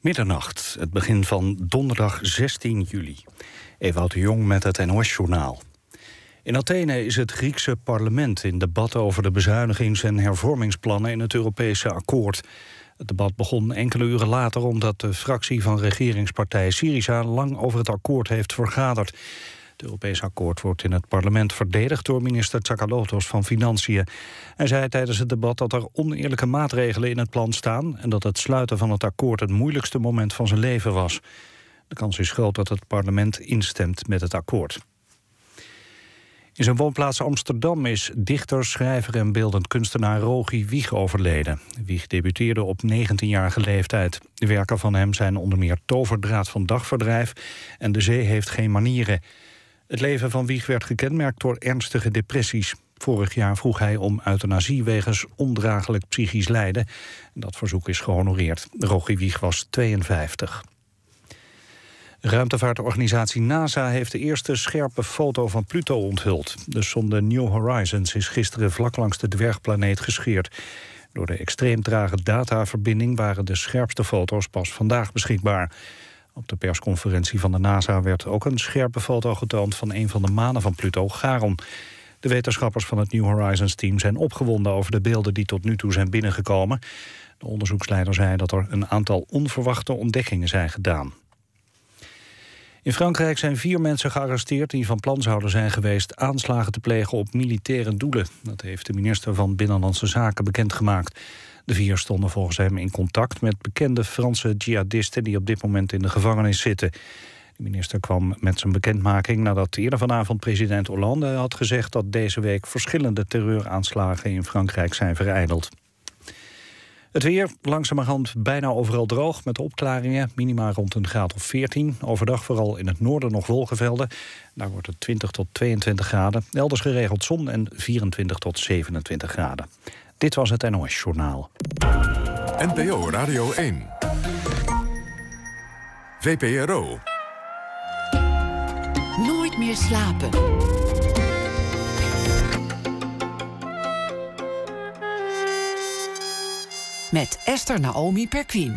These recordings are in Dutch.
Middernacht, het begin van donderdag 16 juli. Ewout de Jong met het NOS-journaal. In Athene is het Griekse parlement in debat over de bezuinigings- en hervormingsplannen in het Europese akkoord. Het debat begon enkele uren later omdat de fractie van regeringspartij Syriza lang over het akkoord heeft vergaderd. Het Europese akkoord wordt in het parlement verdedigd door minister Tsakalotos van Financiën. Hij zei tijdens het debat dat er oneerlijke maatregelen in het plan staan... en dat het sluiten van het akkoord het moeilijkste moment van zijn leven was. De kans is groot dat het parlement instemt met het akkoord. In zijn woonplaats Amsterdam is dichter, schrijver en beeldend kunstenaar Rogi Wieg overleden. Wieg debuteerde op 19-jarige leeftijd. De werken van hem zijn onder meer Toverdraad van Dagverdrijf en De Zee heeft geen manieren. Het leven van Wieg werd gekenmerkt door ernstige depressies. Vorig jaar vroeg hij om euthanasie wegens ondraaglijk psychisch lijden. Dat verzoek is gehonoreerd. Rogi Wieg was 52. Ruimtevaartorganisatie NASA heeft de eerste scherpe foto van Pluto onthuld. De sonde New Horizons is gisteren vlak langs de dwergplaneet gescheerd. Door de extreem trage dataverbinding waren de scherpste foto's pas vandaag beschikbaar. Op de persconferentie van de NASA werd ook een scherpe foto getoond van een van de manen van Pluto, Charon. De wetenschappers van het New Horizons team zijn opgewonden over de beelden die tot nu toe zijn binnengekomen. De onderzoeksleider zei dat er een aantal onverwachte ontdekkingen zijn gedaan. In Frankrijk zijn vier mensen gearresteerd die van plan zouden zijn geweest aanslagen te plegen op militaire doelen. Dat heeft de minister van Binnenlandse Zaken bekendgemaakt. De vier stonden volgens hem in contact met bekende Franse jihadisten die op dit moment in de gevangenis zitten. De minister kwam met zijn bekendmaking nadat eerder vanavond president Hollande had gezegd dat deze week verschillende terreuraanslagen in Frankrijk zijn vereideld. Het weer langzamerhand bijna overal droog met opklaringen. Minima rond een graad of 14. Overdag vooral in het noorden nog wolkenvelden. Daar wordt het 20 tot 22 graden. Elders geregeld zon en 24 tot 27 graden. Dit was het NOS Journaal. NPO Radio 1. VPRO. Nooit meer slapen. Met Esther Naomi Perquin.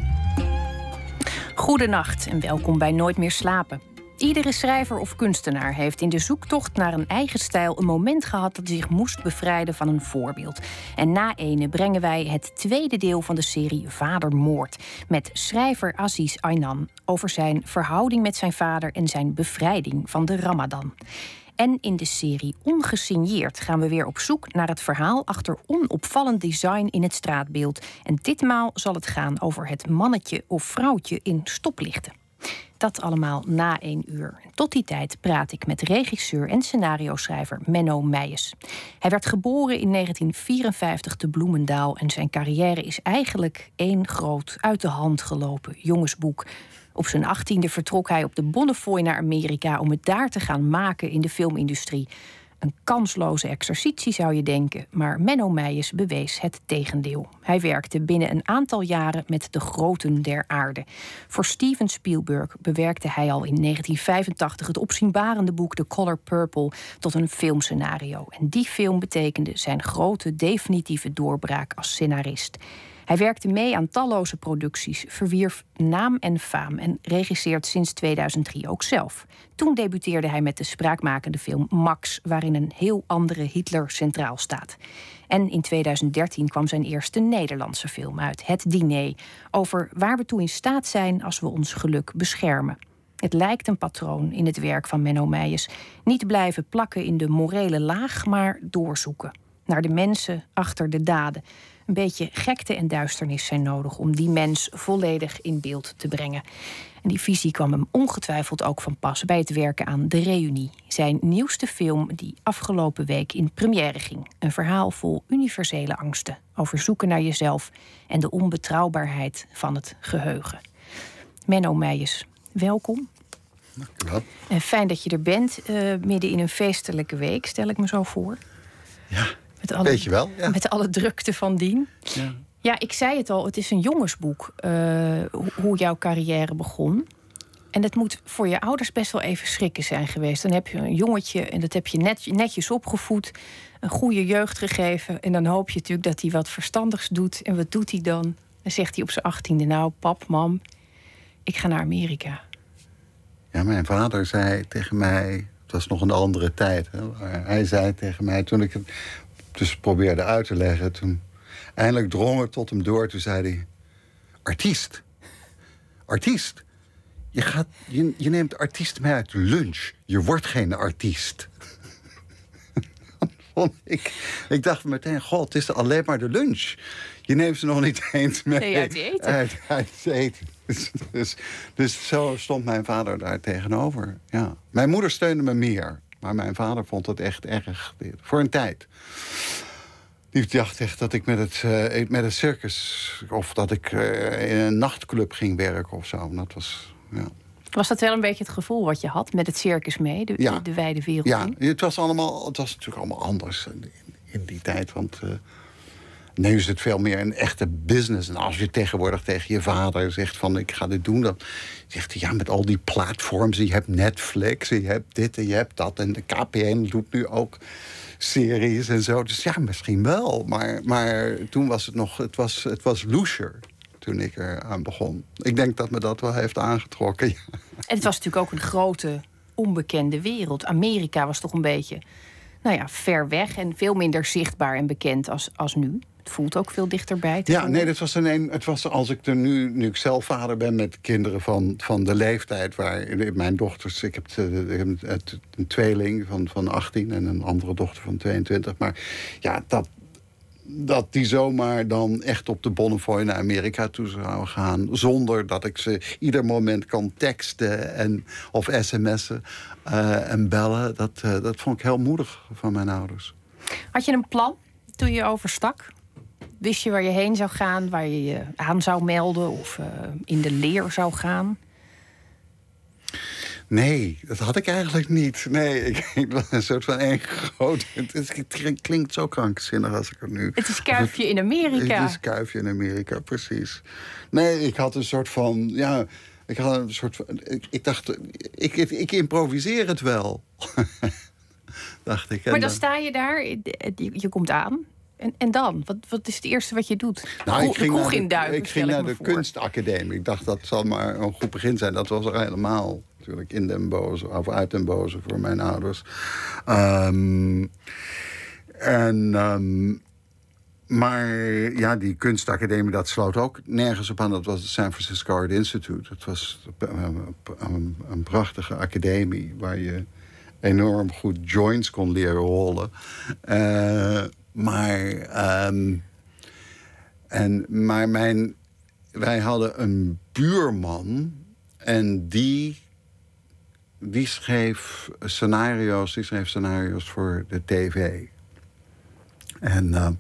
Goedenacht en welkom bij Nooit meer slapen. Iedere schrijver of kunstenaar heeft in de zoektocht naar een eigen stijl een moment gehad dat hij zich moest bevrijden van een voorbeeld. En na ene brengen wij het tweede deel van de serie Vadermoord met schrijver Aziz Aynan over zijn verhouding met zijn vader en zijn bevrijding van de Ramadan. En in de serie Ongesigneerd gaan we weer op zoek naar het verhaal achter onopvallend design in het straatbeeld. En ditmaal zal het gaan over het mannetje of vrouwtje in stoplichten. Dat allemaal na één uur. Tot die tijd praat ik met regisseur en scenario-schrijver Menno Meijers. Hij werd geboren in 1954 te Bloemendaal en zijn carrière is eigenlijk één groot uit de hand gelopen jongensboek. Op zijn achttiende vertrok hij op de Bonnefoy naar Amerika om het daar te gaan maken in de filmindustrie. Een kansloze exercitie zou je denken, maar Menno Meijers bewees het tegendeel. Hij werkte binnen een aantal jaren met de groten der aarde. Voor Steven Spielberg bewerkte hij al in 1985 het opzienbarende boek The Color Purple tot een filmscenario. En die film betekende zijn grote definitieve doorbraak als scenarist. Hij werkte mee aan talloze producties, verwierf naam en faam en regisseert sinds 2003 ook zelf. Toen debuteerde hij met de spraakmakende film Max, waarin een heel andere Hitler centraal staat. En in 2013 kwam zijn eerste Nederlandse film uit, Het Diner, over waar we toe in staat zijn als we ons geluk beschermen. Het lijkt een patroon in het werk van Menno Meijers. Niet blijven plakken in de morele laag, maar doorzoeken. Naar de mensen achter de daden. Een beetje gekte en duisternis zijn nodig om die mens volledig in beeld te brengen. En die visie kwam hem ongetwijfeld ook van pas bij het werken aan De Reunie, zijn nieuwste film die afgelopen week in première ging. Een verhaal vol universele angsten over zoeken naar jezelf en de onbetrouwbaarheid van het geheugen. Menno Meijers, welkom. En fijn dat je er bent, uh, midden in een feestelijke week, stel ik me zo voor. Ja, met alle, weet je wel. Ja. Met alle drukte van dien. Ja. Ja, ik zei het al, het is een jongensboek uh, hoe jouw carrière begon. En dat moet voor je ouders best wel even schrikken zijn geweest. Dan heb je een jongetje en dat heb je net, netjes opgevoed, een goede jeugd gegeven. En dan hoop je natuurlijk dat hij wat verstandigs doet. En wat doet hij dan? Dan zegt hij op zijn achttiende, nou pap, mam, ik ga naar Amerika. Ja, mijn vader zei tegen mij, het was nog een andere tijd. Hè, hij zei tegen mij toen ik het dus probeerde uit te leggen, toen eindelijk drong het tot hem door. Toen zei hij: Artiest, artiest. Je, gaat, je, je neemt artiest mee uit lunch. Je wordt geen artiest. vond ik, ik dacht meteen: God, het is alleen maar de lunch. Je neemt ze nog niet eens mee Nee, uit eten. uit, eten. Dus, dus, dus zo stond mijn vader daar tegenover. Ja. Mijn moeder steunde me meer. Maar mijn vader vond het echt erg. Voor een tijd. Die dacht echt dat ik met het, eh, met het circus... of dat ik eh, in een nachtclub ging werken of zo. Dat was... Ja. Was dat wel een beetje het gevoel wat je had met het circus mee, de, Ja. de, de wijde wereld Ja, in? het was, allemaal, het was natuurlijk allemaal anders in, in die tijd. Want eh, nu is het veel meer een echte business. En als je tegenwoordig tegen je vader zegt van ik ga dit doen... dan zegt hij ja, met al die platforms. Je hebt Netflix, je hebt dit en je hebt dat. En de KPN doet nu ook series en zo. Dus ja, misschien wel. Maar, maar toen was het nog, het was, het was looser toen ik er aan begon. Ik denk dat me dat wel heeft aangetrokken. En het was natuurlijk ook een grote, onbekende wereld. Amerika was toch een beetje nou ja, ver weg en veel minder zichtbaar en bekend als, als nu. Voelt ook veel dichterbij. te Ja, voelen. nee, dat was een, een- het was als ik er nu, nu ik zelf vader ben met kinderen van, van de leeftijd waar mijn dochters, ik heb, de- ik heb het- een tweeling van, van 18 en een andere dochter van 22. Maar ja, dat, dat die zomaar dan echt op de Bonnefoy naar Amerika toe zou gaan. Zonder dat ik ze ieder moment kan teksten en, of sms'en eh, en bellen. Dat, eh, dat vond ik heel moedig van mijn ouders. Had je een plan toen je overstak? Wist je waar je heen zou gaan, waar je je aan zou melden of eh, in de leer zou gaan? Nee, dat had ik eigenlijk niet. Nee, ik, ik was een soort van één groot... Het, is- het klinkt zo krankzinnig als ik er nu... Het is kuifje in Amerika. Het is kuifje in Amerika, precies. Nee, ik had een soort van... Ja, ik had een soort van... Ik, ik dacht, ik, ik, improviseer het wel. dacht ik. Maar dan dan- sta je daar, je, je komt aan. En, en dan? Wat, wat is het eerste wat je doet? Nou, ik ging de kroeg induiken, ik ging naar de voor. kunstacademie. Ik dacht dat zal maar een goed begin zijn. Dat was er helemaal natuurlijk in Den Boze of uit Den Boze voor mijn ouders. Ehm, en, ehm, maar ja, die kunstacademie dat sloot ook nergens op aan. Dat was het San Francisco Art Institute. Het was een, een, een prachtige academie waar je enorm goed joints kon leren rollen. Eh, maar, ehm, en, maar mijn, wij hadden een buurman en die, die schreef scenario's, die schreef scenario's voor de tv. En ehm,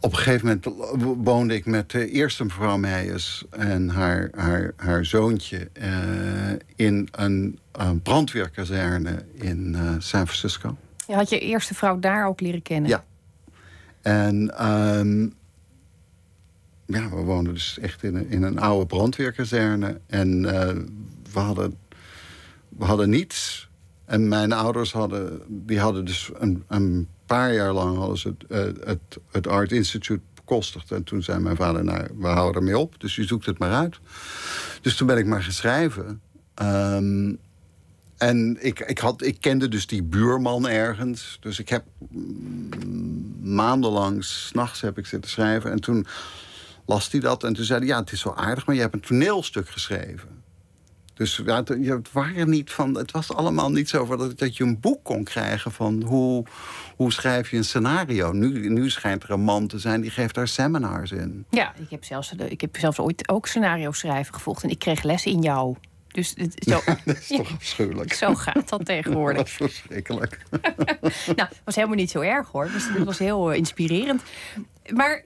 op een gegeven moment woonde ik met de eerste mevrouw Meijers en haar, haar, haar zoontje eh, in een, brandweerkazerne in eh, San Francisco. Je had je eerste vrouw daar ook leren kennen? Ja. En ehm, ja, we woonden dus echt in een, in een oude brandweerkazerne. En eh, we, hadden, we hadden niets. En mijn ouders hadden, die hadden dus een, een paar jaar lang hadden ze het, eh, het, het Art Institute bekostigd. En toen zei mijn vader, nou, we houden ermee op. Dus je zoekt het maar uit. Dus toen ben ik maar gaan schrijven. En ik, ik, had, ik kende dus die buurman ergens. Dus ik heb mm, maandenlang, s'nachts heb ik zitten schrijven. En toen las hij dat. En toen zei hij, ja, het is wel aardig, maar je hebt een toneelstuk geschreven. Dus ja, het, waren niet van, het was allemaal niet zo dat, dat je een boek kon krijgen van hoe, hoe schrijf je een scenario. Nu, nu schijnt er een man te zijn die geeft daar seminars in. Ja, ik heb zelfs, ik heb zelfs ooit ook scenario schrijven gevolgd. En ik kreeg les in jou. Dus het, zo, Dat is toch afschuwelijk. zo gaat dat Dat tegenwoordig. is verschrikkelijk. nou, het was helemaal niet zo erg hoor. Dus het was heel eh, inspirerend. Maar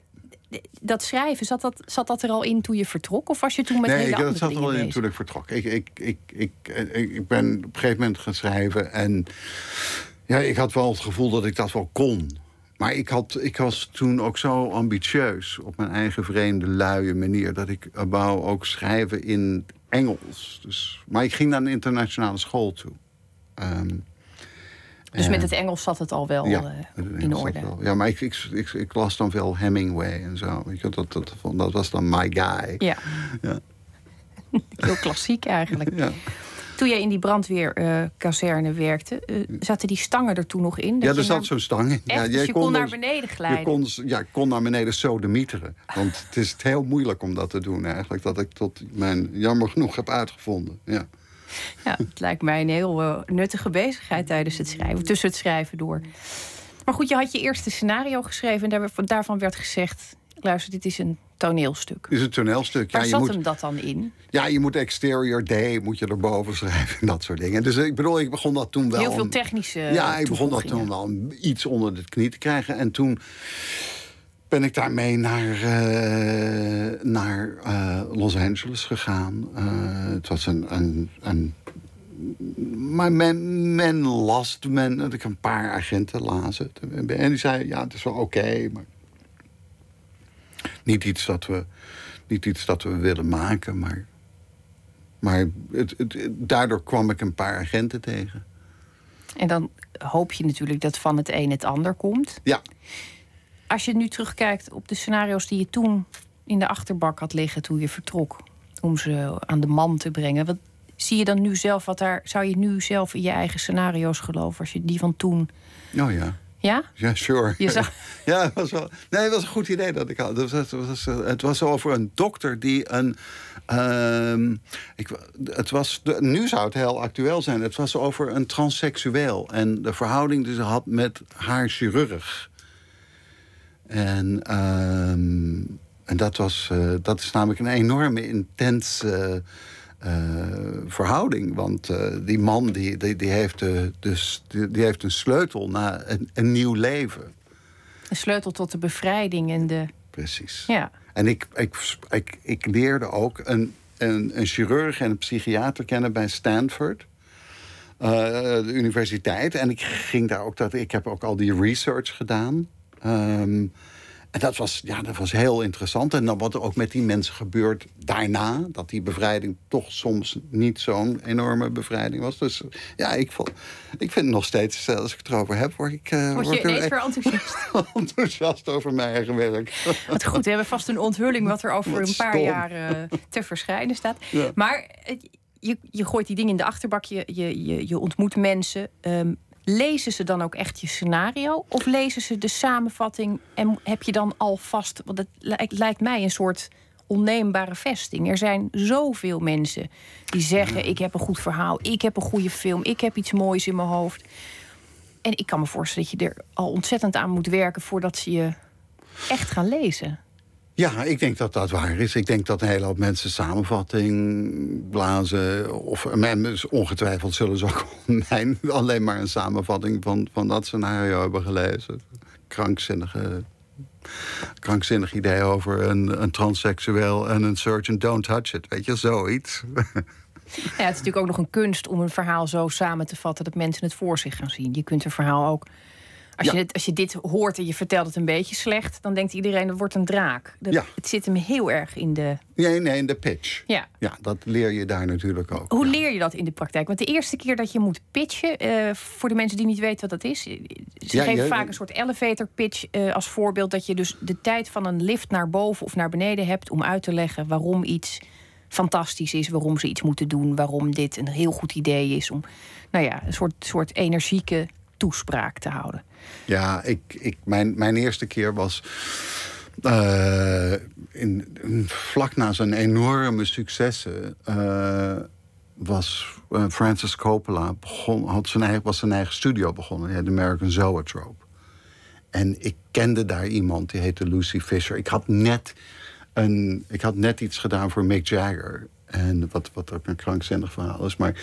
dat schrijven, zat dat, zat dat er al in toen je vertrok? Of was je toen met nee, hele ik, dat zat dingen al in bezig? toen ik vertrok. Ik, ik, ik, ik, ik, ik ben op een gegeven moment gaan schrijven. En ja, ik had wel het gevoel dat ik dat wel kon. Maar ik, had, ik was toen ook zo ambitieus op mijn eigen vreemde, luie manier... dat ik wou ook schrijven in Engels. Dus, maar ik ging naar een internationale school toe. Ehm, Dus en- met het Engels zat het al wel ja, eh, in orde. Ja, maar ik, ik, ik, ik las dan veel Hemingway en zo. Weet je, dat, dat, dat was dan my guy. Ja. Ja. Heel klassiek eigenlijk. Ja. Toen jij in die brandweerkazerne werkte, eh, zaten die stangen er toen nog in? Ja, er zat naar- zo'n stang in. Echt? Ja, Dus je kon naar dus- beneden glijden? Je kon, ja, ik kon naar beneden sodemieteren. Want het is heel moeilijk om dat te doen eigenlijk. Dat ik tot mijn jammer genoeg heb uitgevonden. Ja. Ja, het lijkt mij een heel eh, nuttige bezigheid tijdens het schrijven, tussen het schrijven door. Maar goed, je had je eerste scenario geschreven en daar- daarvan werd gezegd: luister, dit is een toneelstuk. Het is een toneelstuk. Waar ja, je zat moet, hem dat dan in? ja, je moet exterior day moet je erboven schrijven en dat soort dingen. Dus ik bedoel, ik begon dat toen wel... Heel veel technische. Ja, ik begon dat toen wel iets onder de knie te krijgen. En toen ben ik daarmee naar, eh, naar eh, Los Angeles gegaan. Eh, het was een... een, een maar men, men las, men, dat ik een paar agenten lazen. En die zeiden, ja, het is wel oké, maar niet iets dat we, niet iets dat we willen maken. Maar, maar het, het, daardoor kwam ik een paar agenten tegen. En dan hoop je natuurlijk dat van het een het ander komt. Ja, Als je nu terugkijkt op de scenario's die je toen in de achterbak had liggen toen je vertrok, om ze aan de man te brengen. Wat zie je dan nu zelf? Wat daar zou je nu zelf in je eigen scenario's geloven als je die van toen. oh ja. Ja? Ja, sure. Je zag- Ja, het was wel. Nee, het was een goed idee dat ik had. Het was, het was, het was over een dokter die een. ehm, ik, het was, nu zou het heel actueel zijn. Het was over een transseksueel. En de verhouding die ze had met haar chirurg. En, ehm, en dat, was, eh, dat is namelijk een enorme intense eh, verhouding. Want eh, die man die, die, die, heeft, eh, dus, die, die heeft een sleutel naar een, een nieuw leven. Een sleutel tot de bevrijding en de. Precies. Ja. En ik, ik, ik, ik leerde ook een, een, een chirurg en een psychiater kennen bij Stanford. eh, de universiteit. En ik ging daar ook dat. Ik heb ook al die research gedaan. Ehm, en dat was, ja, dat was heel interessant. En dan wat er ook met die mensen gebeurt daarna. Dat die bevrijding toch soms niet zo'n enorme bevrijding was. Dus ja, ik, vond, ik vind het nog steeds, eh, als ik het erover heb, word ik, eh, Word word je er ineens weer enthousiast? enthousiast over mijn eigen werk. Wat goed, we hebben vast een onthulling wat er over Wat een paar stom. jaar eh, te verschijnen staat. Ja. Maar je, je gooit die dingen in de achterbak, je, je, je, je ontmoet mensen. Ehm, lezen ze dan ook echt je scenario? Of lezen ze de samenvatting en heb je dan alvast... Want het lijkt, lijkt mij een soort onneembare vesting. Er zijn zoveel mensen die zeggen... ik heb een goed verhaal, ik heb een goede film... ik heb iets moois in mijn hoofd. En ik kan me voorstellen dat je er al ontzettend aan moet werken... voordat ze je echt gaan lezen. Ja, ik denk dat dat waar is. Ik denk dat een hele hoop mensen samenvatting blazen. Of dus ongetwijfeld zullen ze ook mijn, alleen maar een samenvatting van, van dat scenario hebben gelezen. Krankzinnige, krankzinnig idee over een, een transseksueel en een surgeon don't touch it. Weet je, zoiets. Ja, het is natuurlijk ook nog een kunst om een verhaal zo samen te vatten dat mensen het voor zich gaan zien. Je kunt een verhaal ook. Als, Ja. je, als je dit hoort en je vertelt het een beetje slecht, dan denkt iedereen dat wordt een draak. Dat- Ja. Het zit hem heel erg in de. Nee, nee, in de pitch. Ja. Ja, dat leer je daar natuurlijk ook. Hoe ja. leer je dat in de praktijk? Want de eerste keer dat je moet pitchen, eh, voor de mensen die niet weten wat dat is, eh, ze geven je- vaak een soort elevator pitch eh, als voorbeeld dat je dus de tijd van een lift naar boven of naar beneden hebt om uit te leggen waarom iets fantastisch is, waarom ze iets moeten doen, waarom dit een heel goed idee is om, nou ja, een soort, soort energieke toespraak te houden. Ja, ik, ik, mijn, mijn eerste keer was. eh, in, vlak na zijn enorme successen. eh, was eh, Francis Coppola begon, had zijn eigen, was zijn eigen studio begonnen. Had American Zoetrope. En ik kende daar iemand die heette Lucy Fisher. Ik had net, een, ik had net iets gedaan voor Mick Jagger. En wat, wat ook een krankzinnig verhaal is. Maar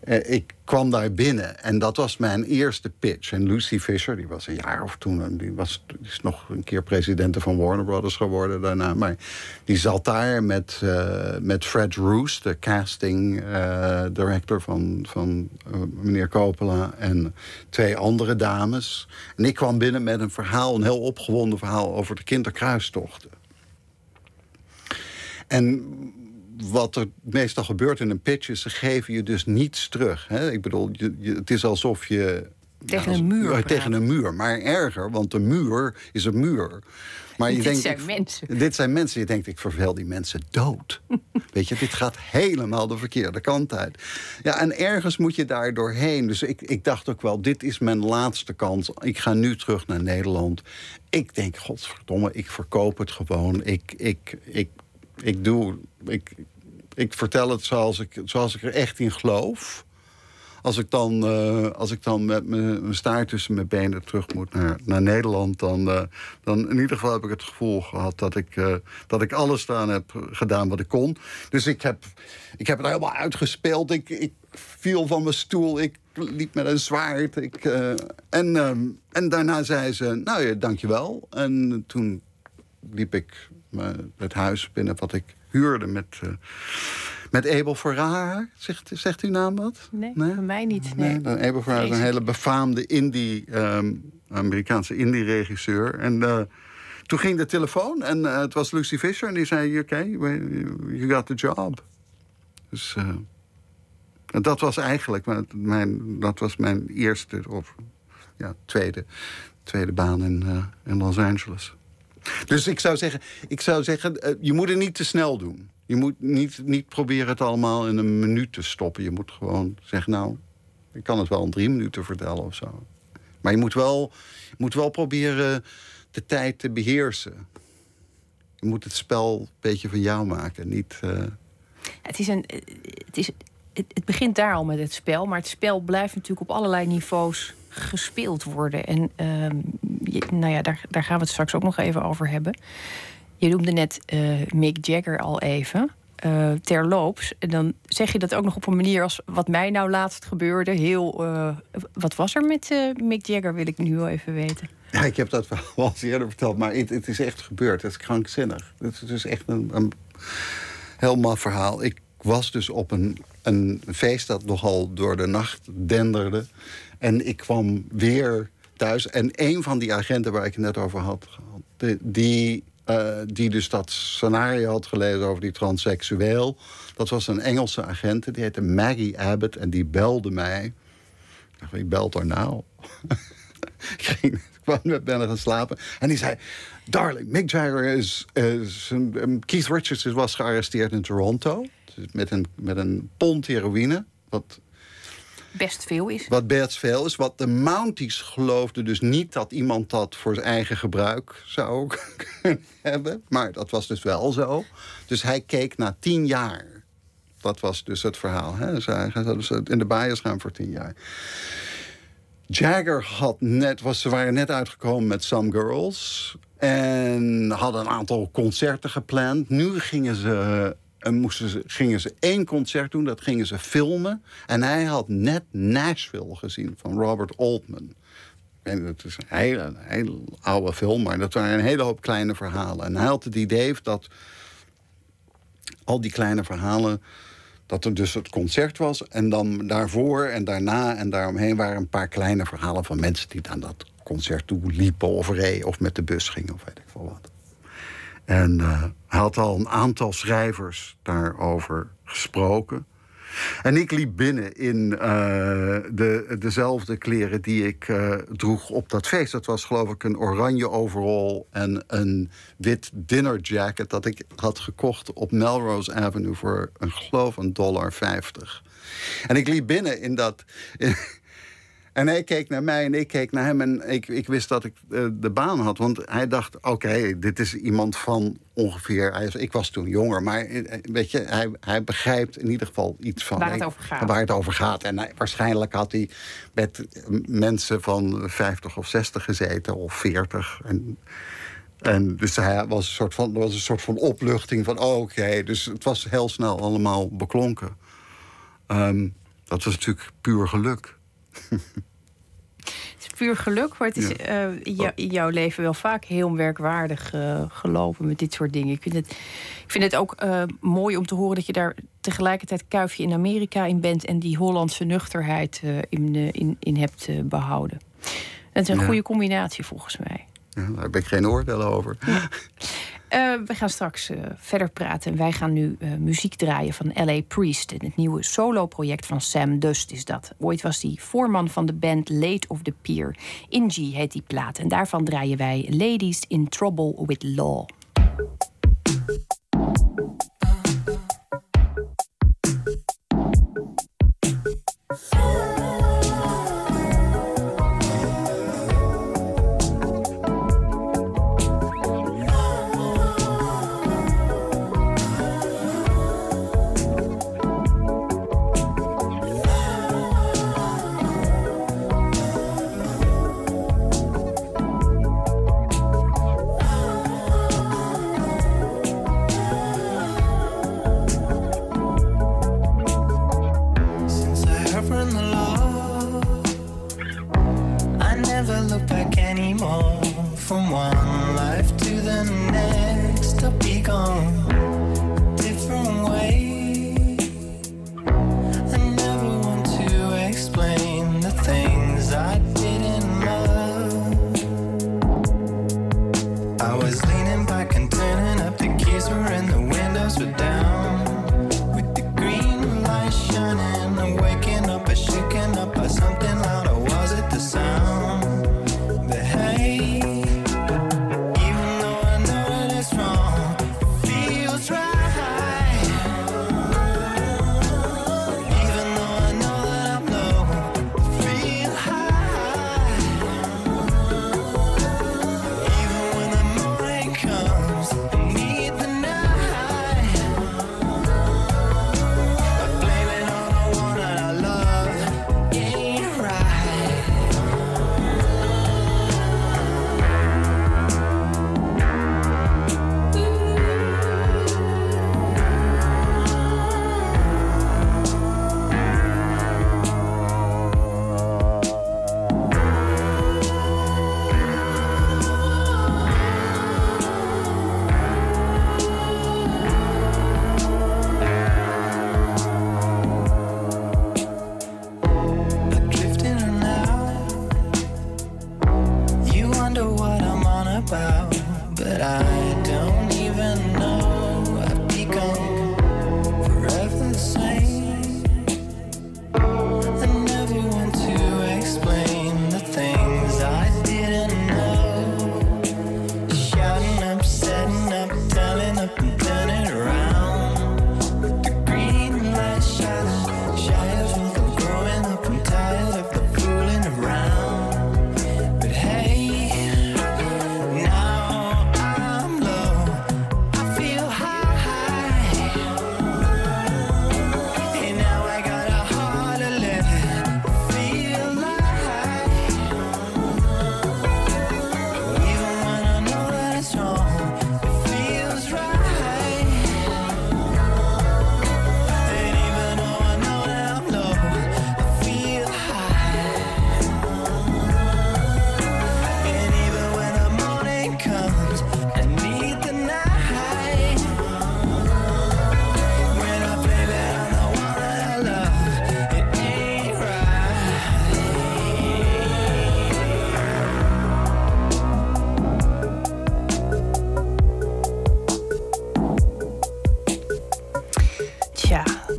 eh, ik kwam daar binnen en dat was mijn eerste pitch. En Lucy Fisher, die was een jaar of toen, en die, was, die is nog een keer president van Warner Brothers geworden daarna. Maar die zat daar met, eh, met Fred Roos, de casting eh, director van, van eh, meneer Coppola, en twee andere dames. En ik kwam binnen met een verhaal, een heel opgewonden verhaal over de kinderkruistochten. En wat er meestal gebeurt in een pitch is, ze geven je dus niets terug. Hè? Ik bedoel, je, je- het is alsof je... Tegen een muur ja, tegen een muur, maar erger, want de muur is een muur. Maar je Dit denkt, zijn ik- mensen. Dit zijn mensen. Je denkt, ik vervel die mensen dood. Weet je, dit gaat helemaal de verkeerde kant uit. Ja, en ergens moet je daar doorheen. Dus ik, ik dacht ook wel, dit is mijn laatste kans. Ik ga nu terug naar Nederland. Ik denk, godverdomme, ik verkoop het gewoon. Ik, ik, ik, ik doe... Ik, ik vertel het zoals ik, zoals ik er echt in geloof als ik dan, uh, als ik dan met mijn staart tussen mijn benen terug moet naar, naar Nederland, dan, uh, dan in ieder geval heb ik het gevoel gehad dat ik, uh, dat ik alles eraan heb gedaan wat ik kon. Dus ik heb, ik heb het helemaal uitgespeeld. Ik, ik viel van mijn stoel. Ik liep met een zwaard. Ik, en, en daarna zei ze, nou ja, dankjewel. En toen liep ik het huis binnen wat ik huurde met met Abel Ferrara. Zegt, zegt uw naam wat? Nee, nee? voor mij niet. Nee. nee Abel Ferrara is een hele befaamde indie, um, Amerikaanse indie-regisseur. En uh, toen ging de telefoon en uh, het was Lucy Fisher. En die zei, oké, okay, you got the job. Dus uh, dat was eigenlijk mijn, dat was mijn eerste of ja, tweede, tweede baan in, in Los Angeles. Dus ik zou zeggen, ik zou zeggen je moet het niet te snel doen. Je moet niet, niet proberen het allemaal in een minuut te stoppen. Je moet gewoon zeggen, nou, ik kan het wel in drie minuten vertellen of zo. Maar je moet wel, moet wel proberen de tijd te beheersen. Je moet het spel een beetje van jou maken, niet... Uh... Het, is een, het, is, het, begint daar al met het spel, maar het spel blijft natuurlijk op allerlei niveaus gespeeld worden. En uh, nou ja, daar, daar gaan we het straks ook nog even over hebben. Je noemde net uh, Mick Jagger al even. Uh, terloops. En dan zeg je dat ook nog op een manier als wat mij nou laatst gebeurde. Heel, uh, wat was er met Mick Jagger, wil ik nu wel even weten. Ja, ik heb dat wel eens eerder verteld, maar het, het, is echt gebeurd. Het is krankzinnig. Het is echt een, een heel maf verhaal. Ik was dus op een, een feest dat nogal door de nacht denderde. En ik kwam weer thuis. En een van die agenten waar ik het net over had, die uh, die dus dat scenario had gelezen over die transseksueel. Dat was een Engelse agent, die heette Maggie Abbott. En die belde mij. Ik dacht, wie belt er nou? ik ging, kwam met ben gaan slapen. En die zei, darling, Mick Jagger is... is Keith Richards was gearresteerd in Toronto. Dus met een, met een pond heroïne. Wat best veel is. Wat best veel is. Wat de Mounties geloofden dus niet dat iemand dat voor zijn eigen gebruik zou kunnen hebben. Maar dat was dus wel zo. Dus hij keek na tien jaar. Dat was dus het verhaal. Hè? Dus in de bias gaan voor tien jaar. Jagger had net, was, ze waren net uitgekomen met Some Girls. En hadden een aantal concerten gepland. Nu gingen ze en moesten ze, gingen ze één concert doen, dat gingen ze filmen. En hij had net Nashville gezien van Robert Altman. En het is een hele, hele oude film, maar dat waren een hele hoop kleine verhalen. En hij had het idee dat al die kleine verhalen dat er dus het concert was. En dan daarvoor en daarna en daaromheen waren een paar kleine verhalen van mensen die aan dat concert toe liepen of reden of met de bus gingen of weet ik veel wat. En uh, hij had al een aantal schrijvers daarover gesproken. En ik liep binnen in uh, de, dezelfde kleren die ik uh, droeg op dat feest. Dat was geloof ik een oranje overall en een wit dinner jacket... dat ik had gekocht op Melrose Avenue voor een geloof een dollar vijftig. En ik liep binnen in dat... en hij keek naar mij en ik keek naar hem. En ik, ik wist dat ik uh, de baan had. Want hij dacht, oké, okay, dit is iemand van ongeveer... Hij, ik was toen jonger, maar eh, weet je, hij, hij begrijpt in ieder geval iets van... Waar het over gaat. Waar het over gaat. En hij, waarschijnlijk had hij met mensen van 50 of 60 gezeten, of 40. En, en dus hij was een soort van, was een soort van opluchting van, oh, oké. Dus het was heel snel allemaal beklonken. Um, dat was natuurlijk puur geluk. Het is puur geluk, maar het is uh, in jouw leven wel vaak heel werkwaardig uh, gelopen met dit soort dingen. Ik vind het, ik vind het ook uh, mooi om te horen dat je daar tegelijkertijd kuifje in Amerika in bent en die Hollandse nuchterheid in, in, in hebt behouden. Dat is een goede combinatie volgens mij. Daar heb ik geen oordeel over. Uh, we gaan straks uh, verder praten. Wij gaan nu uh, muziek draaien van L.A. Priest. Het nieuwe solo-project van Sam Dust is dat. Ooit was hij voorman van de band Late of the Pier. Ingie heet die plaat. En daarvan draaien wij Ladies in Trouble with Law.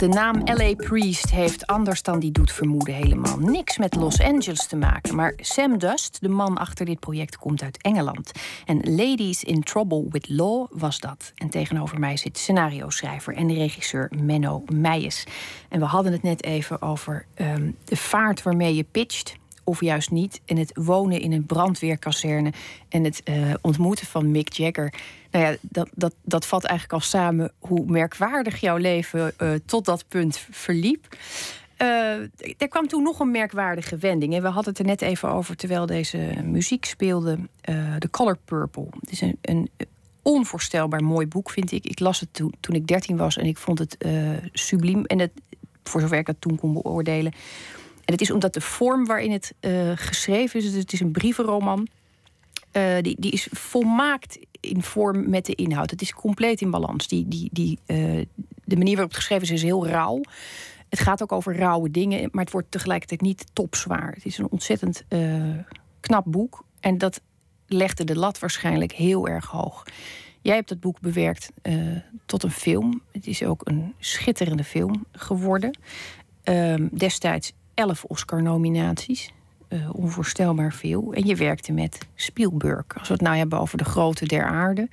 De naam L.A. Priest heeft anders dan die doet vermoeden helemaal niks met Los Angeles te maken. Maar Sam Dust, de man achter dit project, komt uit Engeland. En Ladies in Trouble with Law was dat. En tegenover mij zit scenario-schrijver en regisseur Menno Meijers. En we hadden het net even over um, de vaart waarmee je pitcht of juist niet. En het wonen in een brandweerkazerne en het uh, ontmoeten van Mick Jagger. Nou ja, dat, dat, dat vat eigenlijk al samen hoe merkwaardig jouw leven uh, tot dat punt verliep. Uh, er kwam toen nog een merkwaardige wending. En we hadden het er net even over terwijl deze muziek speelde. The Color Purple. Het is een, een onvoorstelbaar mooi boek, vind ik. Ik las het toen, toen ik 13 was en ik vond het subliem. En het, voor zover ik het toen kon beoordelen en het is omdat de vorm waarin het geschreven is, dus het is een brievenroman, uh, die, die is volmaakt in vorm met de inhoud. Het is compleet in balans. Die, die, die, uh, de manier waarop het geschreven is, is heel rauw. Het gaat ook over rauwe dingen, maar het wordt tegelijkertijd niet topzwaar. Het is een ontzettend knap boek. En dat legde de lat waarschijnlijk heel erg hoog. Jij hebt het boek bewerkt tot een film. Het is ook een schitterende film geworden. Uh, destijds elf Oscar-nominaties. Uh, onvoorstelbaar veel. En je werkte met Spielberg. Als we het nou hebben over de grote der aarde.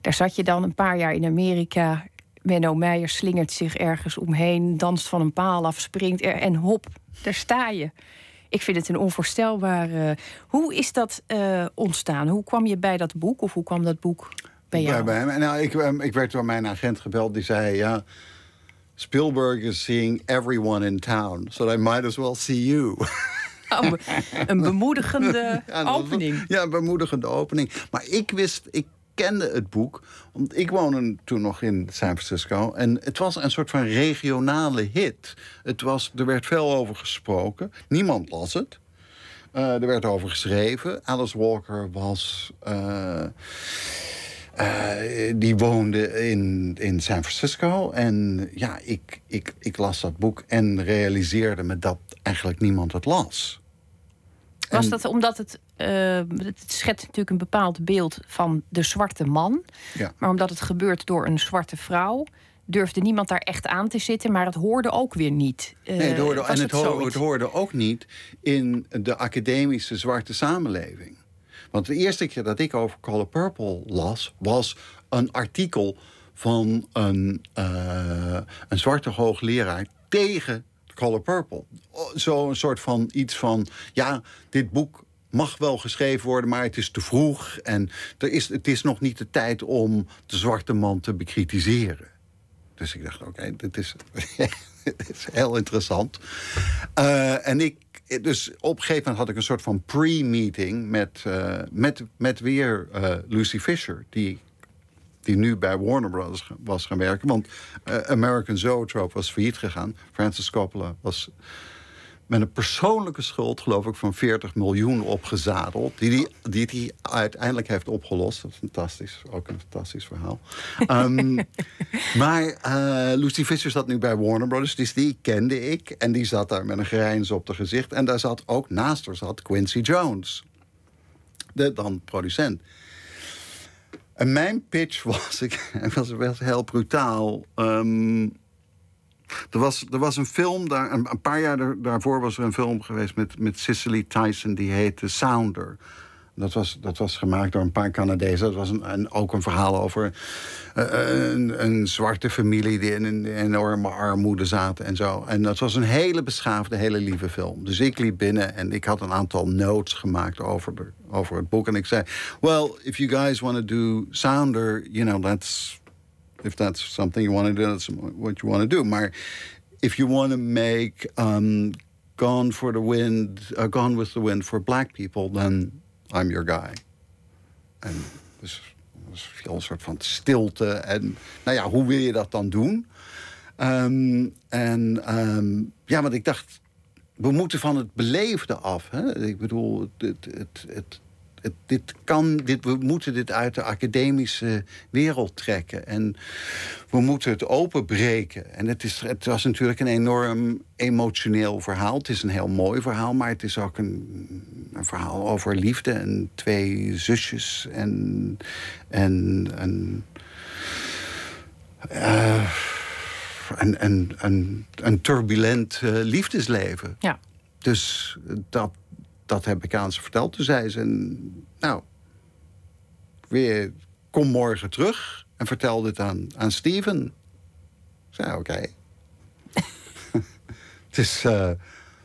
Daar zat je dan een paar jaar in Amerika. Menno Meijer slingert zich ergens omheen, danst van een paal af, springt er en hop, daar sta je. Ik vind het een onvoorstelbare. Hoe is dat uh, ontstaan? Hoe kwam je bij dat boek? Of hoe kwam dat boek bij jou? Bij, bij, nou, ik, ik werd door mijn agent gebeld. Die zei: Ja, Spielberg is seeing everyone in town, so I might as well see you. Een bemoedigende ja, opening. Ja, een bemoedigende opening. Maar ik wist, ik kende het boek. Want ik woonde toen nog in San Francisco. En het was een soort van regionale hit. Het was, er werd veel over gesproken. Niemand las het. Uh, er werd over geschreven. Alice Walker was. Uh, uh, die woonde in, in San Francisco. En ja, ik, ik, ik las dat boek en realiseerde me dat eigenlijk niemand het las. Was dat omdat het, uh, het schetst natuurlijk een bepaald beeld van de zwarte man. Ja. Maar omdat het gebeurt door een zwarte vrouw, durfde niemand daar echt aan te zitten. Maar het hoorde ook weer niet. Uh, nee, het hoorde, en het, het, hoorde, het hoorde ook niet in de academische zwarte samenleving. Want de eerste keer dat ik over Color Purple las, was een artikel van een, uh, een zwarte hoogleraar tegen Color Purple. Zo'n soort van iets van, ja, dit boek mag wel geschreven worden, maar het is te vroeg. En er is, het is nog niet de tijd om de zwarte man te bekritiseren. Dus ik dacht, oké, dit, is, heel interessant. Uh, en ik dus op een gegeven moment had ik een soort van pre-meeting met, uh, met, met weer uh, Lucy Fisher, die, die nu bij Warner Brothers was gaan werken. Want American Zoetrope was failliet gegaan. Francis Coppola was met een persoonlijke schuld, geloof ik, van 40 miljoen opgezadeld. Die hij die, die uiteindelijk heeft opgelost. Dat is fantastisch. Ook een fantastisch verhaal. um, maar uh, Lucy Fisher zat nu bij Warner Brothers. Dus die kende ik. En die zat daar met een grijns op de gezicht. En daar zat ook naast haar zat Quincy Jones. De dan producent. En mijn pitch was, ik was, was heel brutaal. Um, er was, er was een film, daar, een, paar jaar daarvoor was er een film geweest met, met Cicely Tyson, die heette Sounder. Dat was, dat was gemaakt door een paar Canadezen. Dat was een, ook een verhaal over uh, een, een, zwarte familie die in een enorme armoede zaten en zo. En dat was een hele beschaafde, hele lieve film. Dus ik liep binnen en ik had een aantal notes gemaakt over, de, over het boek. En ik zei: Well, if you guys want to do Sounder, you know, that's if that's something you want to do, that's what you want to do. Maar if you want to make um, Gone for the Wind, uh, Gone with the Wind for black people, then I'm your guy. En dus was veel een soort van stilte. En nou ja, hoe wil je dat dan doen? Um, en um, ja, want ik dacht, we moeten van het beleefde af. Hè? Ik bedoel, het, het, het, dit kan, dit, we moeten dit uit de academische wereld trekken. En we moeten het openbreken. En het, is, het was natuurlijk een enorm emotioneel verhaal. Het is een heel mooi verhaal, maar het is ook een, een verhaal over liefde en twee zusjes en. en, en uh, een, een, een, een turbulent eh, liefdesleven. Ja. Dus dat, dat heb ik aan ze verteld. Toen zei ze, nou, weer, kom morgen terug en vertel dit aan, aan Steven. Ik zei, oké. dus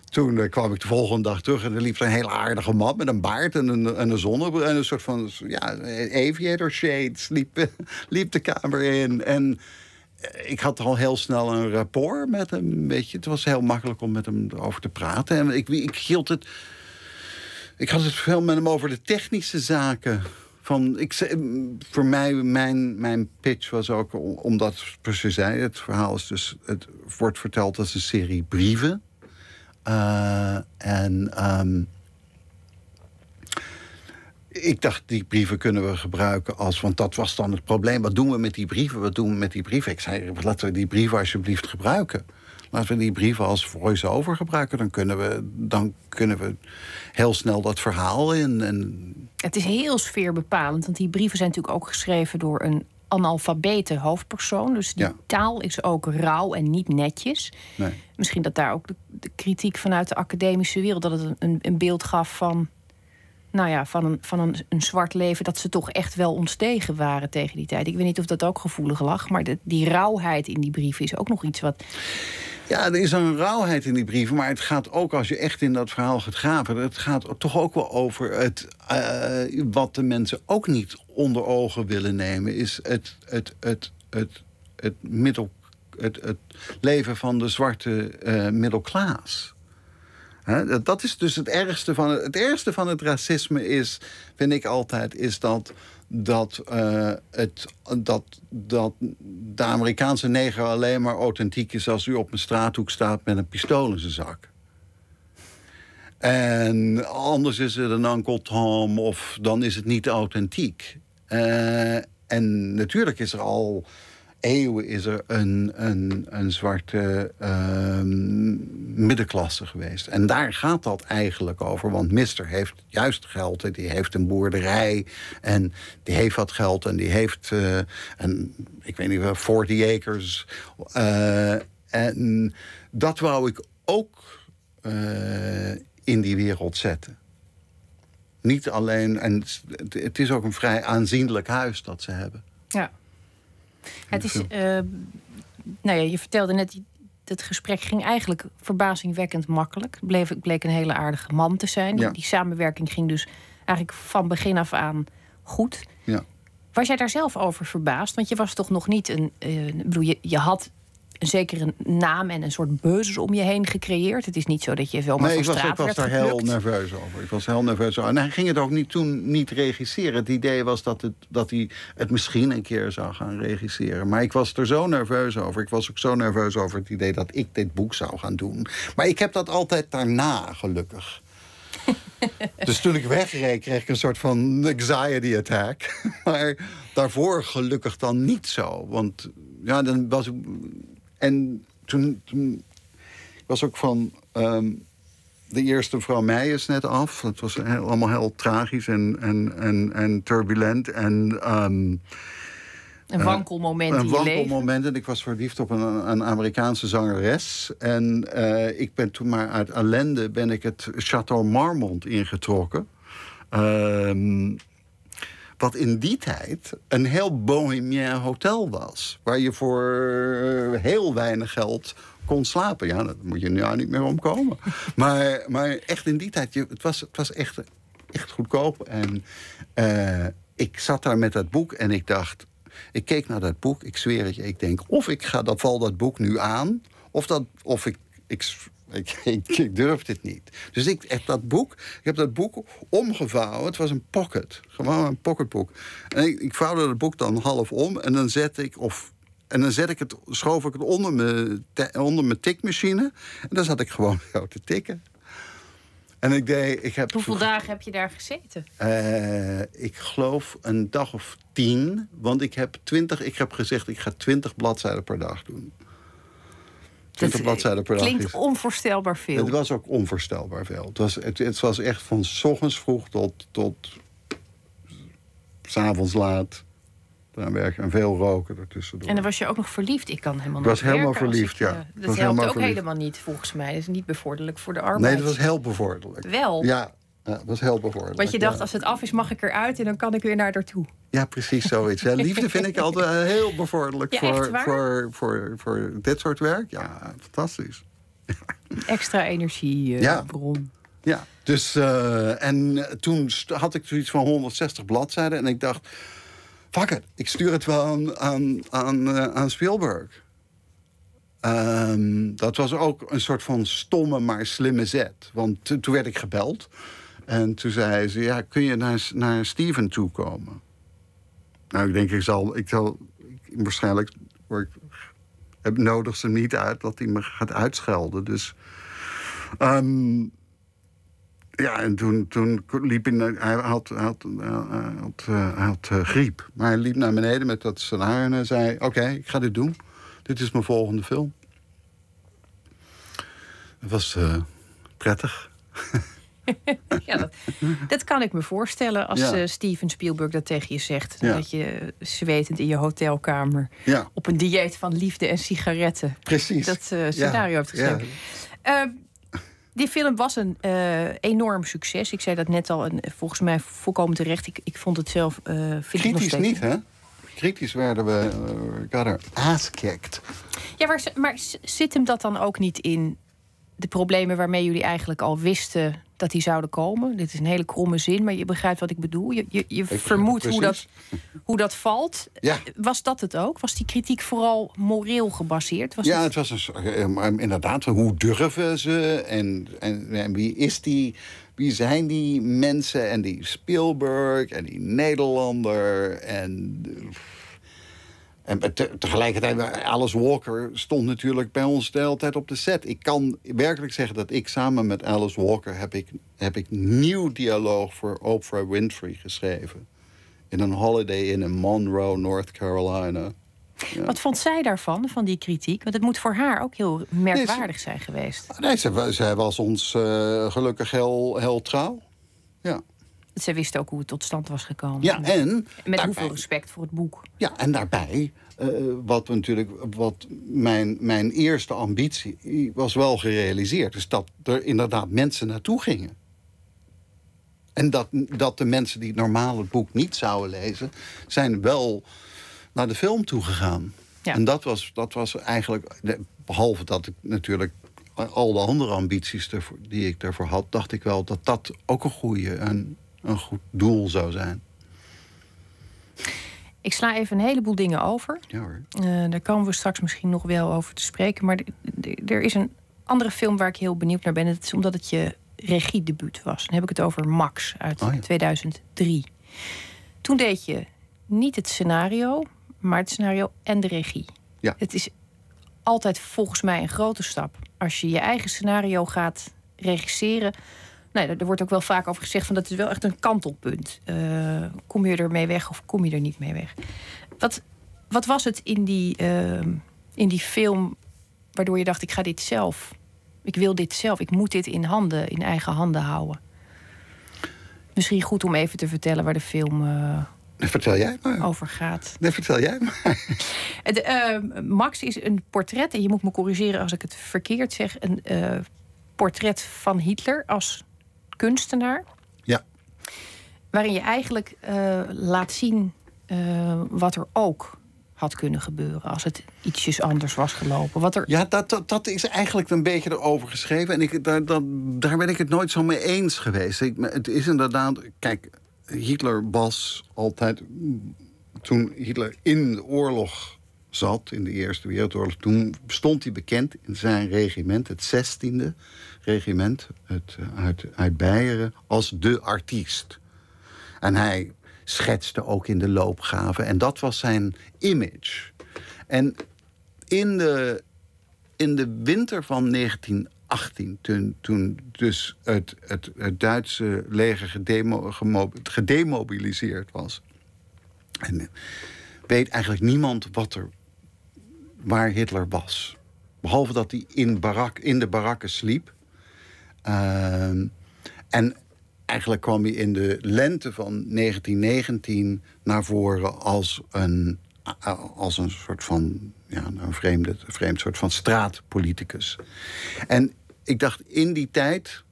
toen uh, kwam ik de volgende dag terug en er liep een hele aardige man met een baard en een, en een zonnebril en een soort van ja, aviator shades liep, liep de kamer in. En ik had al heel snel een rapport met hem. Weet je. Het was heel makkelijk om met hem over te praten. En ik, ik hield het. Ik had het veel met hem over de technische zaken. Van, ik, voor mij, mijn, mijn pitch was ook, omdat, zoals je zei, het verhaal is dus, het wordt verteld als een serie brieven. Uh, en um, ik dacht, die brieven kunnen we gebruiken als... want dat was dan het probleem. Wat doen we met die brieven? Wat doen we met die brieven? Ik zei, laten we die brieven alsjeblieft gebruiken. Laten we die brieven als voice-over gebruiken. Dan kunnen, we, dan kunnen we heel snel dat verhaal in. En... Het is heel sfeerbepalend. Want die brieven zijn natuurlijk ook geschreven door een analfabete hoofdpersoon. Dus die taal is ook rauw en niet netjes. Nee. Misschien dat daar ook de, de, kritiek vanuit de academische wereld... dat het een, een beeld gaf van nou ja, van, een, van een, een zwart leven, dat ze toch echt wel ontstegen waren tegen die tijd. Ik weet niet of dat ook gevoelig lag, maar de, die rauwheid in die brieven is ook nog iets wat. Ja, er is een rauwheid in die brieven, maar het gaat ook als je echt in dat verhaal gaat graven. Het gaat toch ook wel over het. Uh, wat de mensen ook niet onder ogen willen nemen, is het, het, het, het, het, middel, het, het leven van de zwarte uh, middelklaas dat is dus het ergste van het, het ergste van het racisme is, vind ik altijd, is dat, dat, uh, het, dat, dat de Amerikaanse neger alleen maar authentiek is als u op een straathoek staat met een pistool in zijn zak. En anders is het een Uncle Tom of dan is het niet authentiek. Uh, en natuurlijk is er al eeuwen is er een, een, een zwarte uh, middenklasse geweest. En daar gaat dat eigenlijk over. Want Mister heeft juist geld. Die heeft een boerderij. En die heeft wat geld. En die heeft, uh, een, ik weet niet, 40 acres. Uh, en dat wou ik ook uh, in die wereld zetten. Niet alleen, en het is ook een vrij aanzienlijk huis dat ze hebben. Ja. Het is, uh, nou ja, je vertelde net, het gesprek ging eigenlijk verbazingwekkend makkelijk. Het bleef, bleek een hele aardige man te zijn. Die, die, samenwerking ging dus eigenlijk van begin af aan goed. Ja. Was jij daar zelf over verbaasd? Want je was toch nog niet een. Uh, bedoel, je, je had een zekere naam en een soort beuzes om je heen gecreëerd. Het is niet zo dat je veel nee, van ik was, ik was daar heel nerveus over. Ik was heel nerveus over. En hij ging het ook niet, toen niet regisseren. Het idee was dat, het, dat hij het misschien een keer zou gaan regisseren. Maar ik was er zo nerveus over. Ik was ook zo nerveus over het idee dat ik dit boek zou gaan doen. Maar ik heb dat altijd daarna, gelukkig. dus toen ik wegreed, kreeg ik een soort van anxiety attack. maar daarvoor gelukkig dan niet zo. Want ja, dan was ik en toen, toen was ook van. Um, de eerste vrouw Meijers net af. Dat was heel, allemaal heel tragisch en, en, en, en turbulent. En, um, een wankelmoment. Uh, een wankelmoment. En ik was verliefd op een, een Amerikaanse zangeres. En uh, ik ben toen maar uit ellende ben ik het Chateau Marmont ingetrokken. Um, wat in die tijd een heel bohemien hotel was. Waar je voor heel weinig geld kon slapen. Ja, daar moet je nu niet meer omkomen. maar, maar echt in die tijd, het was, het was echt, echt goedkoop. En uh, ik zat daar met dat boek en ik dacht... Ik keek naar dat boek, ik zweer het je, ik denk... of ik ga dat, val dat boek nu aan, of, dat, of ik, ik ik, ik, durf dit niet. Dus ik heb dat boek, ik heb dat boek omgevouwen. Het was een pocket, gewoon een pocketboek. En ik, ik vouwde het boek dan half om en dan zet ik, of en dan zet ik het, schoof ik het onder mijn, onder mijn tikmachine. En dan zat ik gewoon zo te tikken. En ik deed, ik heb Hoeveel dagen heb je daar gezeten? Uh, ik geloof een dag of tien. Want ik heb twintig, ik heb gezegd, ik ga twintig bladzijden per dag doen. 20 bladzijden per dag. Klinkt onvoorstelbaar veel. Het was ook onvoorstelbaar veel. Het was, het, het was echt van s ochtends vroeg tot, tot s avonds laat. eraan werken. En veel roken ertussendoor. En dan was je ook nog verliefd. Ik kan helemaal Ik was niet helemaal werken verliefd, ik, ja. eh, Dat was helpt helemaal ook verliefd. helemaal niet, volgens mij. Dat is niet bevorderlijk voor de arbeid. nee, dat was heel bevorderlijk. Wel. Ja, ja, dat was heel bevorderlijk. Want je dacht, ja. als het af is, mag ik eruit en dan kan ik weer naar daartoe. Ja, precies zoiets. Ja, liefde vind ik altijd eh, heel bevorderlijk Ja, voor, voor, voor, voor dit soort werk. Ja, fantastisch. Extra energiebron. Ja. Ja, dus eh, en eh, toen had ik zoiets van 160 bladzijden en ik dacht, fuck it, ik stuur het wel aan, aan, aan, eh, aan Spielberg. Ehm, dat was ook een soort van stomme maar slimme zet. Want to- toen werd ik gebeld en toen zei ze, ja, kun je naar, naar Steven toe komen? Nou, ik denk, ik zal, ik zal ik- waarschijnlijk ik, heb, nodig ze niet uit dat hij me gaat uitschelden. Dus ehm, ja, en toen, toen liep hij, hij had, had, hij had, eh, had eh, griep. Maar hij liep naar beneden met dat scenario en zei... oké, ik ga dit doen. Dit is mijn volgende film. Het was eh, prettig. Ja, dat, dat kan ik me voorstellen als Ja. eh, Steven Spielberg dat tegen je zegt. Ja. Dat je zwetend in je hotelkamer Ja, op een dieet van liefde en sigaretten precies. dat eh, scenario heeft geschreven. Eh, die film was een eh, enorm succes. Ik zei dat net al, en volgens mij volkomen terecht. Ik, ik vond het zelf. ik nog Kritisch steeds- niet, hè? Kritisch werden we... Got our ass kicked. Ja, maar, zit hem dat dan ook niet in de problemen waarmee jullie eigenlijk al wisten dat die zouden komen? Dit is een hele kromme zin, maar je begrijpt wat ik bedoel. Je, je, je vermoedt hoe dat, hoe dat valt. Ja. Was dat het ook? Was die kritiek vooral moreel gebaseerd? Was ja, het- het was een, eh, maar inderdaad, hoe durven ze en, en, en wie is die? Wie zijn die mensen en die Spielberg en die Nederlander en... En te- tegelijkertijd, Alice Walker stond natuurlijk bij ons de hele tijd op de set. Ik kan werkelijk zeggen dat ik samen met Alice Walker... heb ik, heb ik nieuw dialoog voor Oprah Winfrey geschreven. In een holiday in in Monroe, North Carolina. Ja. Wat vond zij daarvan, van die kritiek? Want het moet voor haar ook heel merkwaardig zijn geweest. Nee, zij, zij was ons eh, gelukkig heel, heel trouw. Ja, Dat zij wist ook hoe het tot stand was gekomen. ja en, Met daarbij, hoeveel respect voor het boek. ja, en daarbij, eh, wat we natuurlijk, wat mijn, mijn eerste ambitie was wel gerealiseerd, is dat er inderdaad mensen naartoe gingen. En dat, dat de mensen die normaal het boek niet zouden lezen, zijn wel naar de film toegegaan. Ja. En dat was, dat was eigenlijk, behalve dat ik natuurlijk al de andere ambities die ik daarvoor had, dacht ik wel dat dat ook een goede, een goed doel zou zijn. Ik sla even een heleboel dingen over. Ja hoor. Eh, daar komen we straks misschien nog wel over te spreken. Maar er is een andere film waar ik heel benieuwd naar ben. Het is omdat het je regiedebuut was. Dan heb ik het over Max uit Oh ja. 2003. Toen deed je niet het scenario, maar het scenario en de regie. Ja. Het is altijd volgens mij een grote stap. Als je je eigen scenario gaat regisseren. Nee, er er wordt ook wel vaak over gezegd van dat is wel echt een kantelpunt. Eh, kom je ermee weg of kom je er niet mee weg? Wat, wat was het in die, ehm, in die film waardoor je dacht: ik ga dit zelf. Ik wil dit zelf. Ik moet dit in handen, in eigen handen houden. Misschien goed om even te vertellen waar de film eh, Vertel jij maar. over gaat. Nee, vertel jij maar. Het, eh, Max is een portret, en je moet me corrigeren als ik het verkeerd zeg, een eh, portret van Hitler als kunstenaar. Ja. Waarin je eigenlijk eh, laat zien eh, wat er ook had kunnen gebeuren als het ietsjes anders was gelopen. Wat er, Ja, dat, dat, dat is eigenlijk een beetje erover geschreven. En ik, daar, dat, daar ben ik het nooit zo mee eens geweest. Ik, het is inderdaad... Kijk, Hitler was altijd... Toen Hitler in de oorlog zat, in de Eerste Wereldoorlog... toen stond hij bekend in zijn regiment, het 16e regiment... Het, eh, uit, uit Beieren, als de artiest. En hij schetste ook in de loopgraven. En dat was zijn image. En in de, in de winter van 1918, toen, toen dus het, het, Duitse leger gedemobiliseerd was. En weet eigenlijk niemand wat er, waar Hitler was. Behalve dat hij in, barak, in de barakken sliep. Ehm, en eigenlijk kwam hij in de lente van 1919 naar voren als een, als een soort van ja, een vreemde, vreemd soort van straatpoliticus. En ik dacht in die tijd.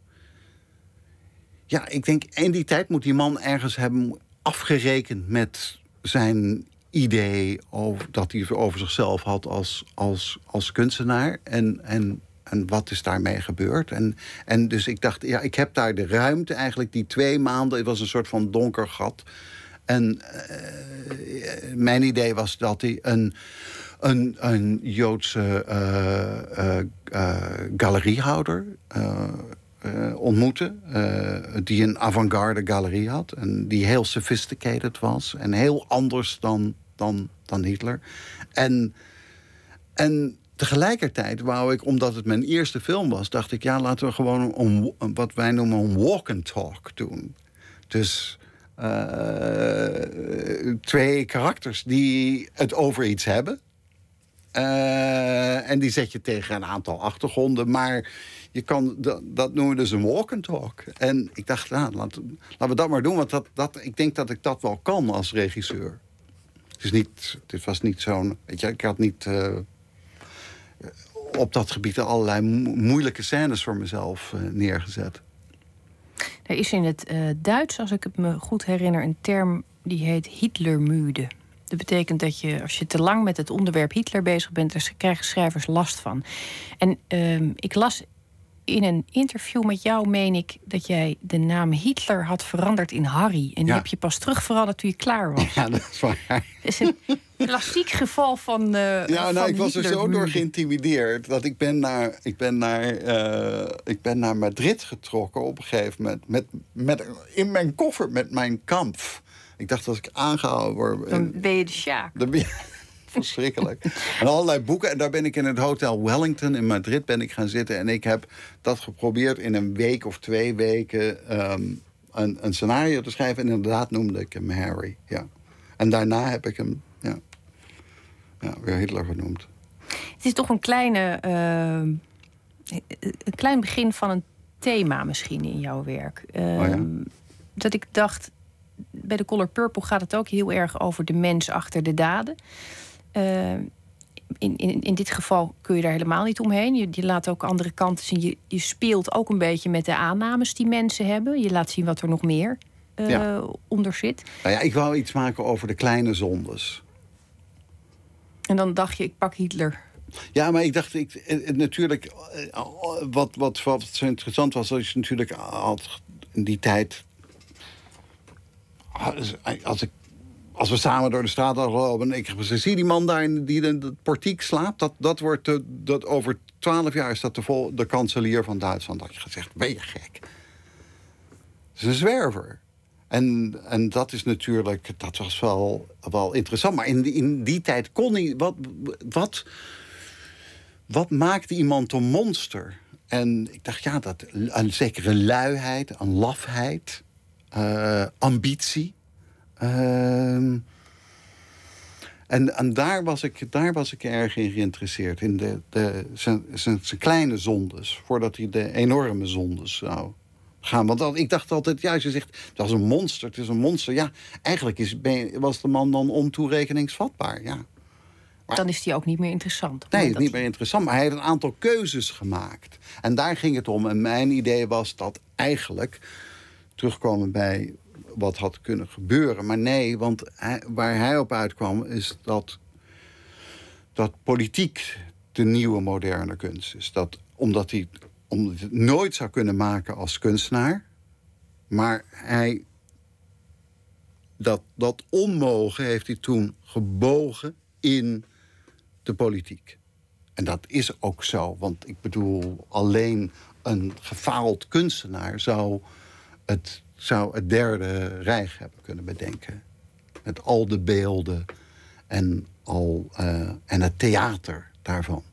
Ja, ik denk in die tijd moet die man ergens hebben afgerekend met zijn idee over, dat hij over zichzelf had als, als, als kunstenaar. En, en, en wat is daarmee gebeurd? En, en dus ik dacht, ja, ik heb daar de ruimte eigenlijk, die twee maanden, het was een soort van donker gat. En uh, mijn idee was dat hij een, een, een Joodse uh, uh, galeriehouder ontmoette. die een avant-garde galerie had. En die heel sophisticated was. En heel anders dan, dan, dan Hitler. En, en tegelijkertijd wou ik, omdat het mijn eerste film was... dacht ik, ja, laten we gewoon een, wat wij noemen een walk and talk doen. Dus... twee karakters die het over iets hebben. En die zet je tegen een aantal achtergronden. Maar je kan, dat, dat noemen we dus een walk and talk. En ik dacht, nou, laten, we dat maar doen. Want dat, dat, ik denk dat ik dat wel kan als regisseur. Het, is niet, dit was niet zo'n... Weet je, ik had niet uh, op dat gebied allerlei moeilijke scènes voor mezelf uh, neergezet. Er is in het Duits, als ik het me goed herinner, een term die heet Hitlermude. Dat betekent dat je, als je te lang met het onderwerp Hitler bezig bent, daar krijgen schrijvers last van. En uh, ik las in een interview met jou, meen ik, dat jij de naam Hitler had veranderd in Harry. En die heb je pas terug veranderd toen je klaar was. Ja, dat is waar. Dat is een klassiek geval van. Uh, ja, nou, ik was er zo door geïntimideerd dat ik ben naar, ik ben naar, uh, ik ben naar Madrid getrokken op een gegeven moment. Met, met, in mijn koffer met mijn kamp. Ik dacht als ik aangehouden word. Dan ben je de Sjaak. Dan ben je, verschrikkelijk. en allerlei boeken. En daar ben ik in het Hotel Wellington in Madrid ben ik gaan zitten. En ik heb dat geprobeerd in een week of twee weken um, een, een, scenario te schrijven. En inderdaad noemde ik hem Harry. Ja. En daarna heb ik hem ja, ja, weer Hitler genoemd. Het is toch een kleine, uh, een klein begin van een thema misschien in jouw werk. Uh, oh ja? Dat ik dacht, bij de Color Purple gaat het ook heel erg over de mens achter de daden. Uh, in, in, in dit geval kun je daar helemaal niet omheen. Je, je laat ook andere kanten zien. Je, je speelt ook een beetje met de aannames die mensen hebben. Je laat zien wat er nog meer uh, onder zit. Nou ja, ik wou iets maken over de kleine zondes. En dan dacht je, ik pak Hitler. Ja, maar ik dacht, ik, natuurlijk, wat, wat, wat zo interessant was, als je natuurlijk had in die tijd als, ik, als we samen door de straat gelopen... en ik zie die man daar die in het portiek slaapt... dat, dat wordt de, dat over twaalf jaar is dat de, vol, de kanselier van Duitsland. Dat je gezegd, ben je gek? Het is een zwerver. En, en dat is natuurlijk, dat was wel, wel interessant. Maar in die, in die tijd kon hij, wat, wat, wat maakte iemand een monster? En ik dacht, ja, dat, een zekere luiheid, een lafheid uh, ambitie. Uh, en, en daar, was ik, daar was ik erg in geïnteresseerd. In de, de, zijn, zijn, zijn kleine zondes. Voordat hij de enorme zondes zou gaan. Want ik dacht altijd, ja, je zegt, dat is een monster, het is een monster. Ja, eigenlijk is, ben, was de man dan ontoerekeningsvatbaar, ja. Maar, dan is hij ook niet meer interessant. Nee, niet meer interessant. Maar hij heeft een aantal keuzes gemaakt. En daar ging het om. En mijn idee was dat eigenlijk terugkomen bij wat had kunnen gebeuren. Maar nee, want hij, waar hij op uitkwam is dat, dat politiek de nieuwe moderne kunst is. Dat, omdat hij omdat het nooit zou kunnen maken als kunstenaar. Maar hij. Dat, dat onmogen heeft hij toen gebogen in de politiek. En dat is ook zo. Want ik bedoel, alleen een gefaald kunstenaar zou het zou het derde rijk hebben kunnen bedenken. Met al de beelden en, al, uh, en het theater daarvan.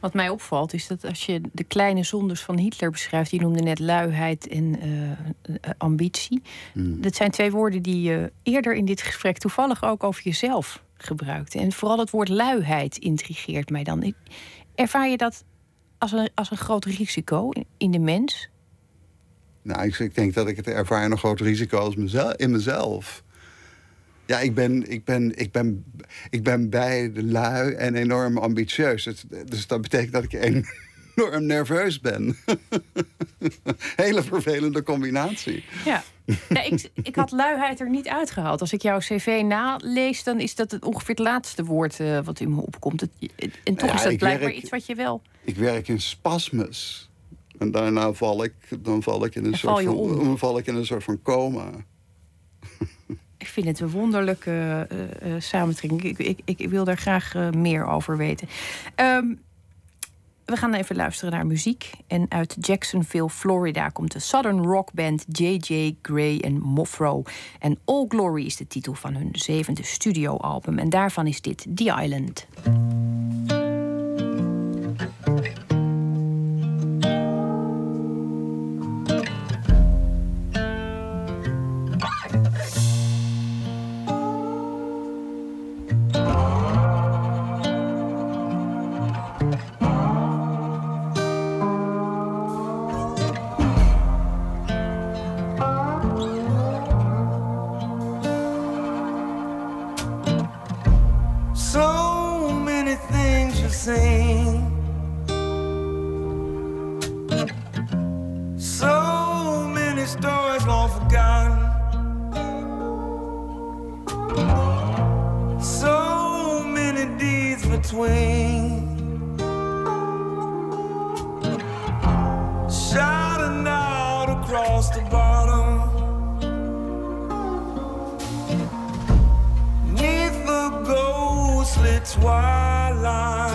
Wat mij opvalt is dat als je de kleine zondes van Hitler beschrijft, die noemde net luiheid en uh, ambitie. Hmm. Dat zijn twee woorden die je eerder in dit gesprek toevallig ook over jezelf gebruikte. En vooral het woord luiheid intrigeert mij dan. Ervaar je dat als een, als een groot risico in de mens? Nou, ik, ik denk dat ik het ervaar een groot risico als mezelf, in mezelf. Ja, ik ben, ik, ben, ik, ben, ik ben beide lui en enorm ambitieus. Dus, dus dat betekent dat ik enorm nerveus ben. Hele vervelende combinatie. Ja. ik, ik had luiheid er niet uitgehaald. Als ik jouw cv nalees, dan is dat het ongeveer het laatste woord uh, wat in me opkomt. Het, en toch Ja, is dat blijkbaar werk- iets wat je wel. Ik werk in spasmus. En daarna val ik, dan val ik in een, En soort van, val ik in een soort van coma. Ik vind het een wonderlijke eh, eh, samentrekking. Ik, ik, ik wil daar graag eh, meer over weten. Ehm, we gaan even luisteren naar muziek. En uit Jacksonville, Florida, komt de Southern Rock Band J.J. Gray en Moffro. En All Glory is de titel van hun zevende studioalbum. En daarvan is dit The Island. Things. So many stories long forgotten. So many deeds between. Shouting out across the bottom. Neath the twilight,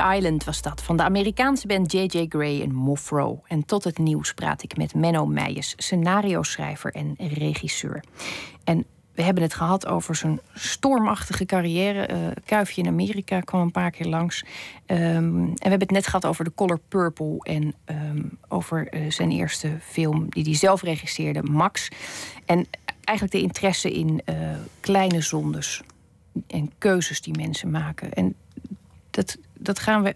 Island was dat, van de Amerikaanse band J.J. Gray en Mofro. En tot het nieuws praat ik met Menno Meijers, scenario-schrijver en regisseur. En we hebben het gehad over zijn stormachtige carrière. Uh, Kuifje in Amerika kwam een paar keer langs. Ehm, en we hebben het net gehad over The Color Purple... en ehm, over eh, zijn eerste film die hij zelf regisseerde, Max. En eigenlijk de interesse in uh, kleine zondes en keuzes die mensen maken. En dat, dat gaan we,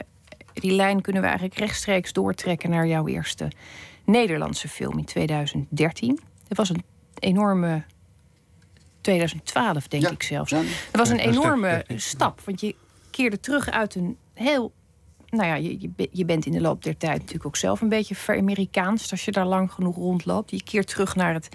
die lijn kunnen we eigenlijk rechtstreeks doortrekken naar jouw eerste Nederlandse film in 2013. Het was een enorme 2012, denk ik zelfs. Ja, dat was een enorme stap. Want je keerde terug uit een heel. Nou ja, je, je bent in de loop der tijd natuurlijk ook zelf een beetje ver-Amerikaans. Als je daar lang genoeg rondloopt. Je keert terug naar het,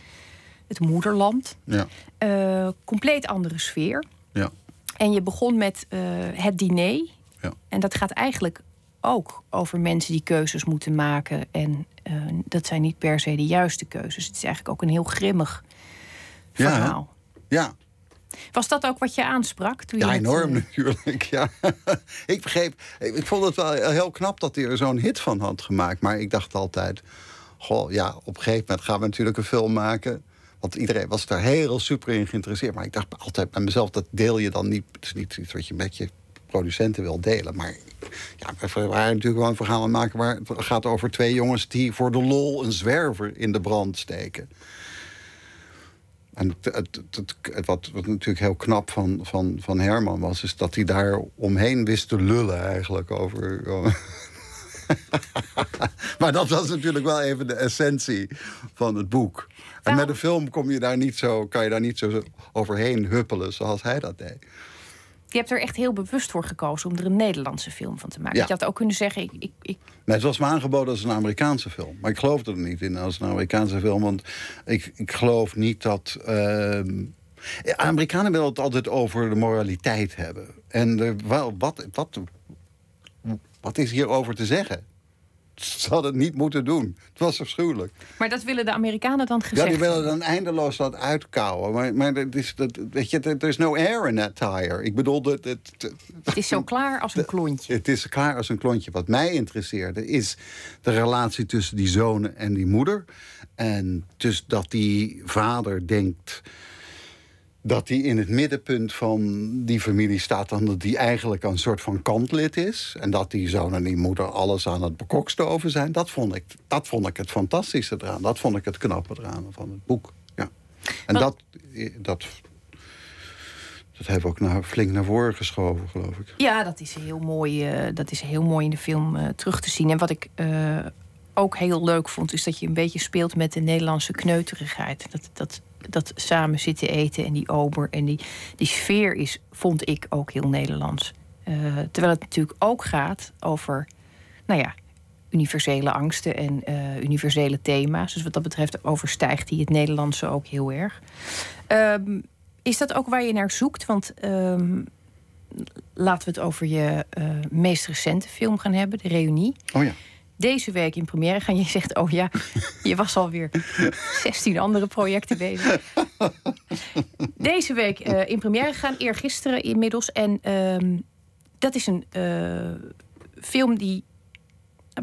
het moederland. Ja. Uh, compleet andere sfeer. Ja. En je begon met uh, het diner. Ja. En dat gaat eigenlijk ook over mensen die keuzes moeten maken. En uh, dat zijn niet per se de juiste keuzes. Het is eigenlijk ook een heel grimmig verhaal. Ja. Was dat ook wat je aansprak? Toen je ja, enorm het, uh... natuurlijk. Ja. ik begreep, ik vond het wel heel knap dat hij er zo'n hit van had gemaakt. Maar ik dacht altijd, goh, ja, op een gegeven moment gaan we natuurlijk een film maken. Want iedereen was daar heel super in geïnteresseerd. Maar ik dacht altijd bij mezelf, dat deel je dan niet. Het is niet iets wat je met je producenten wil delen. Maar ja, we waren natuurlijk wel een verhaal aan maken... waar het gaat over twee jongens die voor de lol een zwerver in de brand steken. En het, het, het, wat, wat natuurlijk heel knap van, van, van Herman was, is dat hij daar omheen wist te lullen eigenlijk over. maar dat was natuurlijk wel even de essentie van het boek. En met een film kom je daar niet zo, kan je daar niet zo overheen huppelen zoals hij dat deed. Je hebt er echt heel bewust voor gekozen om er een Nederlandse film van te maken. Ja. Je had ook kunnen zeggen, ik, ik, ik... Nee, het was me aangeboden als een Amerikaanse film. Maar ik geloofde er niet in als een Amerikaanse film. Want ik, ik geloof niet dat... Uh, Amerikanen willen het altijd over de moraliteit hebben. En de, wat, wat, wat is hierover te zeggen? Ze hadden het niet moeten doen. Het was afschuwelijk. Maar dat willen de Amerikanen dan gezegd Ja, die willen dan eindeloos dat uitkouwen. Maar, maar dat is, dat, weet je, er is no air in that tire. Ik bedoel... Dat, het, het is zo klaar als een klontje. Het is klaar als een klontje. Wat mij interesseerde is de relatie tussen die zoon en die moeder. En dus dat die vader denkt dat hij in het middenpunt van die familie staat... dan dat hij eigenlijk een soort van kantlid is. En dat die zoon en die moeder alles aan het bekokstoven zijn. Dat vond ik, dat vond ik het fantastische eraan. Dat vond ik het knappe eraan van het boek. Ja. En dat, dat, dat hebben we ook naar, flink naar voren geschoven, geloof ik. Ja, dat is heel mooi, uh, dat is heel mooi in de film uh, terug te zien. En wat ik... Uh, ook heel leuk vond, is dat je een beetje speelt met de Nederlandse kneuterigheid. Dat, dat dat samen zitten eten en die ober en die, die sfeer is, vond ik ook heel Nederlands. Uh, terwijl het natuurlijk ook gaat over, nou ja, universele angsten en uh, universele thema's. Dus wat dat betreft overstijgt hij het Nederlandse ook heel erg. Um, is dat ook waar je naar zoekt? Want um, laten we het over je uh, meest recente film gaan hebben, De Reunie. Oh ja deze week in première gaan. Je zegt, oh ja, je was alweer 16 andere projecten bezig. Deze week uh, in première gaan, eergisteren inmiddels. En uh, dat is een uh, film die,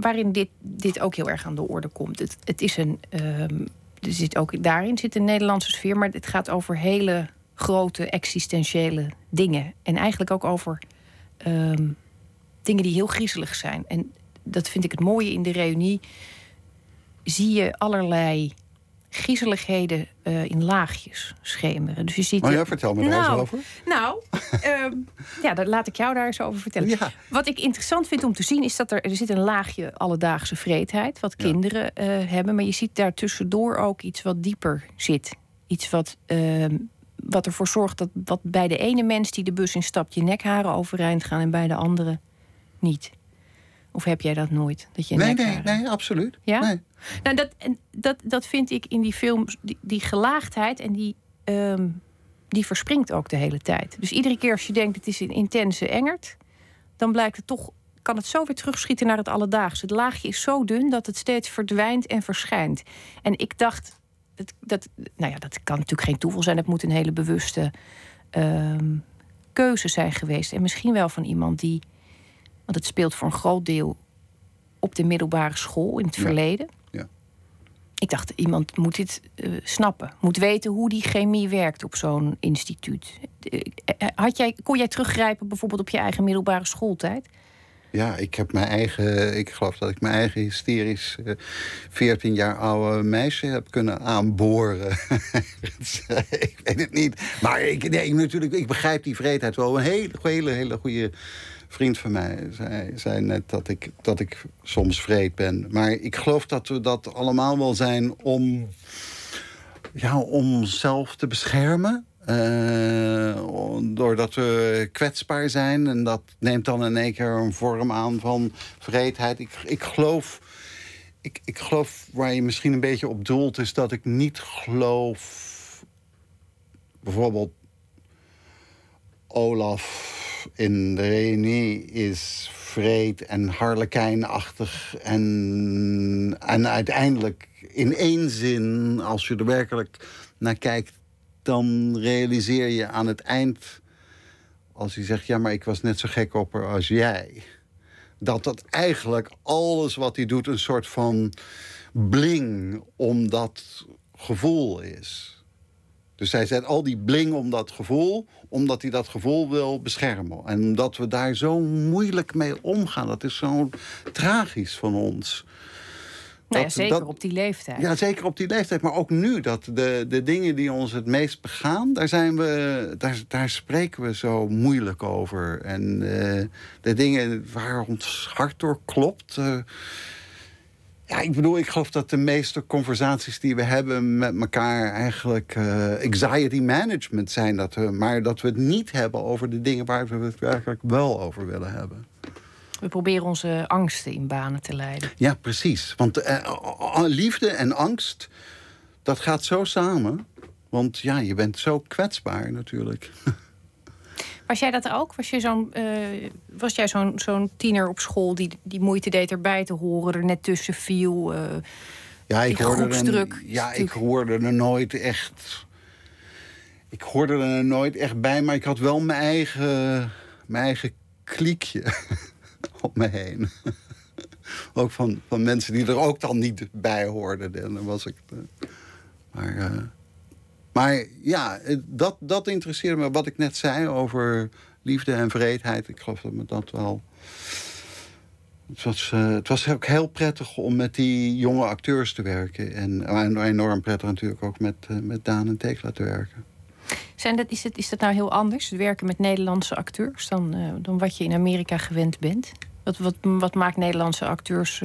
waarin dit, dit ook heel erg aan de orde komt. Het, het is een, um, er zit ook, daarin zit een Nederlandse sfeer, maar het gaat over hele grote existentiële dingen. En eigenlijk ook over um, dingen die heel griezelig zijn. En dat vind ik het mooie in de reunie, zie je allerlei griezeligheden uh, in laagjes schemeren. Dus je ziet. Oh ja, vertel me daar nou, eens over. Nou, um, ja, dan laat ik jou daar eens over vertellen. Ja. Wat ik interessant vind om te zien is dat er, er zit een laagje alledaagse vreedheid, wat ja. kinderen uh, hebben, maar je ziet daar tussendoor ook iets wat dieper zit. Iets wat, uh, wat ervoor zorgt dat wat bij de ene mens die de bus instapt je nekharen overeind gaan en bij de andere niet. Of heb jij dat nooit? Dat je nee, nee, nee, absoluut. Ja? Nee. Nou, dat, dat, dat vind ik in die film, die, die gelaagdheid en die, um, die verspringt ook de hele tijd. Dus iedere keer als je denkt het is een intense engert, dan blijkt het toch, kan het zo weer terugschieten naar het alledaagse. Het laagje is zo dun dat het steeds verdwijnt en verschijnt. En ik dacht, dat, dat, nou ja, dat kan natuurlijk geen toeval zijn. Het moet een hele bewuste um, keuze zijn geweest. En misschien wel van iemand die Want het speelt voor een groot deel op de middelbare school in het Ja. verleden. Ja. Ik dacht, iemand moet dit eh, snappen. Moet weten hoe die chemie werkt op zo'n instituut. Eh, eh, Had jij, kon jij teruggrijpen bijvoorbeeld op je eigen middelbare schooltijd? Ja, ik heb mijn eigen. Ik geloof dat ik mijn eigen hysterisch eh, 14 jaar oude meisje heb kunnen aanboren. ik weet het niet. Maar ik, nee, natuurlijk, ik begrijp die vreedheid wel. Een hele, hele, hele goede vriend van mij zei, net dat ik, dat ik soms vreed ben. Maar ik geloof dat we dat allemaal wel zijn om. Ja, om onszelf te beschermen. Eh, doordat we kwetsbaar zijn. En dat neemt dan in één keer een vorm aan van vreedheid. Ik, ik geloof. Ik, ik geloof waar je misschien een beetje op doelt, is dat ik niet geloof. Bijvoorbeeld Olaf in de reunie is vreed en harlekijnachtig. En, en uiteindelijk in één zin, als je er werkelijk naar kijkt, dan realiseer je aan het eind, als hij zegt: Ja, maar ik was net zo gek op haar als jij. Dat dat eigenlijk alles wat hij doet een soort van bling om dat gevoel is. Dus hij zet al die bling om dat gevoel, omdat hij dat gevoel wil beschermen. En omdat we daar zo moeilijk mee omgaan, dat is zo tragisch van ons. Nou ja, zeker dat- op die leeftijd. Ja, zeker op die leeftijd. Maar ook nu, dat de, de dingen die ons het meest begaan, daar, zijn we, daar, daar spreken we zo moeilijk over. En eh, de dingen waar ons hart door klopt. eh, ja, ik bedoel, ik geloof dat de meeste conversaties die we hebben met elkaar eigenlijk eh, anxiety management zijn. Dat we, maar dat we het niet hebben over de dingen waar we het werkelijk wel over willen hebben. We proberen onze angsten in banen te leiden. Ja, precies. Want eh, liefde en angst, dat gaat zo samen. Want ja, je bent zo kwetsbaar natuurlijk. Was jij dat ook? Was, je zo'n, eh, was jij zo'n zo'n tiener op school die, die moeite deed erbij te horen, er net tussen viel? eh, Ja, ik hoorde, er, ja, ik hoorde er nooit echt. Ik hoorde er nooit echt bij, maar ik had wel mijn eigen, mijn eigen kliekje op me heen. ook van, van mensen die er ook dan niet bij hoorden. En dan was ik. eh, maar, eh, maar ja, dat, dat interesseerde me. Wat ik net zei over liefde en vreedheid. Ik geloof dat me dat wel. Het was, eh, het was ook heel prettig om met die jonge acteurs te werken. En, en enorm prettig natuurlijk ook met, eh, met Daan en Tekla te werken. zijn dat, is, het, is dat nou heel anders, het werken met Nederlandse acteurs, dan, eh, dan wat je in Amerika gewend bent? Wat, wat, wat maakt Nederlandse acteurs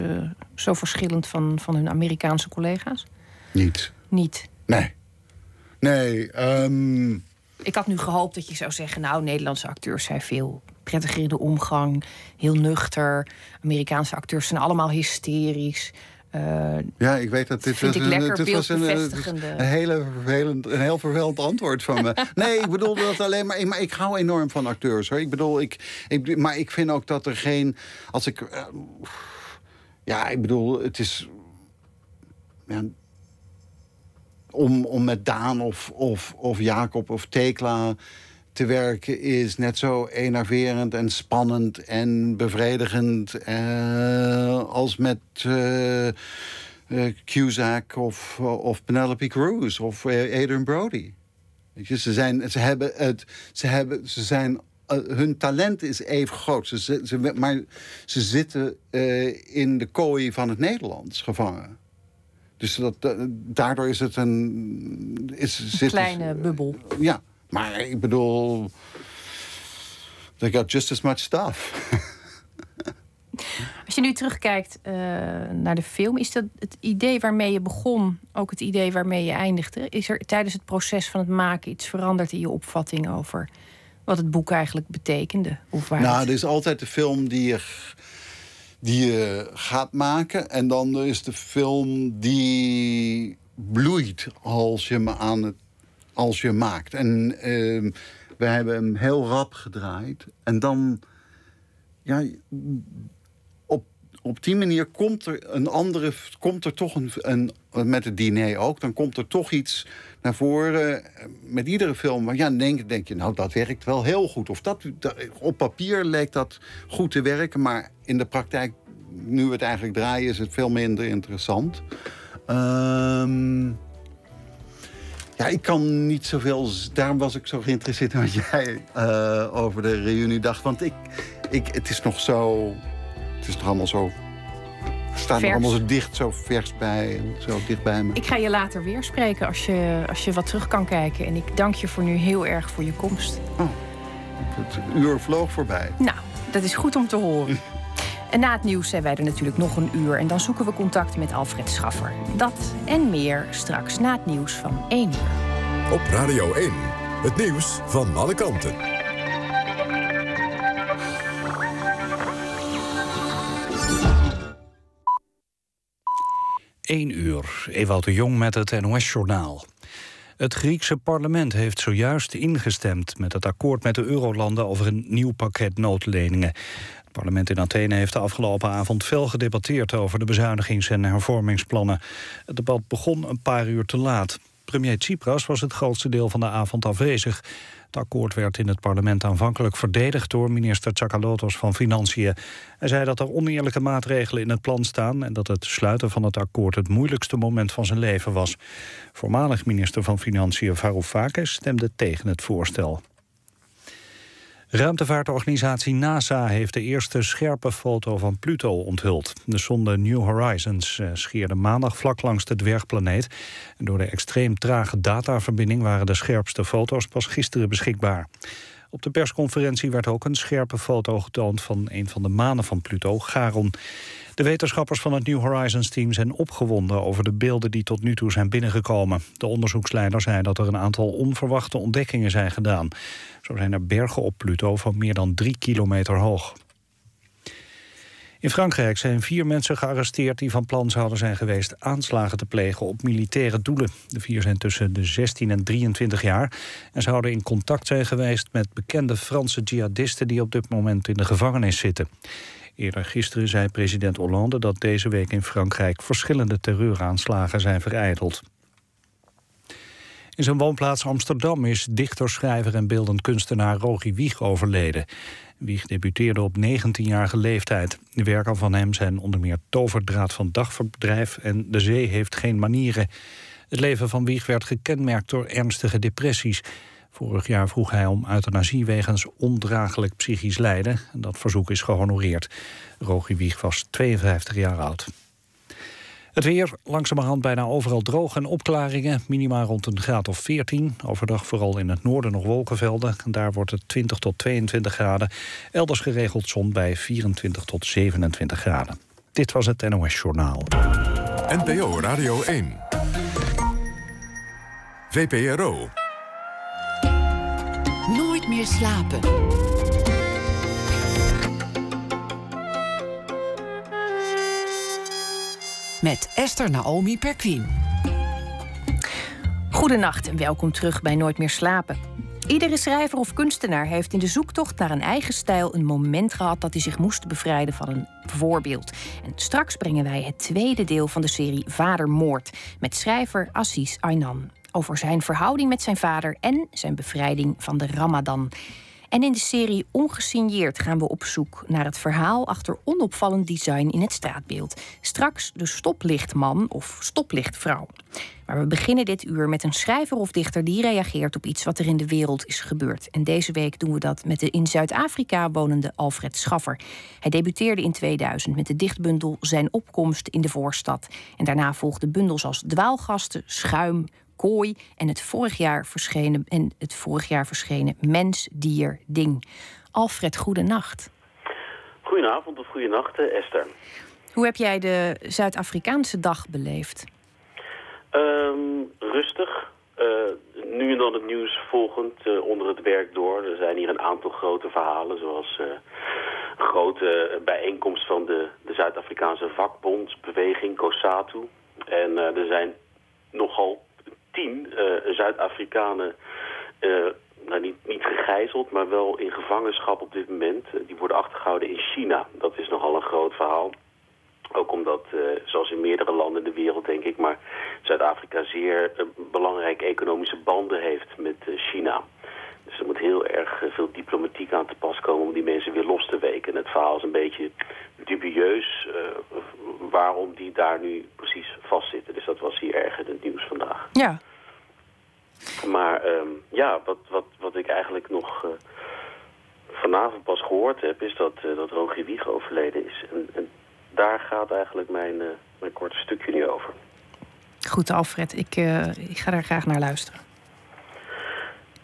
zo verschillend van, van hun Amerikaanse collega's? Niet. Niet. Nee. Nee. ehm, Ik had nu gehoopt dat je zou zeggen, nou, Nederlandse acteurs zijn veel prettiger in de omgang, heel nuchter. Amerikaanse acteurs zijn allemaal hysterisch. Eh, ja, ik weet dat dit was een, lekker dit was een, eh, beeldbevestigende. een, hele vervelend, een heel vervelend antwoord van me. Nee, ik bedoel dat alleen maar. Maar ik hou enorm van acteurs hoor. Ik bedoel, ik, ik, maar ik vind ook dat er geen. Als ik. eh, ja, ik bedoel, het is. Ja, om, om met Daan of, of, of Jacob of Tekla te werken is net zo enerverend en spannend en bevredigend eh, als met eh, eh, Cusack of, of Penelope Cruz of eh, Adrian Brody. Je, ze, zijn, ze hebben het, ze hebben, ze zijn, hun talent is even groot. Ze, ze, ze- maar ze zitten in de kooi van het Nederlands gevangen. Dus dat, eh, daardoor is het een... Is, een zit- kleine bubbel. ja, maar ik bedoel. They got just as much stuff. Als je nu terugkijkt eh, naar de film, is dat het idee waarmee je begon ook het idee waarmee je eindigde? Is er tijdens het proces van het maken iets veranderd in je opvatting over wat het boek eigenlijk betekende? Of waar nou, het- er is altijd de film die je, die je gaat maken. En dan is de film die bloeit als je hem aan het. Als je maakt. En ehm, we hebben hem heel rap gedraaid. En dan. Ja, op, die manier komt er een andere, komt er toch een, een, met het diner ook, dan komt er toch iets naar voren. Met iedere film, maar ja, denk, denk je, nou dat werkt wel heel goed. Of dat, op papier leek dat goed te werken, maar in de praktijk, nu we het eigenlijk draaien, is het veel minder interessant. Ehm, ja, ik kan niet zoveel. Daarom was ik zo geïnteresseerd in wat jij uh, over de reunie dacht. Want ik, ik, het is nog zo. Is toch allemaal zo. We staan er allemaal zo dicht, zo vers bij en zo dicht bij me. Ik ga je later weer spreken als je, als je wat terug kan kijken. En ik dank je voor nu heel erg voor je komst. Oh, het uur vloog voorbij. Nou, dat is goed om te horen. En na het nieuws zijn wij er natuurlijk nog een uur. En dan zoeken we contact met Alfred Schaffer. Dat en meer straks na het nieuws van 1 uur. Op Radio 1, het nieuws van alle kanten. Eén uur, Ewout de Jong met het NOS-journaal. Het Griekse parlement heeft zojuist ingestemd met het akkoord met de eurolanden over een nieuw pakket noodleningen. Het parlement in Athene heeft de afgelopen avond veel gedebatteerd over de bezuinigings- en hervormingsplannen. Het debat begon een paar uur te laat. Premier Tsipras was het grootste deel van de avond afwezig. Het akkoord werd in het parlement aanvankelijk verdedigd door minister Tsakalotos van Financiën. Hij zei dat er oneerlijke maatregelen in het plan staan en dat het sluiten van het akkoord het moeilijkste moment van zijn leven was. Voormalig minister van Financiën Varoufakis stemde tegen het voorstel. Ruimtevaartorganisatie NASA heeft de eerste scherpe foto van Pluto onthuld. De sonde New Horizons eh, scheerde maandag vlak langs de dwergplaneet. Door de extreem trage dataverbinding waren de scherpste foto's pas gisteren beschikbaar. Op de persconferentie werd ook een scherpe foto getoond van een van de manen van Pluto, Charon. De wetenschappers van het New Horizons-team zijn opgewonden over de beelden die tot nu toe zijn binnengekomen. De onderzoeksleider zei dat er een aantal onverwachte ontdekkingen zijn gedaan. Zo zijn er bergen op Pluto van meer dan drie kilometer hoog. In Frankrijk zijn vier mensen gearresteerd die van plan zouden zijn geweest aanslagen te plegen op militaire doelen. De vier zijn tussen de 16 en 23 jaar en zouden in contact zijn geweest met bekende Franse jihadisten die op dit moment in de gevangenis zitten. Eerder gisteren zei president Hollande dat deze week in Frankrijk verschillende terreuraanslagen zijn vereideld. In zijn woonplaats Amsterdam is dichter, schrijver en beeldend kunstenaar Rogi Wieg overleden. Wieg debuteerde op 19-jarige leeftijd. De werken van hem zijn onder meer Toverdraad van Dagverblijf en De Zee heeft geen manieren. Het leven van Wieg werd gekenmerkt door ernstige depressies. Vorig jaar vroeg hij om euthanasie wegens ondraaglijk psychisch lijden. Dat verzoek is gehonoreerd. Rogi Wieg was 52 jaar oud. Het weer, langzamerhand bijna overal droog en opklaringen. Minima rond een graad of 14. Overdag vooral in het noorden nog wolkenvelden. Daar wordt het 20 tot 22 graden. Elders geregeld zon bij 24 tot 27 graden. Dit was het NOS Journaal. NPO Radio 1. VPRO. Nooit meer slapen. Met Esther Naomi Perquin. Goedenacht en welkom terug bij Nooit meer slapen. Iedere schrijver of kunstenaar heeft in de zoektocht naar een eigen stijl een moment gehad dat hij zich moest bevrijden van een voorbeeld. En straks brengen wij het tweede deel van de serie Vadermoord met schrijver Assis Aynan over zijn verhouding met zijn vader en zijn bevrijding van de Ramadan. En in de serie Ongesigneerd gaan we op zoek naar het verhaal achter onopvallend design in het straatbeeld. Straks de stoplichtman of stoplichtvrouw. Maar we beginnen dit uur met een schrijver of dichter die reageert op iets wat er in de wereld is gebeurd. En deze week doen we dat met de in Zuid-Afrika wonende Alfred Schaffer. Hij debuteerde in 2000 met de dichtbundel Zijn opkomst in de voorstad. En daarna volgden bundels als Dwaalgasten, Schuim, Kooi en het vorig jaar verschenen, en het vorig jaar verschenen Mens, Dier, Ding. Alfred, goedenacht. Goedenavond of goedenacht, Esther. Hoe heb jij de Zuid-Afrikaanse dag beleefd? Um, rustig. Uh, nu en dan het nieuws volgend uh, onder het werk door. Er zijn hier een aantal grote verhalen, zoals uh, een grote bijeenkomst van de, de Zuid-Afrikaanse vakbondsbeweging COSATU. En er zijn nogal tien uh, Zuid-Afrikanen, uh, nou niet, niet gegijzeld, maar wel in gevangenschap op dit moment. Uh, die worden achtergehouden in China. Dat is nogal een groot verhaal. Ook omdat, zoals in meerdere landen in de wereld denk ik, maar Zuid-Afrika zeer belangrijke economische banden heeft met China. Er moet heel erg veel diplomatiek aan te pas komen om die mensen weer los te weken. En het verhaal is een beetje dubieus waarom die daar nu precies vastzitten. Dus dat was hier erg in het nieuws vandaag. Ja. Maar um, ja, wat, wat, wat ik eigenlijk nog vanavond pas gehoord heb... is dat, dat Rogier Wieg overleden is. En, en daar gaat eigenlijk mijn, uh, mijn korte stukje nu over. Goed, Alfred. Ik, uh, ik ga daar graag naar luisteren.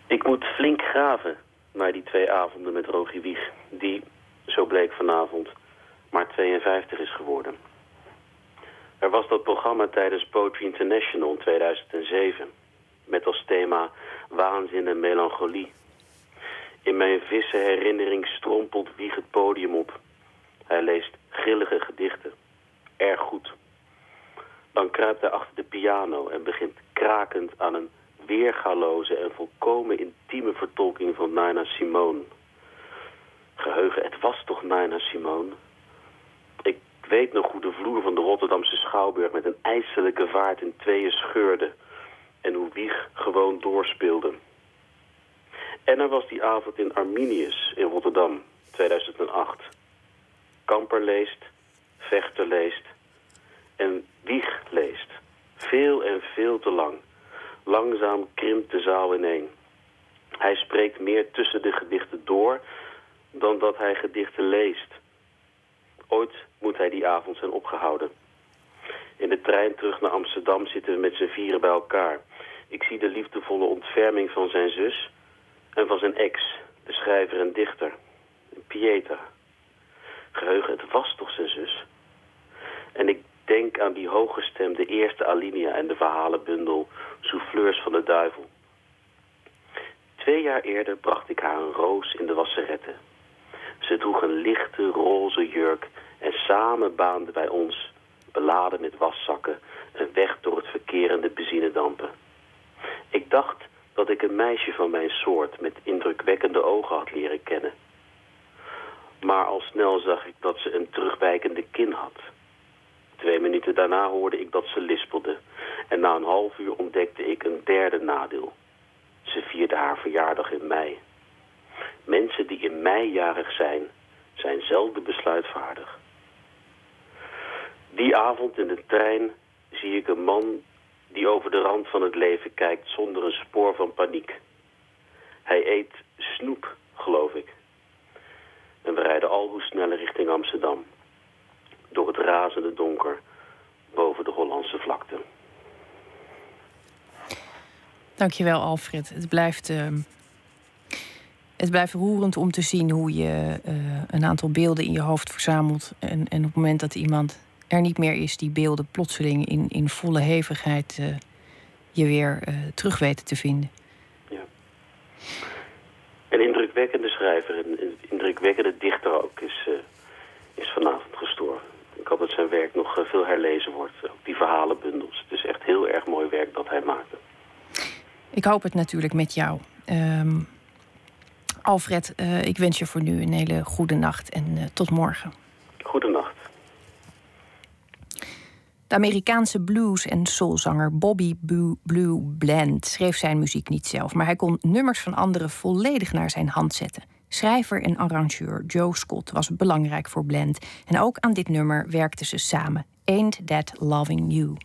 Ik moet flink graven naar die twee avonden met Rogie Wieg... die, zo bleek vanavond, maar 52 is geworden. Er was dat programma tijdens Poetry International in 2007... met als thema waanzin en melancholie. In mijn visse herinnering strompelt Wieg het podium op... Hij leest grillige gedichten. Erg goed. Dan kruipt hij achter de piano en begint krakend aan een weergaloze en volkomen intieme vertolking van Nina Simone. Geheugen, het was toch Nina Simone? Ik weet nog hoe de vloer van de Rotterdamse Schouwburg met een ijselijke vaart in tweeën scheurde en hoe Wieg gewoon doorspeelde. En er was die avond in Arminius in Rotterdam, 2008. Kamper leest, Vechter leest en Wieg leest. Veel en veel te lang. Langzaam krimpt de zaal ineen. Hij spreekt meer tussen de gedichten door dan dat hij gedichten leest. Ooit moet hij die avond zijn opgehouden. In de trein terug naar Amsterdam zitten we met z'n vieren bij elkaar. Ik zie de liefdevolle ontferming van zijn zus en van zijn ex, de schrijver en dichter, Pieta. Geheugen, het was toch zijn zus? En ik denk aan die hooggestemde eerste alinea en de verhalenbundel Souffleurs van de Duivel. Twee jaar eerder bracht ik haar een roos in de wasserette. Ze droeg een lichte roze jurk en samen baanden wij ons, beladen met waszakken, een weg door het verkerende benzinedampen. Ik dacht dat ik een meisje van mijn soort met indrukwekkende ogen had leren kennen. Maar al snel zag ik dat ze een terugwijkende kin had. Twee minuten daarna hoorde ik dat ze lispelde. En na een half uur ontdekte ik een derde nadeel. Ze vierde haar verjaardag in mei. Mensen die in mei jarig zijn, zijn zelden besluitvaardig. Die avond in de trein zie ik een man die over de rand van het leven kijkt zonder een spoor van paniek. Hij eet snoep, geloof ik. En we rijden al hoe sneller richting Amsterdam. Door het razende donker boven de Hollandse vlakte. Dankjewel, Alfred. Het blijft, uh, het blijft roerend om te zien hoe je uh, een aantal beelden in je hoofd verzamelt. En, en op het moment dat iemand er niet meer is, die beelden plotseling in, in volle hevigheid uh, je weer terug weten te vinden. Ja. Een indrukwekkende schrijver, een indrukwekkende dichter ook, is, is vanavond gestorven. Ik hoop dat zijn werk nog veel herlezen wordt. Ook die verhalenbundels. Het is echt heel erg mooi werk dat hij maakte. Ik hoop het natuurlijk met jou. Um, Alfred, uh, ik wens je voor nu een hele goede nacht en uh, tot morgen. Goedenacht. De Amerikaanse blues- en soulzanger Bobby Blue Bland schreef zijn muziek niet zelf, maar hij kon nummers van anderen volledig naar zijn hand zetten. Schrijver en arrangeur Joe Scott was belangrijk voor Bland en ook aan dit nummer werkten ze samen. Ain't That Loving You.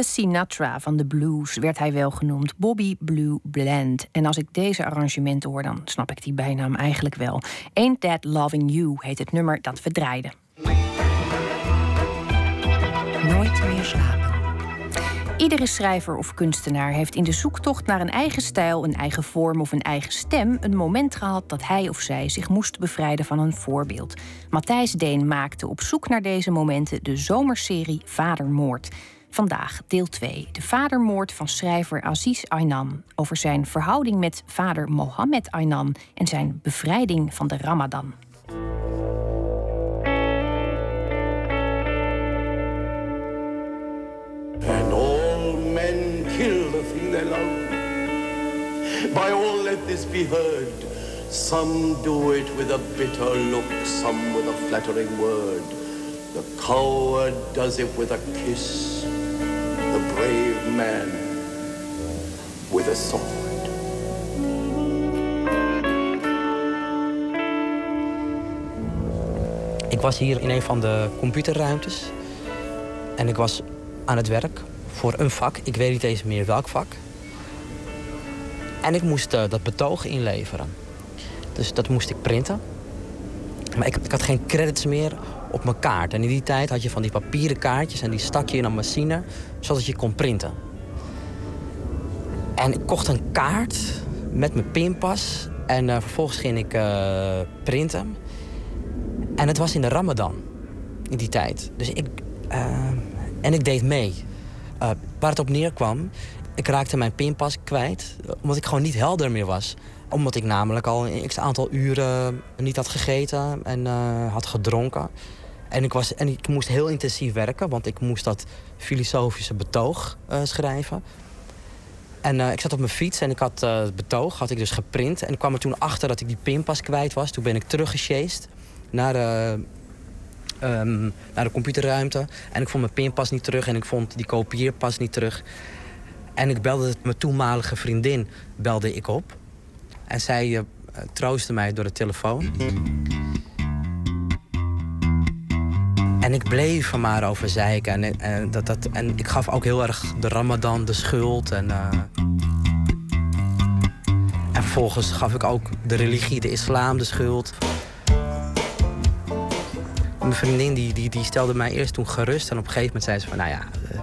De Sinatra van de blues werd hij wel genoemd. Bobby Blue Bland. En als ik deze arrangementen hoor, dan snap ik die bijnaam eigenlijk wel. Ain't That Loving You heet het nummer dat we draaiden. Nooit meer slapen. Iedere schrijver of kunstenaar heeft in de zoektocht naar een eigen stijl, een eigen vorm of een eigen stem een moment gehad dat hij of zij zich moest bevrijden van een voorbeeld. Matthijs Deen maakte op zoek naar deze momenten de zomerserie Vadermoord. Vandaag deel 2, de vadermoord van schrijver Aziz Aynan over zijn verhouding met vader Mohammed Aynan en zijn bevrijding van de Ramadan. And all men kill the thing they love. By all let this be heard. Some do it with a bitter look, some with a flattering word. The coward does it with a kiss, brave man with a sword. Ik was hier in een van de computerruimtes. En ik was aan het werk voor een vak. Ik weet niet eens meer welk vak. En ik moest eh, dat betoog inleveren. Dus dat moest ik printen. Maar ik, ik had geen credits meer op mijn kaart. En in die tijd had je van die papieren kaartjes en die stak je in een machine zodat je kon printen. En ik kocht een kaart met mijn pinpas. En eh, vervolgens ging ik eh, printen. En het was in de Ramadan in die tijd. Dus ik. eh, en ik deed mee. Waar het op neerkwam, ik raakte mijn pinpas kwijt. Omdat ik gewoon niet helder meer was. Omdat ik namelijk al een aantal uren niet had gegeten en had gedronken. En ik, was, en ik moest heel intensief werken, want ik moest dat filosofische betoog eh, schrijven. En eh, ik zat op mijn fiets en ik had eh, het betoog had ik dus geprint. En ik kwam er toen achter dat ik die pinpas kwijt was. Toen ben ik teruggesjeest naar ehm, naar de computerruimte. En ik vond mijn pinpas niet terug en ik vond die kopieerpas niet terug. En ik belde mijn toenmalige vriendin belde ik op. En zij eh, troostte mij door de telefoon. En ik bleef er maar over zeiken. En, dat, dat, en ik gaf ook heel erg de ramadan de schuld. En, eh, en vervolgens gaf ik ook de religie, de islam, de schuld. Mijn vriendin die, die, die stelde mij eerst toen gerust. En op een gegeven moment zei ze van, nou ja, eh,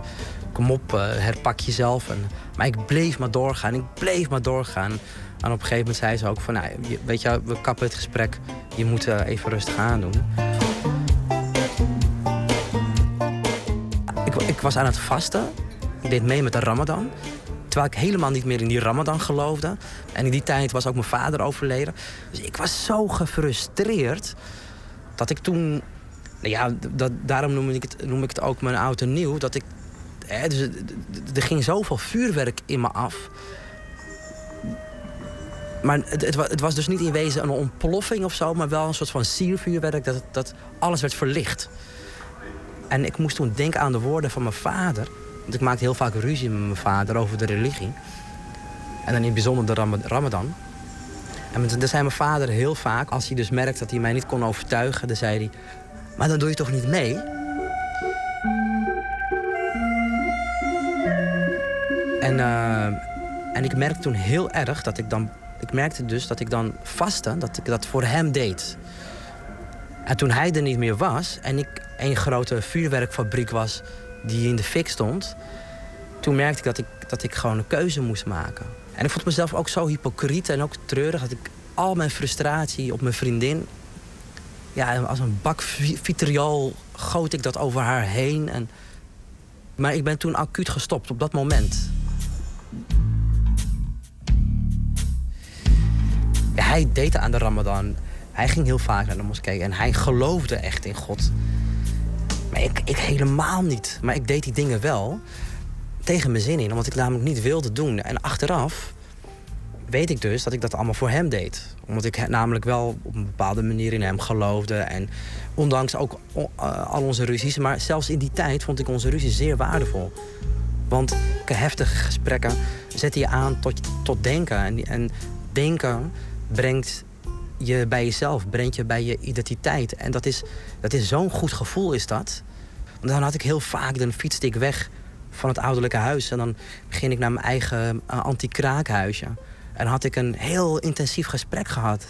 kom op, eh, herpak jezelf. En, maar ik bleef maar doorgaan, ik bleef maar doorgaan. En op een gegeven moment zei ze ook van, nou, weet je, we kappen het gesprek. Je moet even rustig aandoen. Ik, ik was aan het vasten. Ik deed mee met de Ramadan. Terwijl ik helemaal niet meer in die Ramadan geloofde. En in die tijd was ook mijn vader overleden. Dus ik was zo gefrustreerd dat ik toen. Nou ja, dat, daarom noem ik, het, noem ik het ook mijn oud en nieuw. Dat ik. Hè, dus, er ging zoveel vuurwerk in me af. Maar het was dus niet in wezen een ontploffing of zo, maar wel een soort van siervuurwerk dat, dat alles werd verlicht. En ik moest toen denken aan de woorden van mijn vader. Want ik maakte heel vaak ruzie met mijn vader over de religie. En dan in het bijzonder de Ram- Ramadan. En dan zei mijn vader heel vaak, als hij dus merkte dat hij mij niet kon overtuigen, dan zei hij: Maar dan doe je toch niet mee? En, eh, en ik merkte toen heel erg dat ik dan... Ik merkte dus dat ik dan vaste, dat ik dat voor hem deed. En toen hij er niet meer was en ik een grote vuurwerkfabriek was die in de fik stond, toen merkte ik dat ik, dat ik gewoon een keuze moest maken. En ik vond mezelf ook zo hypocriet en ook treurig dat ik al mijn frustratie op mijn vriendin, ja, als een bak vi- vitriol goot ik dat over haar heen. En, maar ik ben toen acuut gestopt op dat moment. Hij deed aan de Ramadan. Hij ging heel vaak naar de moskee en hij geloofde echt in God. Maar ik, ik helemaal niet. Maar ik deed die dingen wel tegen mijn zin in, omdat ik namelijk niet wilde doen. En achteraf weet ik dus dat ik dat allemaal voor hem deed. Omdat ik namelijk wel op een bepaalde manier in hem geloofde. En ondanks ook eh, al onze ruzies. Maar zelfs in die tijd vond ik onze ruzies zeer waardevol. Want heftige gesprekken zetten je aan tot, tot denken. En, en denken brengt je bij jezelf, brengt je bij je identiteit. En dat is, dat is zo'n goed gevoel, is dat. Dan had ik heel vaak, dan fietste ik weg van het ouderlijke huis. En dan ging ik naar mijn eigen uh, anti-kraakhuisje. En had ik een heel intensief gesprek gehad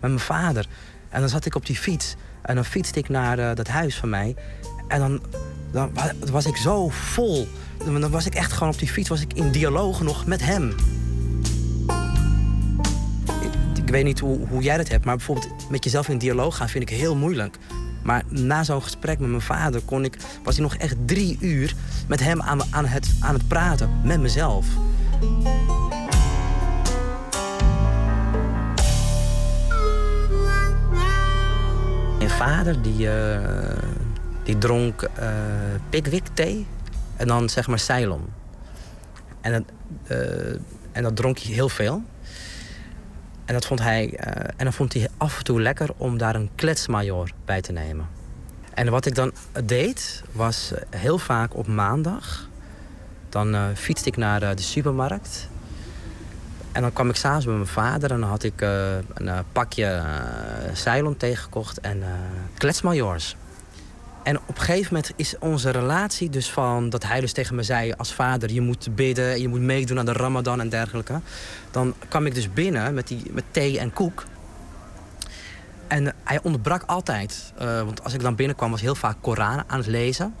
met mijn vader. En dan zat ik op die fiets. En dan fietste ik naar uh, dat huis van mij. En dan, dan was ik zo vol. Dan was ik echt gewoon op die fiets was ik in dialoog nog met hem. Ik, weet niet hoe, hoe jij dat hebt, maar bijvoorbeeld met jezelf in dialoog gaan vind ik heel moeilijk. Maar na zo'n gesprek met mijn vader kon ik, was ik nog echt drie uur met hem aan, aan, het, aan het praten, met mezelf. Mijn vader die, uh, die dronk uh, Pickwick thee en dan zeg maar Ceylon. En uh, en dat dronk hij heel veel. En dat vond hij, uh, en dan vond hij af en toe lekker om daar een kletsmajor bij te nemen. En wat ik dan deed, was heel vaak op maandag. Dan uh, fietste ik naar de supermarkt. En dan kwam ik s'avonds met mijn vader en dan had ik een pakje Ceylon tegengekocht en kletsmajors. En op een gegeven moment is onze relatie dus van dat hij dus tegen me zei als vader, je moet bidden, je moet meedoen aan de Ramadan en dergelijke. Dan kwam ik dus binnen met, die, met thee en koek. En hij onderbrak altijd. Uh, want als ik dan binnenkwam was heel vaak Koran aan het lezen.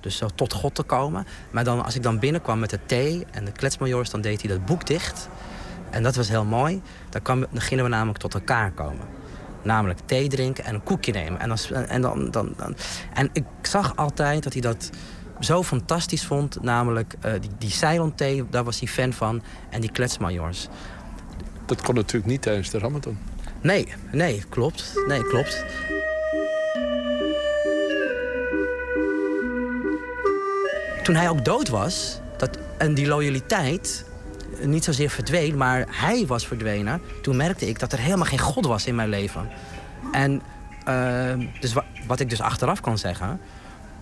Dus tot God te komen. Maar dan, als ik dan binnenkwam met de thee en de kletsmajors, dan deed hij dat boek dicht. En dat was heel mooi. Dan, kwam, dan gingen we namelijk tot elkaar komen. Namelijk thee drinken en een koekje nemen. En, dan, en, dan, dan, dan, en ik zag altijd dat hij dat zo fantastisch vond. Namelijk uh, die, die Ceylon thee, daar was hij fan van. En die kletsmajors. Dat kon natuurlijk niet tijdens de Ramadan. Nee, nee, klopt. Nee, klopt. Toen hij ook dood was, dat, en die loyaliteit niet zozeer verdween, maar hij was verdwenen. Toen merkte ik dat er helemaal geen God was in mijn leven. En uh, dus wa wat ik dus achteraf kan zeggen,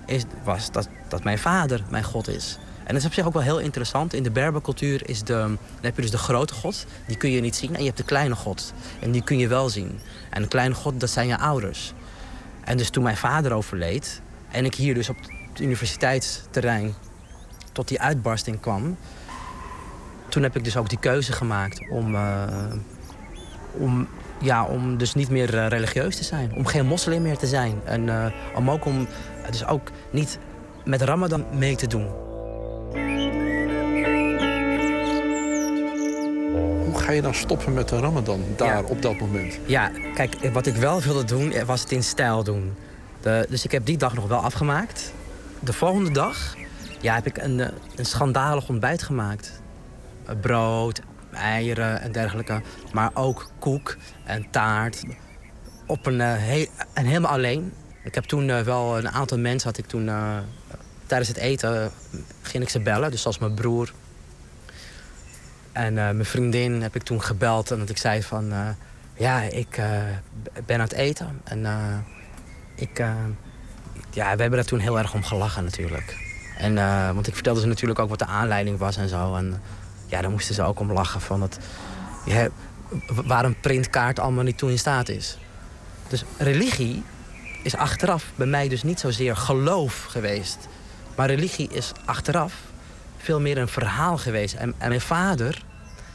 is, was dat, dat mijn vader mijn God is. En dat is op zich ook wel heel interessant. In de Berbercultuur is de, heb je dus de grote God, die kun je niet zien. En je hebt de kleine God, en die kun je wel zien. En de kleine God, dat zijn je ouders. En dus toen mijn vader overleed, en ik hier dus op het universiteitsterrein tot die uitbarsting kwam... toen heb ik dus ook die keuze gemaakt om, uh, om, ja, om dus niet meer uh, religieus te zijn. Om geen moslim meer te zijn. En uh, om ook om dus ook niet met Ramadan mee te doen. Hoe ga je dan stoppen met de Ramadan daar ja. op dat moment? Ja, kijk, wat ik wel wilde doen, was het in stijl doen. De, dus ik heb die dag nog wel afgemaakt. De volgende dag ja, heb ik een, een schandalig ontbijt gemaakt. Brood, eieren en dergelijke. Maar ook koek en taart. Op een, he en helemaal alleen. Ik heb toen uh, wel een aantal mensen had ik toen uh, tijdens het eten ging ik ze bellen, dus zoals mijn broer. En mijn vriendin heb ik toen gebeld en dat ik zei van ja, ik ben aan het eten. En ik, ja, we hebben daar toen heel erg om gelachen natuurlijk. En, want ik vertelde ze natuurlijk ook wat de aanleiding was en zo. En ja, daar moesten ze ook om lachen van ja, waar een printkaart allemaal niet toe in staat is. Dus religie is achteraf bij mij dus niet zozeer geloof geweest. Maar religie is achteraf veel meer een verhaal geweest. En, en mijn vader,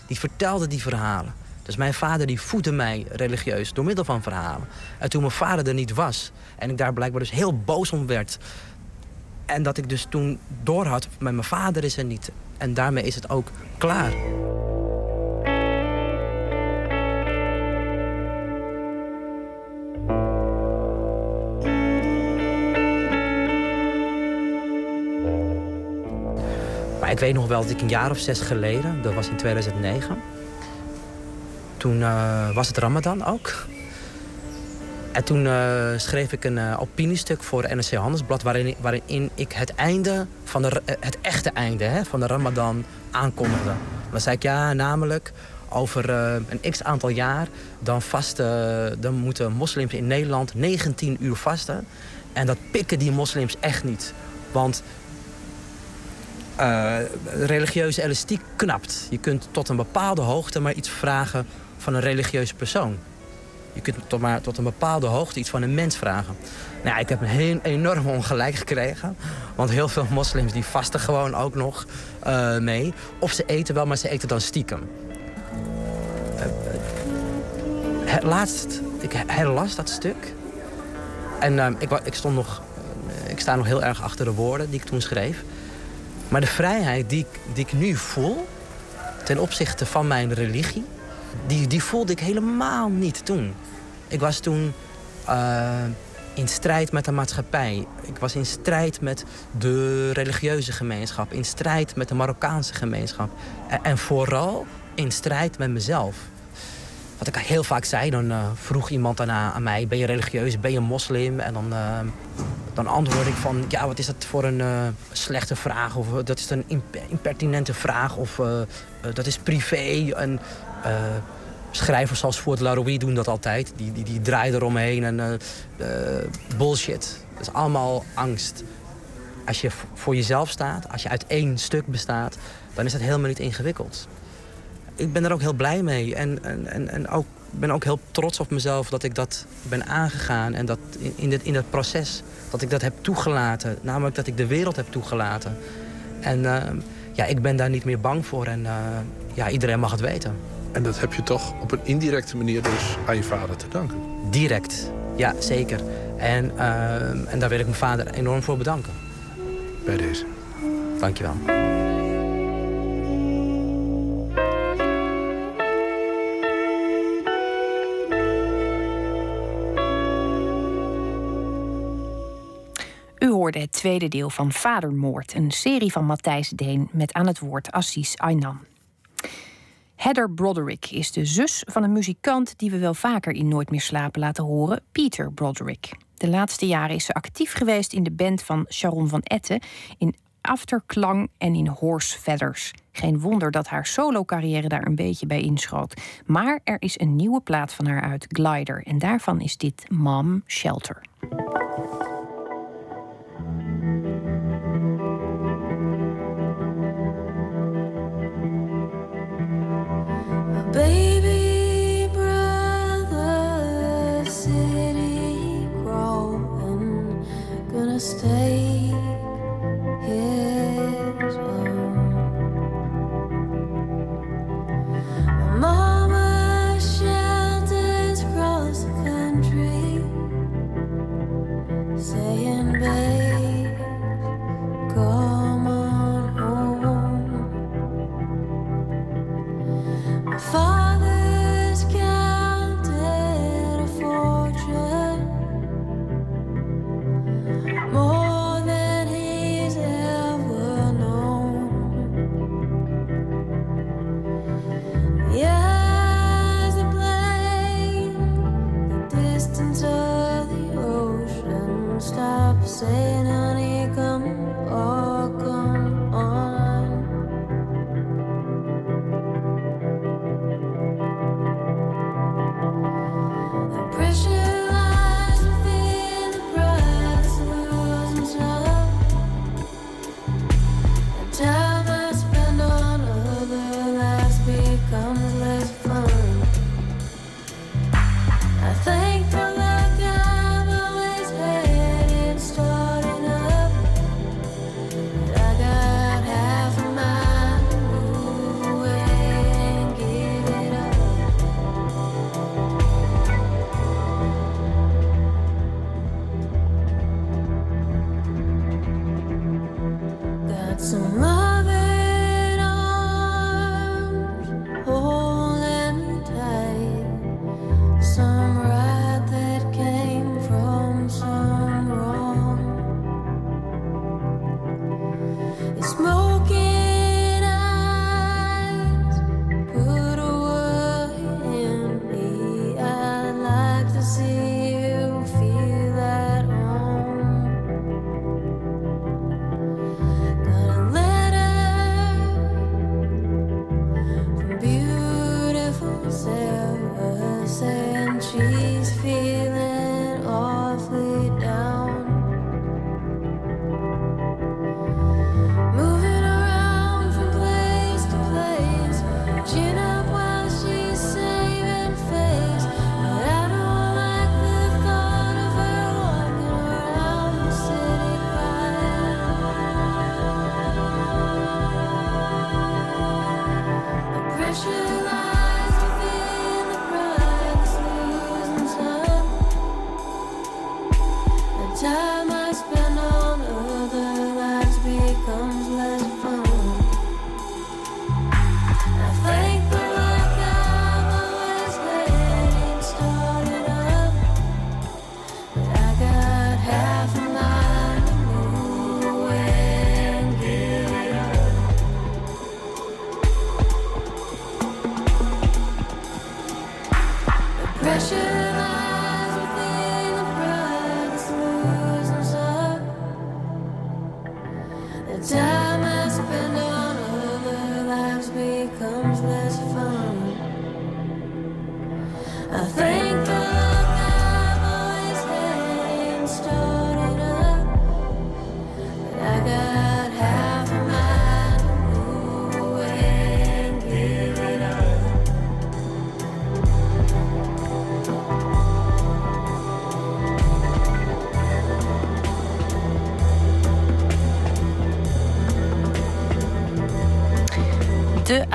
die vertelde die verhalen. Dus mijn vader die voedde mij religieus door middel van verhalen. En toen mijn vader er niet was en ik daar blijkbaar dus heel boos om werd... en dat ik dus toen doorhad, maar mijn vader is er niet. En daarmee is het ook klaar. Maar ik weet nog wel dat ik een jaar of zes geleden, dat was in 2009... toen eh, was het Ramadan ook. En toen eh, schreef ik een uh, opiniestuk voor NRC Handelsblad... waarin, waarin ik het einde van de, het echte einde hè, van de Ramadan aankondigde. Dan zei ik ja, namelijk over een x aantal jaar... dan, vasten, dan moeten moslims in Nederland 19 uur vasten. En dat pikken die moslims echt niet. Want religieuze elastiek knapt. Je kunt tot een bepaalde hoogte maar iets vragen van een religieuze persoon. Je kunt tot maar tot een bepaalde hoogte iets van een mens vragen. Nou, ik heb een heel, enorm ongelijk gekregen. Want heel veel moslims die vasten gewoon ook nog uh, mee. Of ze eten wel, maar ze eten dan stiekem. Uh, laatst, ik herlas dat stuk. En ik, ik, stond nog, ik sta nog heel erg achter de woorden die ik toen schreef. Maar de vrijheid die, die ik nu voel ten opzichte van mijn religie, die, die voelde ik helemaal niet toen. Ik was toen uh, in strijd met de maatschappij. Ik was in strijd met de religieuze gemeenschap. In strijd met de Marokkaanse gemeenschap. En, vooral in strijd met mezelf. Wat ik heel vaak zei, dan uh, vroeg iemand daarna aan mij... ben je religieus, ben je moslim? En dan, uh, dan antwoord ik van... ja, wat is dat voor een slechte vraag? Of dat is een imp impertinente vraag? Of dat is privé? En, schrijvers zoals Fort Laroui doen dat altijd. Die, die, die draaien eromheen en bullshit. Dat is allemaal angst. Als je voor jezelf staat, als je uit één stuk bestaat... dan is dat helemaal niet ingewikkeld ik ben er ook heel blij mee. En, en, en ook, ben ook heel trots op mezelf dat ik dat ben aangegaan. En dat in, in, dit, in het proces dat ik dat heb toegelaten. Namelijk dat ik de wereld heb toegelaten. En uh, ja, ik ben daar niet meer bang voor. En uh, ja, iedereen mag het weten. En dat heb je toch op een indirecte manier dus aan je vader te danken? Direct, ja, zeker. En, uh, en daar wil ik mijn vader enorm voor bedanken. Bij deze. Dankjewel. hoorde het tweede deel van Vadermoord, een serie van Matthijs Deen met aan het woord Assis Aynan. Heather Broderick is de zus van een muzikant die we wel vaker in Nooit meer slapen laten horen, Peter Broderick. De laatste jaren is ze actief geweest in de band van Sharon van Etten, in Afterklang en in Horse Feathers. Geen wonder dat haar solo-carrière daar een beetje bij inschoot. Maar er is een nieuwe plaat van haar uit, Glider, en daarvan is dit Mom Shelter.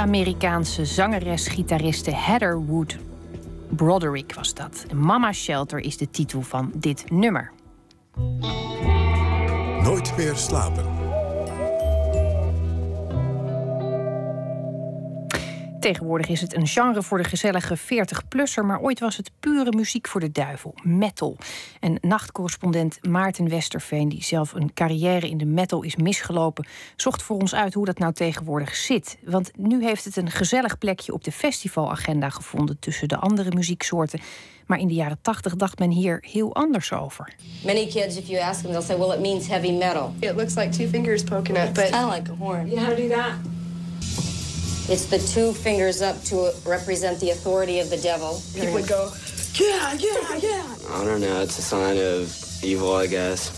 Amerikaanse zangeres-gitariste Heather Wood Broderick was dat. Mama Shelter is de titel van dit nummer. Nooit meer slapen. Tegenwoordig is het een genre voor de gezellige 40-plusser, maar ooit was het pure muziek voor de duivel, metal. En nachtcorrespondent Maarten Westerveen, die zelf een carrière in de metal is misgelopen, zocht voor ons uit hoe dat nou tegenwoordig zit. Want nu heeft het een gezellig plekje op de festivalagenda gevonden tussen de andere muzieksoorten. Maar in de jaren 80 dacht men hier heel anders over. Many kids, if you ask them, they'll say, well, it means heavy metal. It looks like two fingers poking up, but of like a horn. Yeah, how to do that? It's the two fingers up to represent the authority of the devil. People would go, yeah, yeah, yeah. I don't know. It's a sign of evil, I guess.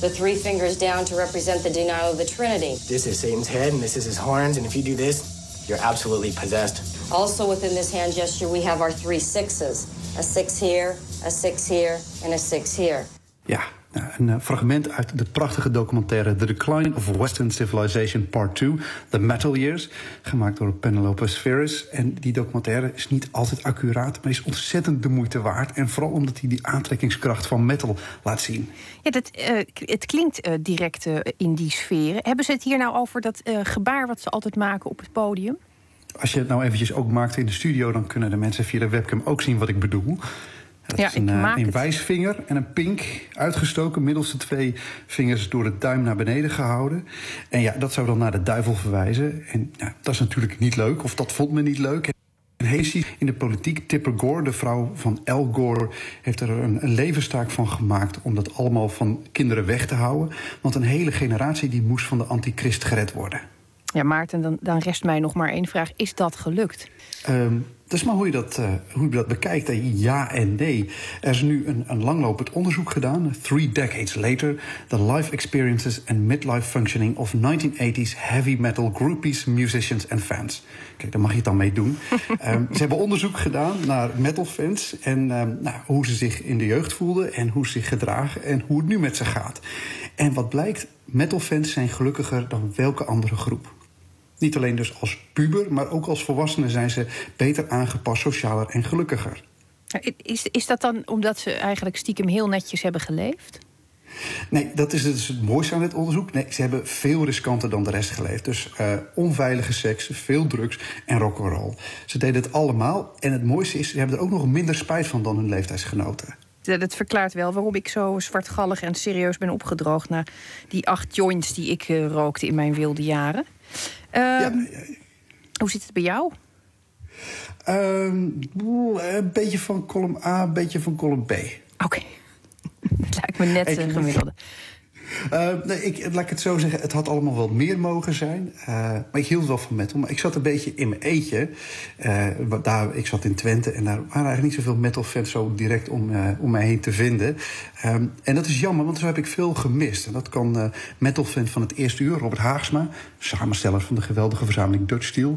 The three fingers down to represent the denial of the Trinity. This is Satan's head, and this is his horns, and if you do this, you're absolutely possessed. Also within this hand gesture, we have our three sixes. A six here, a six here, and a six here. Ja, nou, een eh, fragment uit de prachtige documentaire The Decline of Western Civilization Part 2, The Metal Years, gemaakt door Penelope Spheris. En die documentaire is niet altijd accuraat, maar is ontzettend de moeite waard. En vooral omdat hij die aantrekkingskracht van metal laat zien. Ja, dat, eh, het klinkt eh, direct eh, in die sferen. Hebben ze het hier nou over dat eh, gebaar wat ze altijd maken op het podium? Als je het nou eventjes ook maakt in de studio, dan kunnen de mensen via de webcam ook zien wat ik bedoel. Dat Ja, is een, eh, een wijsvinger en een pink uitgestoken, middelste twee vingers door de duim naar beneden gehouden. En ja, dat zou dan naar de duivel verwijzen. En ja, dat is natuurlijk niet leuk, of dat vond men niet leuk. En Hasty in de politiek, Tipper Gore, de vrouw van Al Gore, heeft er een, een levenstaak van gemaakt om dat allemaal van kinderen weg te houden. Want een hele generatie die moest van de antichrist gered worden. Ja, Maarten, dan, dan rest mij nog maar één vraag. Is dat gelukt? Dat is maar hoe je dat, eh, hoe je dat bekijkt. Ja en nee. Er is nu een, een langlopend onderzoek gedaan. Three decades later. The life experiences and midlife functioning of 1980s heavy metal groupies, musicians en fans. Kijk, daar mag je het dan mee doen. Ehm, ze hebben onderzoek gedaan naar metalfans. En ehm, nou, hoe ze zich in de jeugd voelden. En hoe ze zich gedragen. En hoe het nu met ze gaat. En wat blijkt, metalfans zijn gelukkiger dan welke andere groep. Niet alleen dus als puber, maar ook als volwassenen zijn ze beter aangepast, socialer en gelukkiger. Is, is dat dan omdat ze eigenlijk stiekem heel netjes hebben geleefd? Nee, dat is dus het mooiste aan dit onderzoek. Nee, ze hebben veel riskanter dan de rest geleefd. Dus eh, onveilige seks, veel drugs en rock'n'roll. Ze deden het allemaal. En het mooiste is, ze hebben er ook nog minder spijt van dan hun leeftijdsgenoten. Dat dat verklaart wel waarom ik zo zwartgallig en serieus ben opgedroogd... na die acht joints die ik eh, rookte in mijn wilde jaren. Ehm, Hoe zit het bij jou? Ehm, oeh, een beetje van column A, een beetje van column B. Oké. Dat lijkt me net een gemiddelde. Eh, ik, laat ik het zo zeggen, het had allemaal wel meer mogen zijn. Eh, maar ik hield wel van metal. Maar ik zat een beetje in mijn eentje. Eh, daar, ik zat in Twente en daar waren eigenlijk niet zoveel metalfans zo direct om, om mij heen te vinden. Ehm, en dat is jammer, want zo heb ik veel gemist. En dat kan eh metalfan van het eerste uur, Robert Haagsma... samensteller van de geweldige verzameling Dutch Steel...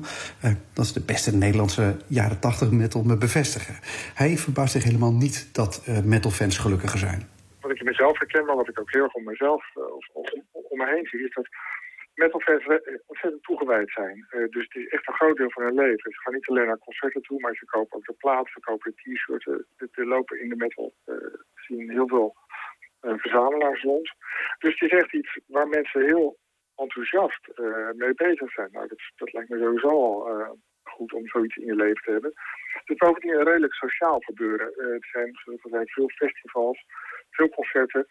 dat is de beste Nederlandse jaren 80 metal, me bevestigen. Hij verbaast zich helemaal niet dat eh, metalfans gelukkiger zijn. In mezelf herken, maar wat ik ook heel erg om mezelf eh, of, om me heen zie, is dat metalfans eh, ontzettend toegewijd zijn. Eh, dus het is echt een groot deel van hun leven. Ze gaan niet alleen naar concerten toe, maar ze kopen ook de plaat, ze kopen de t-shirts. Ze lopen in de metal eh, zien heel veel verzamelaars rond. Dus het is echt iets waar mensen heel enthousiast mee bezig zijn. Nou, dat, dat lijkt me sowieso al goed om zoiets in je leven te hebben. Het is bovendien een redelijk sociaal gebeuren. Er zijn, zoals veel festivals, veel concerten.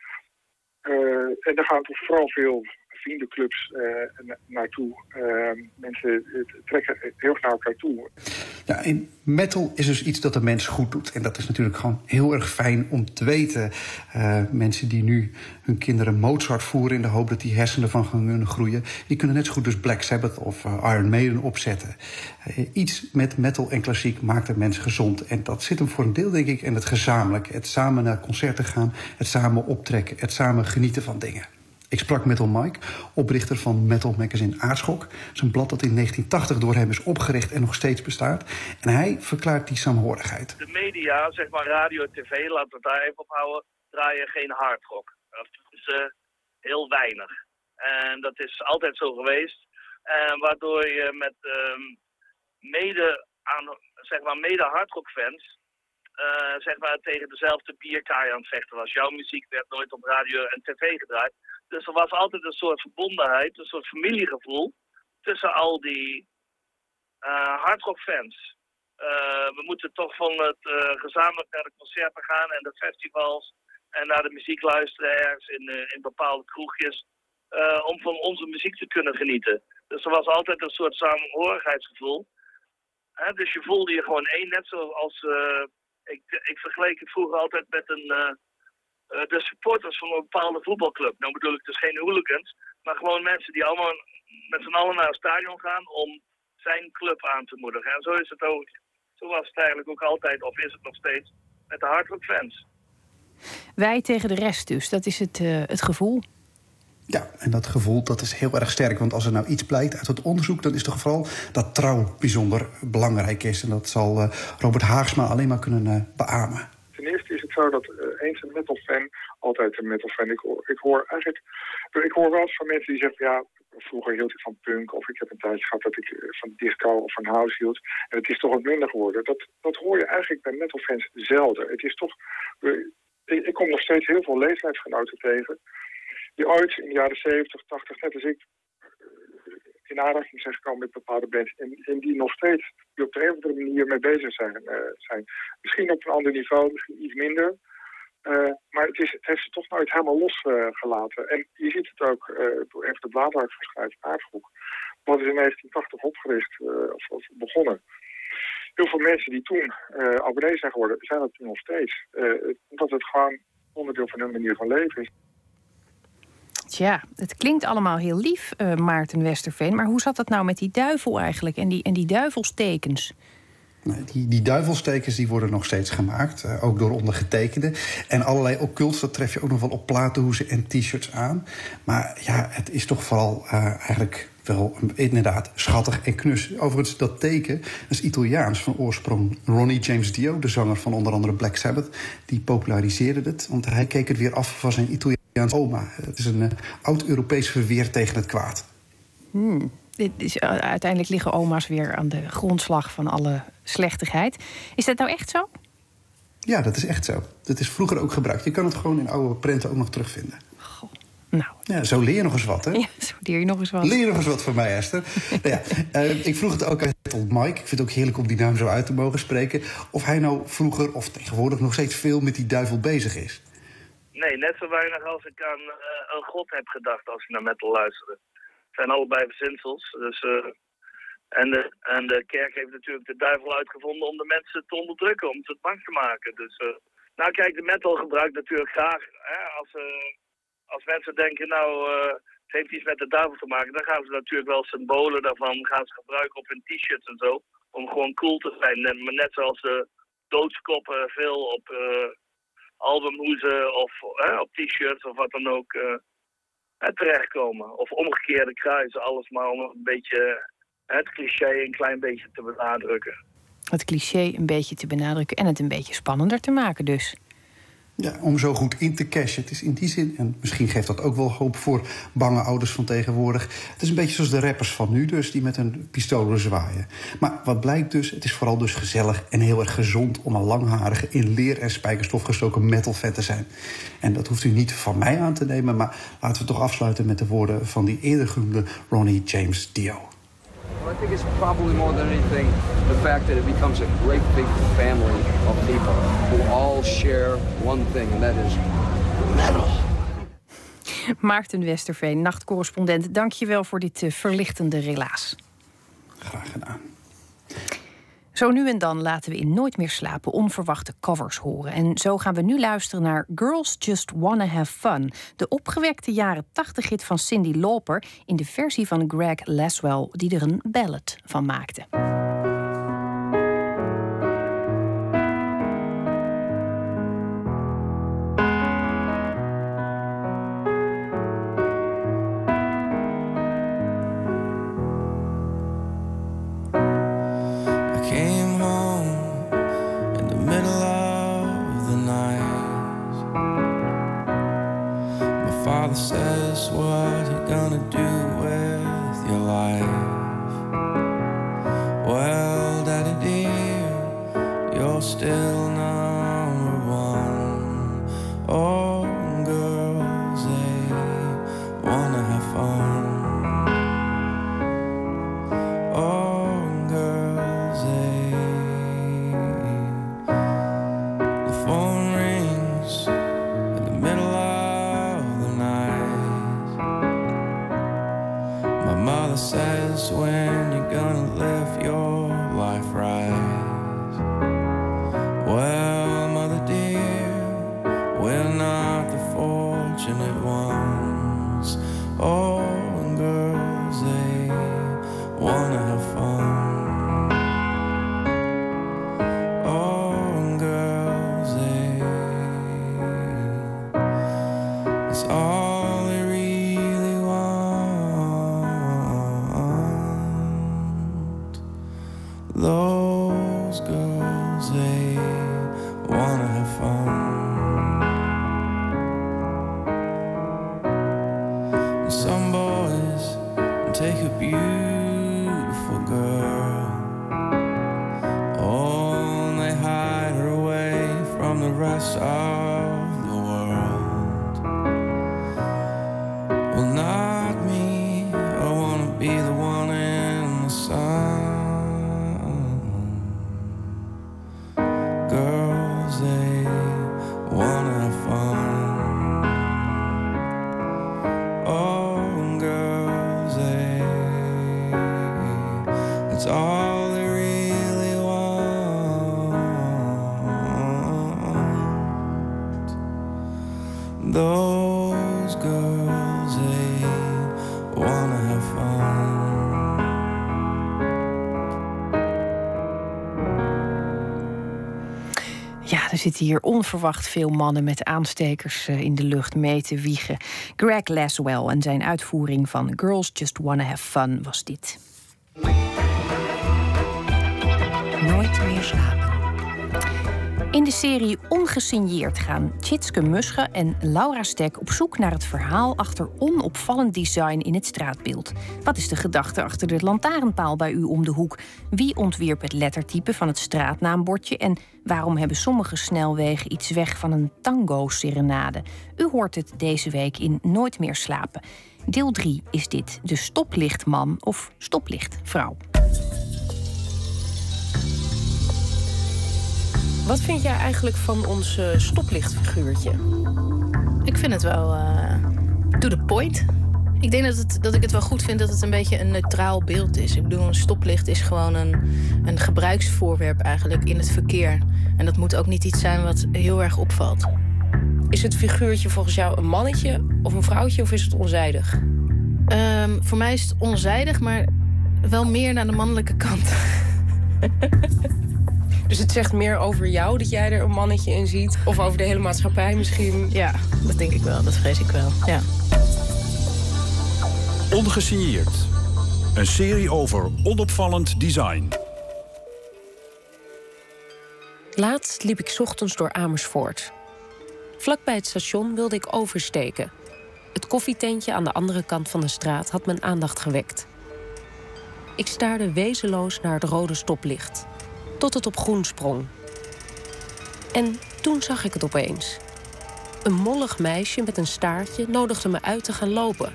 Eh, en er gaan toch vooral veel vriendenclubs eh, na- naartoe. Eh, mensen eh, trekken heel naar elkaar toe. Ja, metal is dus iets dat de mens goed doet. En dat is natuurlijk gewoon heel erg fijn om te weten. Eh, mensen die nu hun kinderen Mozart voeren in de hoop dat die hersenen van gaan groeien, die kunnen net zo goed dus Black Sabbath of eh, Iron Maiden opzetten. Eh, iets met metal en klassiek maakt de mens gezond. En dat zit hem voor een deel, denk ik, in het gezamenlijk. Het samen naar concerten gaan, het samen optrekken, het samen genieten van dingen. Ik sprak Metal Mike, oprichter van Metal Magazine Aardschok. Een blad dat in 1980 door hem is opgericht en nog steeds bestaat. En hij verklaart die saamhorigheid. de media, zeg maar radio tv, laten we daar even op houden, draaien geen hardrock. Dat is eh, heel weinig. En dat is altijd zo geweest. En waardoor je met ehm, mede, aan, zeg maar, mede hardrockfans eh, zeg maar, tegen dezelfde bierkaai aan het vechten was. Jouw muziek werd nooit op radio en tv gedraaid. Dus er was altijd een soort verbondenheid, een soort familiegevoel tussen al die eh hardrockfans. Eh, we moeten toch van het eh, gezamenlijk naar de concerten gaan en de festivals en naar de muziek luisteren ergens in, in bepaalde kroegjes. om van onze muziek te kunnen genieten. Dus er was altijd een soort samenhorigheidsgevoel. Hè, dus je voelde je gewoon één, net zoals. ik, ik vergeleek het vroeger altijd met een, de supporters van een bepaalde voetbalclub. Nou bedoel ik dus geen hooligans, maar gewoon mensen die allemaal met z'n allen naar het stadion gaan om zijn club aan te moedigen. En zo is het ook. Zo was het eigenlijk ook altijd, of is het nog steeds, met de hardrock fans. Wij tegen de rest dus, dat is het, eh, het gevoel. Ja, en dat gevoel dat is heel erg sterk. Want als er nou iets blijkt uit het onderzoek, dan is toch vooral dat trouw bijzonder belangrijk is. En dat zal eh, Robert Haagsma alleen maar kunnen eh, beamen. Ten eerste is het zo dat eh, eens een metal-fan altijd een metal-fan. Ik hoor, ik hoor eigenlijk, ik hoor wel eens van mensen die zeggen, ja, vroeger hield ik van punk, of ik heb een tijdje gehad dat ik eh, van disco of van house hield. En het is toch wat minder geworden. Dat, dat hoor je eigenlijk bij metal-fans zelden. Het is toch, ik, ik kom nog steeds heel veel leeftijdsgenoten tegen, die ooit in de jaren 70, 80, net als ik, in aanraking zijn gekomen met bepaalde bands. En, en die nog steeds die op de een of andere manier mee bezig zijn. eh, zijn. Misschien op een ander niveau, misschien iets minder. Eh, maar het, is, heeft ze toch nooit helemaal losgelaten. en je ziet het ook eh, door even de bladerhard verschuift aardgroep. Wat is in 1980 opgericht eh, of, of begonnen. Heel veel mensen die toen eh abonnee zijn geworden, zijn dat nu nog steeds. Eh, omdat het gewoon onderdeel van hun manier van leven is. Tja, het klinkt allemaal heel lief, eh, Maarten Westerveen. Maar hoe zat dat nou met die duivel eigenlijk en die, en die duivelstekens? Die, die duivelstekens die worden nog steeds gemaakt, eh, ook door ondergetekenden. En allerlei occults, dat tref je ook nog wel op platenhoezen en t-shirts aan. Maar ja, het is toch vooral eh, eigenlijk wel inderdaad schattig en knus. Overigens, dat teken is Italiaans van oorsprong. Ronnie James Dio, de zanger van onder andere Black Sabbath... die populariseerde het, want hij keek het weer af van zijn Italiaanse oma. Het is een eh, oud-Europees verweer tegen het kwaad. Hmm. Dit is, eh, uiteindelijk liggen oma's weer aan de grondslag van alle slechtigheid. Is dat nou echt zo? Ja, dat is echt zo. Dat is vroeger ook gebruikt. Je kan het gewoon in oude prenten ook nog terugvinden. nou. Ja, zo leer je nog eens wat, hè? Ja, zo leer je nog eens wat. Leer je nog eens wat van mij, Esther. nou ja, eh, ik vroeg het ook aan Mike. Ik vind het ook heerlijk om die naam zo uit te mogen spreken. Of hij nou vroeger of tegenwoordig nog steeds veel met die duivel bezig is. Nee, net zo weinig als ik aan eh, een god heb gedacht als ik naar metal luisterde. Het zijn allebei verzinsels. Dus, eh, en, de, en de kerk heeft natuurlijk de duivel uitgevonden om de mensen te onderdrukken, om het bang te maken. Dus, eh, nou kijk, de metal gebruikt natuurlijk graag. Hè, als, eh, als mensen denken, nou, eh, het heeft iets met de duivel te maken, dan gaan ze natuurlijk wel symbolen daarvan gaan ze gebruiken op hun t-shirts en zo. Om gewoon cool te zijn. Net, net zoals de doodskoppen veel op eh, albumhoezen of eh, op t-shirts of wat dan ook eh, terechtkomen. Of omgekeerde kruisen, alles maar om een beetje het cliché een klein beetje te benadrukken. Het cliché een beetje te benadrukken en het een beetje spannender te maken dus. Ja, om zo goed in te cashen. Het is in die zin, en misschien geeft dat ook wel hoop voor bange ouders van tegenwoordig. Het is een beetje zoals de rappers van nu, dus die met hun pistolen zwaaien. Maar wat blijkt dus, het is vooral dus gezellig en heel erg gezond om een langharige, in leer en spijkerstof gestoken metal fan te zijn. En dat hoeft u niet van mij aan te nemen, maar laten we toch afsluiten met de woorden van die eerder genoemde Ronnie James Dio. Well, I think it's probably more than anything the fact that it becomes a great big family of people who all share one thing, and that is metal. Maarten Westerveen, nachtcorrespondent, dank je wel voor dit eh, verlichtende relaas. Graag gedaan. Zo nu en dan laten we in Nooit meer slapen onverwachte covers horen. En zo gaan we nu luisteren naar Girls Just Wanna Have Fun. De opgewekte jaren 80 hit van Cindy Lauper in de versie van Greg Laswell, die er een ballad van maakte. What you gonna do with your life? Well, Daddy dear, you're still wanna have fun. Zitten hier onverwacht veel mannen met aanstekers eh, in de lucht mee te wiegen. Greg Laswell en zijn uitvoering van Girls Just Wanna Have Fun was dit. Nooit meer slapen. In de serie Ongesigneerd gaan Tjitske Musche en Laura Stek op zoek naar het verhaal achter onopvallend design in het straatbeeld. Wat is de gedachte achter de lantaarnpaal bij u om de hoek? Wie ontwierp het lettertype van het straatnaambordje? En waarom hebben sommige snelwegen iets weg van een tango-serenade? U hoort het deze week in Nooit meer slapen. Deel 3 is dit de stoplichtman of stoplichtvrouw. Wat vind jij eigenlijk van ons eh, stoplichtfiguurtje? Ik vind het wel eh to the point. Ik denk dat, het, dat ik het wel goed vind dat het een beetje een neutraal beeld is. Ik bedoel, een stoplicht is gewoon een, een gebruiksvoorwerp eigenlijk in het verkeer. En dat moet ook niet iets zijn wat heel erg opvalt. Is het figuurtje volgens jou een mannetje of een vrouwtje of is het onzijdig? Ehm, voor mij is het onzijdig, maar wel meer naar de mannelijke kant. Dus het zegt meer over jou dat jij er een mannetje in ziet? Of over de hele maatschappij misschien? Ja, dat denk ik wel. Dat vrees ik wel. Ja. Ongesigneerd. Een serie over onopvallend design. Laatst liep ik 's ochtends door Amersfoort. Vlakbij het station wilde ik oversteken. Het koffietentje aan de andere kant van de straat had mijn aandacht gewekt. Ik staarde wezenloos naar het rode stoplicht, tot het op groen sprong. En toen zag ik het opeens. Een mollig meisje met een staartje nodigde me uit te gaan lopen.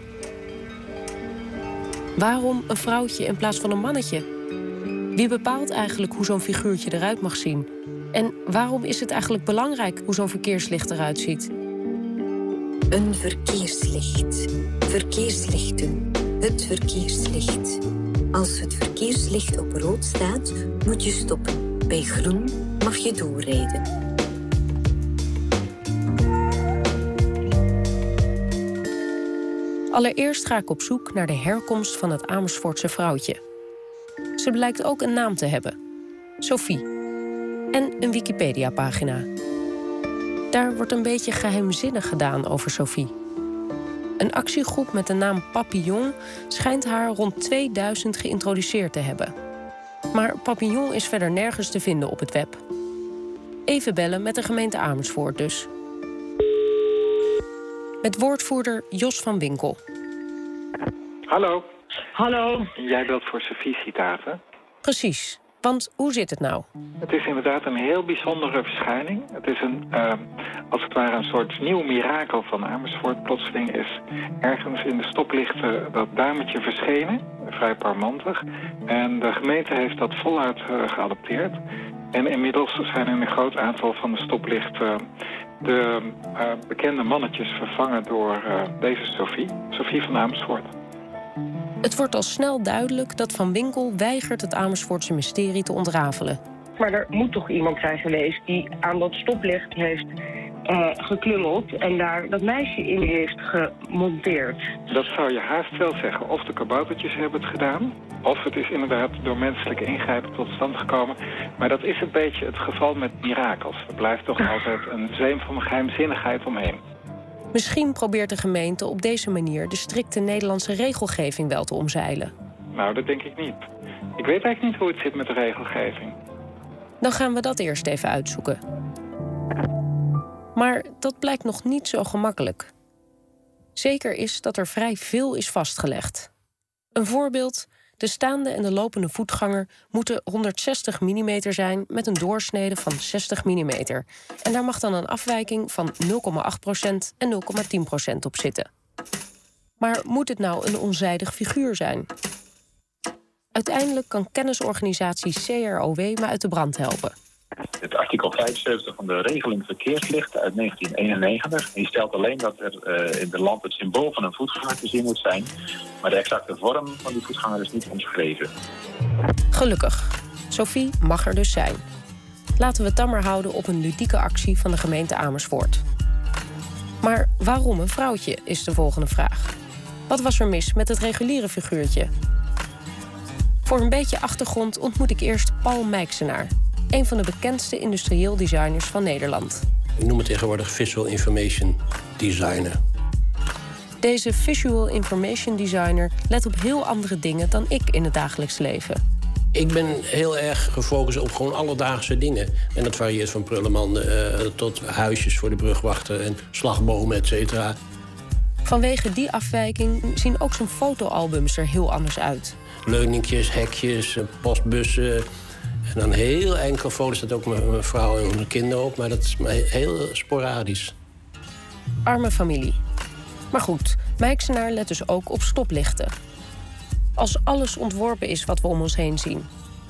Waarom een vrouwtje in plaats van een mannetje? Wie bepaalt eigenlijk hoe zo'n figuurtje eruit mag zien? En waarom is het eigenlijk belangrijk hoe zo'n verkeerslicht eruit ziet? Een verkeerslicht. Verkeerslichten. Het verkeerslicht. Als het verkeerslicht op rood staat, moet je stoppen. Bij groen mag je doorrijden. Allereerst ga ik op zoek naar de herkomst van het Amersfoortse vrouwtje. Ze blijkt ook een naam te hebben: Sophie. En een Wikipedia-pagina. Daar wordt een beetje geheimzinnig gedaan over Sophie. Een actiegroep met de naam Papillon schijnt haar rond 2000 geïntroduceerd te hebben. Maar Papillon is verder nergens te vinden op het web. Even bellen met de gemeente Amersfoort dus. Met woordvoerder Jos van Winkel. Hallo. Hallo. Jij belt voor Sophie citaten. Precies. Want hoe zit het nou? Het is inderdaad een heel bijzondere verschijning. Het is een, eh, als het ware een soort nieuw mirakel van Amersfoort. Plotseling is ergens in de stoplichten dat duimetje verschenen. Vrij parmantig. En de gemeente heeft dat voluit eh, geadopteerd. En inmiddels zijn in een groot aantal van de stoplichten de eh, bekende mannetjes vervangen door eh, deze Sophie. Sophie van Amersfoort. Het wordt al snel duidelijk dat Van Winkel weigert het Amersfoortse mysterie te ontrafelen. Maar er moet toch iemand zijn geweest die aan dat stoplicht heeft eh, geklungeld en daar dat meisje in heeft gemonteerd. Dat zou je haast wel zeggen. Of de kaboutertjes hebben het gedaan, of het is inderdaad door menselijke ingrijpen tot stand gekomen. Maar dat is een beetje het geval met mirakels. Er blijft toch altijd een zweem van geheimzinnigheid omheen. Misschien probeert de gemeente op deze manier de strikte Nederlandse regelgeving wel te omzeilen. Nou, dat denk ik niet. Ik weet eigenlijk niet hoe het zit met de regelgeving. Dan gaan we dat eerst even uitzoeken. Maar dat blijkt nog niet zo gemakkelijk. Zeker is dat er vrij veel is vastgelegd. Een voorbeeld: de staande en de lopende voetganger moeten 160 mm zijn met een doorsnede van 60 mm. En daar mag dan een afwijking van 0,8% en 0,10% op zitten. Maar moet het nou een onzijdig figuur zijn? Uiteindelijk kan kennisorganisatie CROW me uit de brand helpen. Het artikel 75 van de regeling verkeerslichten uit 1991. Die stelt alleen dat er eh, in het land het symbool van een voetganger te zien moet zijn. Maar de exacte vorm van die voetganger is niet omschreven. Gelukkig. Sophie mag er dus zijn. Laten we maar houden op een ludieke actie van de gemeente Amersfoort. Maar waarom een vrouwtje, is de volgende vraag. Wat was er mis met het reguliere figuurtje? Voor een beetje achtergrond ontmoet ik eerst Paul Mijksenaar, een van de bekendste industrieel designers van Nederland. Ik noem het tegenwoordig Visual Information Designer. Deze Visual Information Designer let op heel andere dingen dan ik in het dagelijks leven. Ik ben heel erg gefocust op gewoon alledaagse dingen. En dat varieert van prullenmanden eh, tot huisjes voor de brugwachten en slagbomen, et cetera. Vanwege die afwijking zien ook zijn fotoalbums er heel anders uit. Leuningjes, hekjes, eh, postbussen. En dan heel enkele foto's staat ook mijn mijn vrouw en mijn kinderen op. Maar dat is heel sporadisch. Arme familie. Maar goed, Mijksenaar let dus ook op stoplichten. Als alles ontworpen is wat we om ons heen zien,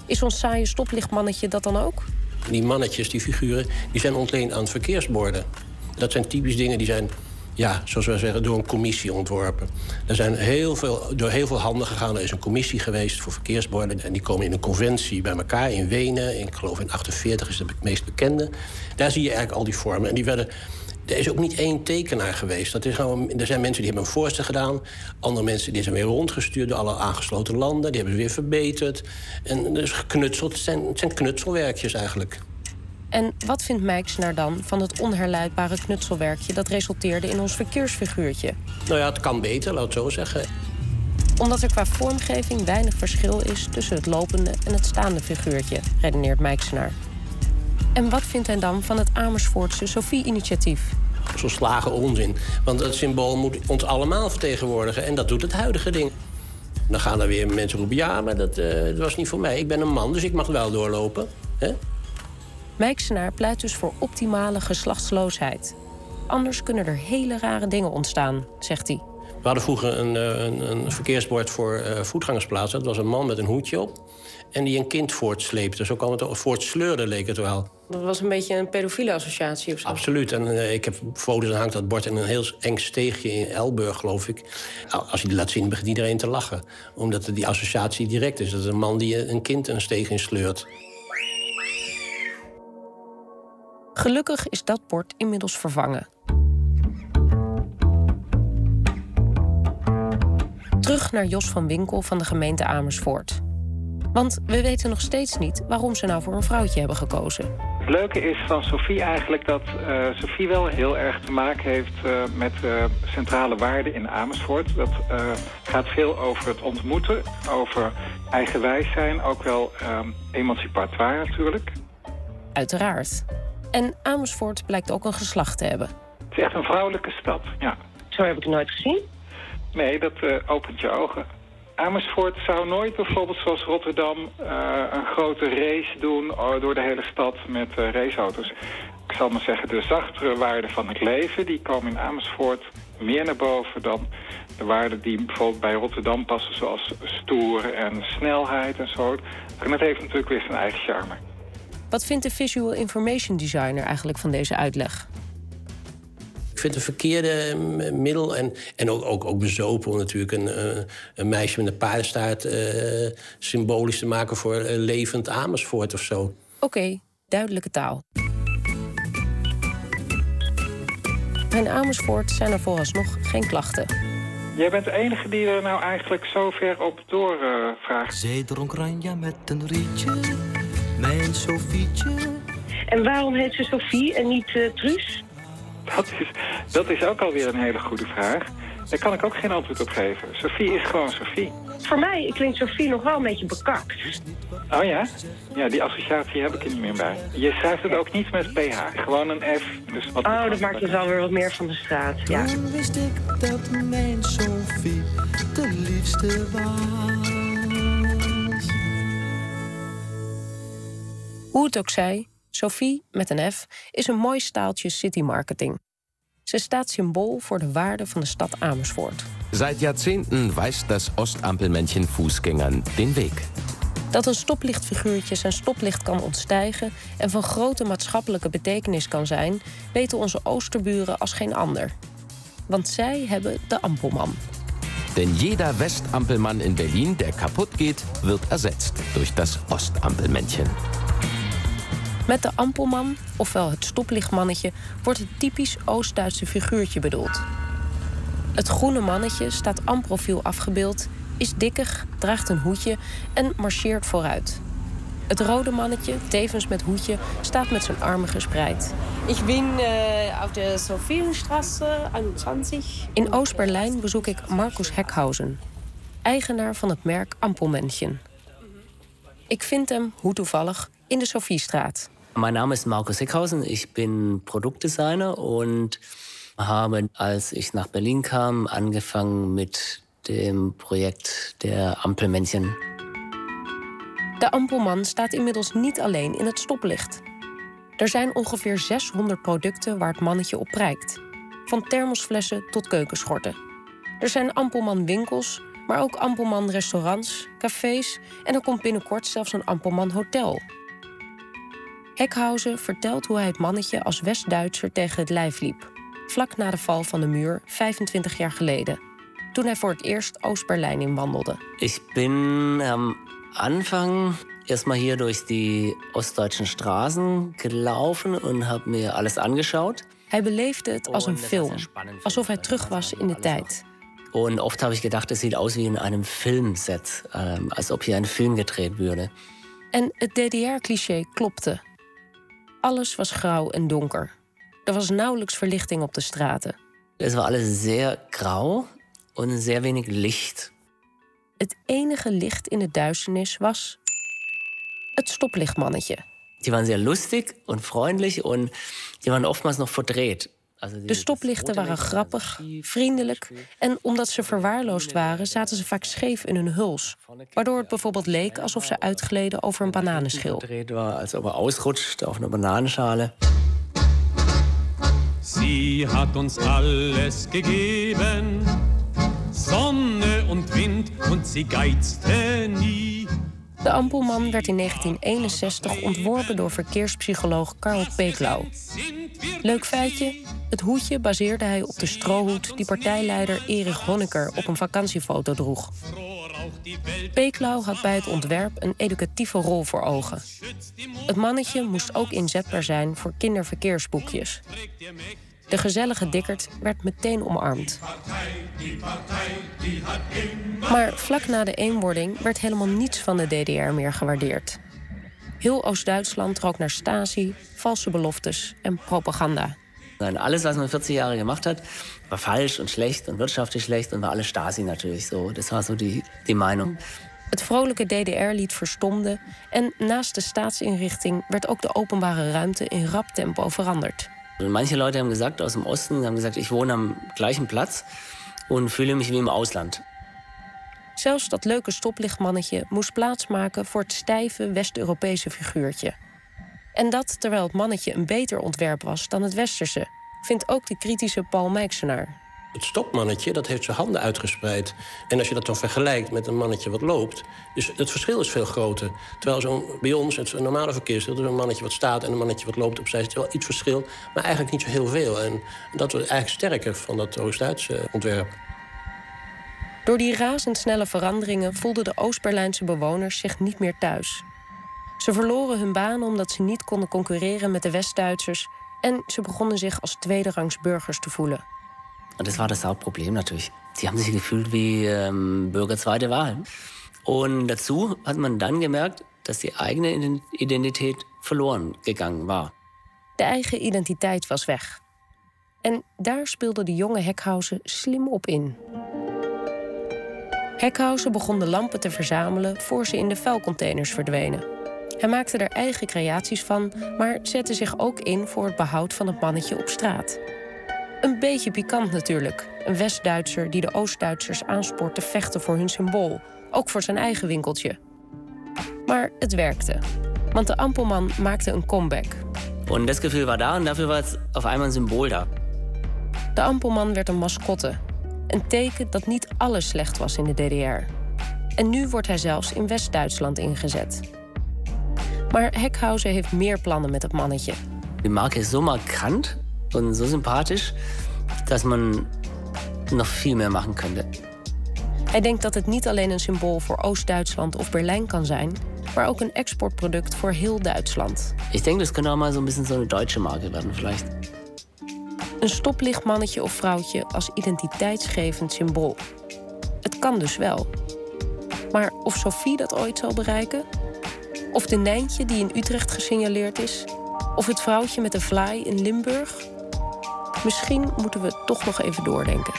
is ons saaie stoplichtmannetje dat dan ook? Die mannetjes, die figuren, die zijn ontleend aan verkeersborden. Dat zijn typisch dingen die zijn, ja, zoals wij zeggen, door een commissie ontworpen. Er zijn heel veel, door heel veel handen gegaan. Er is een commissie geweest voor verkeersborden. En die komen in een conventie bij elkaar in Wenen. Ik geloof in 48 is de meest bekende. Daar zie je eigenlijk al die vormen. En die werden er is ook niet één tekenaar geweest. Dat is gewoon, er zijn mensen die hebben een voorstel gedaan. Andere mensen die zijn weer rondgestuurd door alle aangesloten landen. Die hebben ze weer verbeterd. En dus geknutseld. Het zijn, het zijn knutselwerkjes eigenlijk. En wat vindt Mijksenaar dan van het onherleidbare knutselwerkje dat resulteerde in ons verkeersfiguurtje? Nou ja, het kan beter, laat het zo zeggen. Omdat er qua vormgeving weinig verschil is tussen het lopende en het staande figuurtje, redeneert Mijksenaar. En wat vindt hij dan van het Amersfoortse Sophie-initiatief? Zo slagen onzin. Want het symbool moet ons allemaal vertegenwoordigen. En dat doet het huidige ding. Dan gaan er weer mensen roepen... ja, maar dat, eh, dat was niet voor mij. Ik ben een man, dus ik mag wel doorlopen. Hè? Mijksenaar pleit dus voor optimale geslachtsloosheid. Anders kunnen er hele rare dingen ontstaan, zegt hij. We hadden vroeger een, eh, een, een verkeersbord voor uh, voetgangersplaatsen. Dat was een man met een hoedje op en die een kind voortsleepte. Zo kwam het voortsleurde, leek het wel. Dat was een beetje een pedofiele associatie of zo? Absoluut. En uh, ik heb foto's en hangt dat bord in een heel eng steegje in Elburg, geloof ik. Als je die laat zien, begint iedereen te lachen. Omdat die associatie direct is. Dat is een man die een kind een steeg in sleurt. Gelukkig is dat bord inmiddels vervangen. Terug naar Jos van Winkel van de gemeente Amersfoort. Want we weten nog steeds niet waarom ze nou voor een vrouwtje hebben gekozen. Het leuke is van Sophie eigenlijk dat uh, Sophie wel heel erg te maken heeft uh, met uh, centrale waarden in Amersfoort. Dat gaat veel over het ontmoeten, over eigenwijs zijn, ook wel emancipatoire natuurlijk. Uiteraard. En Amersfoort blijkt ook een geslacht te hebben. Het is echt een vrouwelijke stad, ja. Zo heb ik het nooit gezien. Nee, dat opent je ogen. Amersfoort zou nooit bijvoorbeeld zoals Rotterdam uh, een grote race doen door de hele stad met uh, raceauto's. Ik zal maar zeggen, de zachtere waarden van het leven, die komen in Amersfoort meer naar boven dan de waarden die bijvoorbeeld bij Rotterdam passen, zoals stoer en snelheid en zo. En dat heeft natuurlijk weer zijn eigen charme. Wat vindt de visual information designer eigenlijk van deze uitleg? Ik vind het een verkeerde middel. En, en ook, ook, ook bezopen om natuurlijk een, uh, een meisje met een paardenstaart uh, symbolisch te maken voor uh, levend Amersfoort of zo. Oké, okay, duidelijke taal. In Amersfoort zijn er vooralsnog geen klachten. Jij bent de enige die er nou eigenlijk zo ver op doorvraagt. Zij dronk Ranja met een rietje, mijn Sofietje. En waarom heet ze Sofie en niet Truus? Dat is, dat is ook alweer een hele goede vraag. Daar kan ik ook geen antwoord op geven. Sophie is gewoon Sophie. Voor mij klinkt Sophie nog wel een beetje bekakt. Oh ja? Ja, die associatie heb ik er niet meer bij. Je schrijft het ook niet met PH, gewoon een F. Dus wat oh, dat maakt het wel weer wat meer van de straat, ja. Toen wist ik dat mijn Sophie de liefste was. Hoe het ook zij, Sophie, met een F, is een mooi staaltje city marketing. Ze staat symbool voor de waarde van de stad Amersfoort. Seit Jahrzehnten wijst das Ostampelmännchen Fußgängern den Weg. Dat een stoplichtfiguurtje zijn stoplicht kan ontstijgen en van grote maatschappelijke betekenis kan zijn, weten onze Oosterburen als geen ander. Want zij hebben de Ampelman. Denn jeder Westampelmann in Berlin, der kaputt geht, wird ersetzt durch das Ostampelmännchen. Met de ampelman, ofwel het stoplichtmannetje, wordt het typisch Oost-Duitse figuurtje bedoeld. Het groene mannetje staat amprofiel afgebeeld, is dikkig, draagt een hoedje en marcheert vooruit. Het rode mannetje, tevens met hoedje, staat met zijn armen gespreid. Ik ben uh, op de Sophienstraße 21. In Oost-Berlijn bezoek ik Markus Heckhausen, eigenaar van het merk Ampelmännchen. Ik vind hem, hoe toevallig, in de Sophiestraat. Mein Name ist Markus Heckhausen, ich bin Produktdesigner und habe, als ich nach Berlin kam, angefangen mit dem Projekt der Ampelmännchen. De Ampelman staat inmiddels niet alleen in het stoplicht. Er zijn ongeveer 600 producten waar het mannetje op prijkt. Van thermosflessen tot keukenschorten. Er zijn Ampelman winkels, maar ook Ampelman restaurants, cafés en er komt binnenkort zelfs een Ampelman hotel. Heckhausen vertelt hoe hij het mannetje als West-Duitser tegen het lijf liep. Vlak na de val van de muur, 25 jaar geleden. Toen hij voor het eerst Oost-Berlijn inwandelde. Ik ben am Anfang erstmal hier durch die ostdeutschen Straßen gelaufen und habe mir alles angeschaut. Hij beleefde het als een film, alsof hij terug was in de tijd. Und oft habe ich gedacht, es sieht aus wie in einem Filmset, ähm, als ob hier ein Film gedreht würde. En het DDR-cliché klopte. Alles was grauw en donker. Er was nauwelijks verlichting op de straten. Het was alles zeer grauw en zeer weinig licht. Het enige licht in de duisternis was het stoplichtmannetje. Die waren zeer lustig en vriendelijk en die waren oftmals nog verdreht. De stoplichten waren grappig, vriendelijk en omdat ze verwaarloosd waren, zaten ze vaak scheef in hun huls. Waardoor het bijvoorbeeld leek alsof ze uitgleden over een bananenschil. Alsof er ausrutscht op een bananenschale. Sie hat uns alles gegeben, Sonne und Wind und sie geizte nie. De Ampelman werd in 1961 ontworpen door verkeerspsycholoog Karl Peeklau. Leuk feitje, het hoedje baseerde hij op de strohoed die partijleider Erich Honecker op een vakantiefoto droeg. Peeklau had bij het ontwerp een educatieve rol voor ogen. Het mannetje moest ook inzetbaar zijn voor kinderverkeersboekjes. De gezellige Dikkert werd meteen omarmd. Maar vlak na de eenwording werd helemaal niets van de DDR meer gewaardeerd. Heel Oost-Duitsland rook naar Stasi, valse beloftes en propaganda. En alles, was man 40 Jahre gemacht hat, war falsch und schlecht und wirtschaftlich schlecht und war alles Stasi natürlich so. Das war so die, die Meinung. Het vrolijke DDR-lied verstomde en naast de staatsinrichting werd ook de openbare ruimte in rap tempo veranderd. Manche Leute haben gesagt aus dem Osten, haben gesagt, ich wohne am gleichen Platz und fühle mich wie im Ausland. Zelfs dat leuke stoplichtmannetje moest plaatsmaken voor het stijve West-Europese figuurtje. En dat terwijl het mannetje een beter ontwerp was dan het westerse, vindt ook de kritische Paul Meixenaar. Het stopmannetje dat heeft zijn handen uitgespreid. En als je dat dan vergelijkt met een mannetje wat loopt... dus het verschil is veel groter. Terwijl zo'n, bij ons, het normale verkeersdeel... dus een mannetje wat staat en een mannetje wat loopt opzij... is wel iets verschil, maar eigenlijk niet zo heel veel. En dat wordt eigenlijk sterker van dat Oost-Duitse ontwerp. Door die razendsnelle veranderingen voelden de Oost-Berlijnse bewoners zich niet meer thuis. Ze verloren hun banen omdat ze niet konden concurreren met de West-Duitsers... en ze begonnen zich als tweederangs burgers te voelen. Und das war das Hauptproblem natürlich. Sie haben sich gefühlt wie ähm, Bürger zweiter Wahl. Und dazu hat man dann gemerkt, dass die eigene Identität verloren gegangen war. De eigen identiteit was weg. En daar speelde de jonge Heckhausen slim op in. Heckhausen begon de lampen te verzamelen voor ze in de vuilcontainers verdwenen. Hij maakte er eigen creaties van, maar zette zich ook in voor het behoud van het mannetje op straat. Een beetje pikant natuurlijk. Een West-Duitser die de Oost-Duitsers aanspoort te vechten voor hun symbool. Ook voor zijn eigen winkeltje. Maar het werkte. Want de Ampelman maakte een comeback. En dat gevoel was daar en daarvoor was het op eenmaal een symbool daar. De Ampelman werd een mascotte. Een teken dat niet alles slecht was in de DDR. En nu wordt hij zelfs in West-Duitsland ingezet. Maar Heckhausen heeft meer plannen met het mannetje. Die marke is zo markant und so sympathisch, dass man nog veel meer machen könnte. Hij denkt dat het niet alleen een symbool voor Oost-Duitsland of Berlijn kan zijn, maar ook een exportproduct voor heel Duitsland. Ik denk dat könnte auch mal so ein bisschen so eine deutsche Marke werden, vielleicht. Een stoplichtmannetje of vrouwtje als identiteitsgevend symbool. Het kan dus wel. Maar of Sophie dat ooit zal bereiken? Of de Nijntje die in Utrecht gesignaleerd is? Of het vrouwtje met de vlaai in Limburg? Misschien moeten we toch nog even doordenken.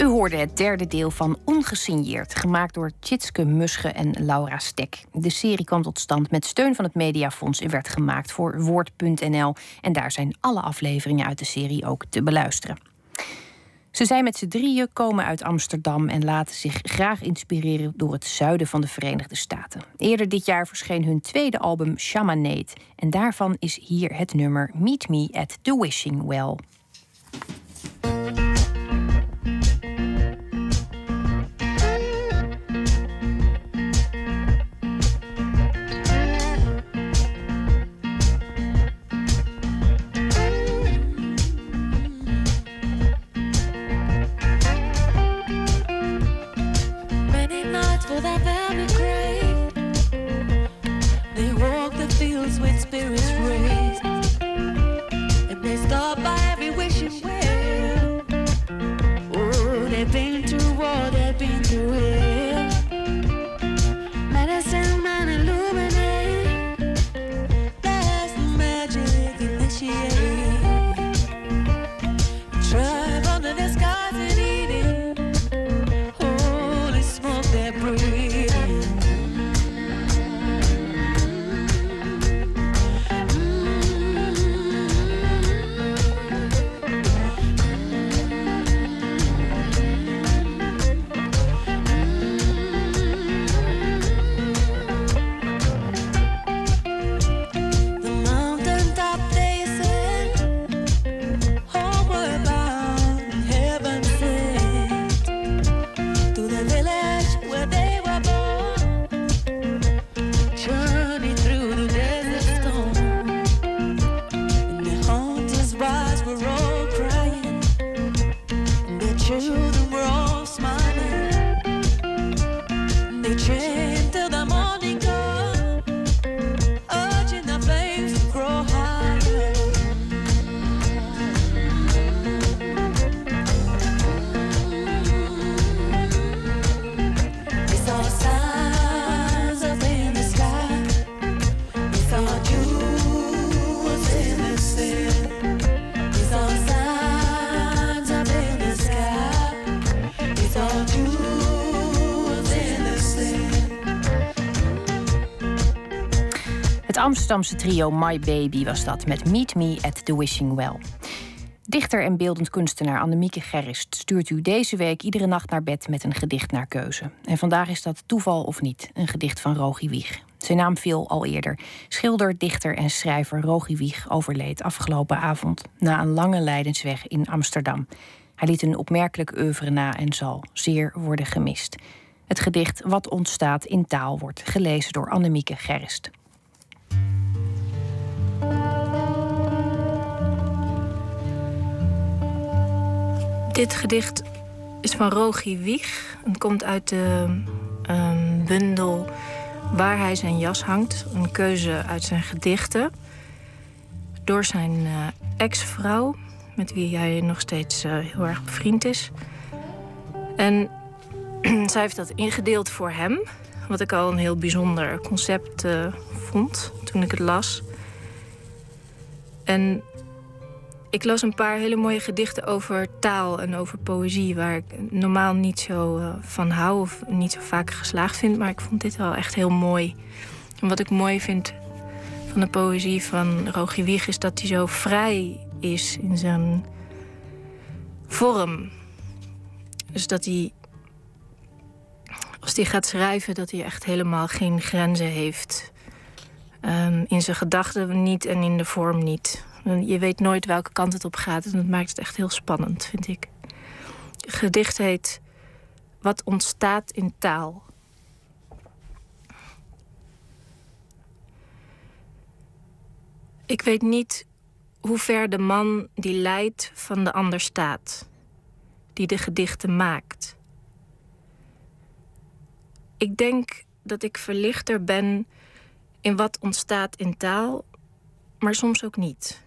U hoorde het derde deel van Ongesigneerd, gemaakt door Tjitske Musche en Laura Stek. De serie kwam tot stand met steun van het Mediafonds en werd gemaakt voor Woord.nl. En daar zijn alle afleveringen uit de serie ook te beluisteren. Ze zijn met z'n drieën, komen uit Amsterdam en laten zich graag inspireren door het zuiden van de Verenigde Staten. Eerder dit jaar verscheen hun tweede album Shamanate en daarvan is hier het nummer Meet Me at the Wishing Well. Amsterdamse trio My Baby was dat met Meet Me at the Wishing Well. Dichter en beeldend kunstenaar Annemieke Gerrist stuurt u deze week iedere nacht naar bed met een gedicht naar keuze. En vandaag is dat toeval of niet, een gedicht van Rogi Wieg. Zijn naam viel al eerder. Schilder, dichter en schrijver Rogi Wieg overleed afgelopen avond na een lange lijdensweg in Amsterdam. Hij liet een opmerkelijk oeuvre na en zal zeer worden gemist. Het gedicht Wat ontstaat in taal wordt gelezen door Annemieke Gerrist. Dit gedicht is van Rogi Wieg. Het komt uit de um, bundel Waar hij zijn jas hangt. Een keuze uit zijn gedichten. Door zijn uh, ex-vrouw, met wie hij nog steeds uh, heel erg bevriend is. En zij heeft dat ingedeeld voor hem. Wat ik al een heel bijzonder concept uh, vond toen ik het las. En ik las een paar hele mooie gedichten over taal en over poëzie, waar ik normaal niet zo uh, van hou of niet zo vaak geslaagd vind. Maar ik vond dit wel echt heel mooi. En wat ik mooi vind van de poëzie van Rogie Wieg is dat hij zo vrij is in zijn vorm. Dus dat hij, als hij gaat schrijven, dat hij echt helemaal geen grenzen heeft. Um, in zijn gedachten niet en in de vorm niet. Je weet nooit welke kant het op gaat en dat maakt het echt heel spannend, vind ik. Gedicht heet Wat ontstaat in taal. Ik weet niet hoe ver de man die leidt van de ander staat, die de gedichten maakt. Ik denk dat ik verlichter ben in wat ontstaat in taal, maar soms ook niet.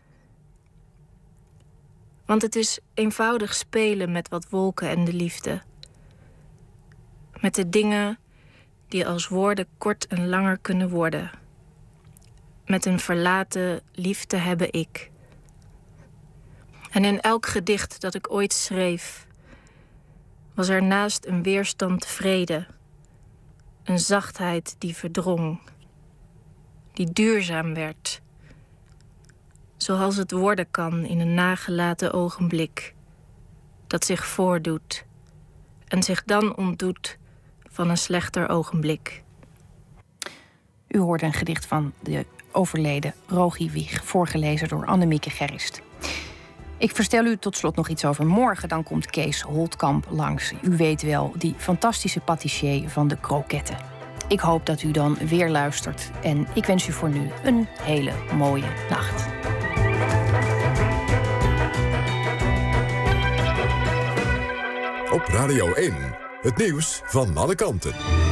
Want het is eenvoudig spelen met wat wolken en de liefde. Met de dingen die als woorden kort en langer kunnen worden. Met een verlaten liefde hebben ik. En in elk gedicht dat ik ooit schreef, was er naast een weerstand vrede, een zachtheid die verdrong, die duurzaam werd zoals het worden kan in een nagelaten ogenblik, dat zich voordoet en zich dan ontdoet van een slechter ogenblik. U hoorde een gedicht van de overleden Rogi Wieg, voorgelezen door Annemieke Gerrist. Ik verstel u tot slot nog iets over morgen. Dan komt Kees Holtkamp langs. U weet wel, die fantastische patissier van de kroketten. Ik hoop dat u dan weer luistert. En ik wens u voor nu een hele mooie nacht. Op Radio 1, het nieuws van alle kanten.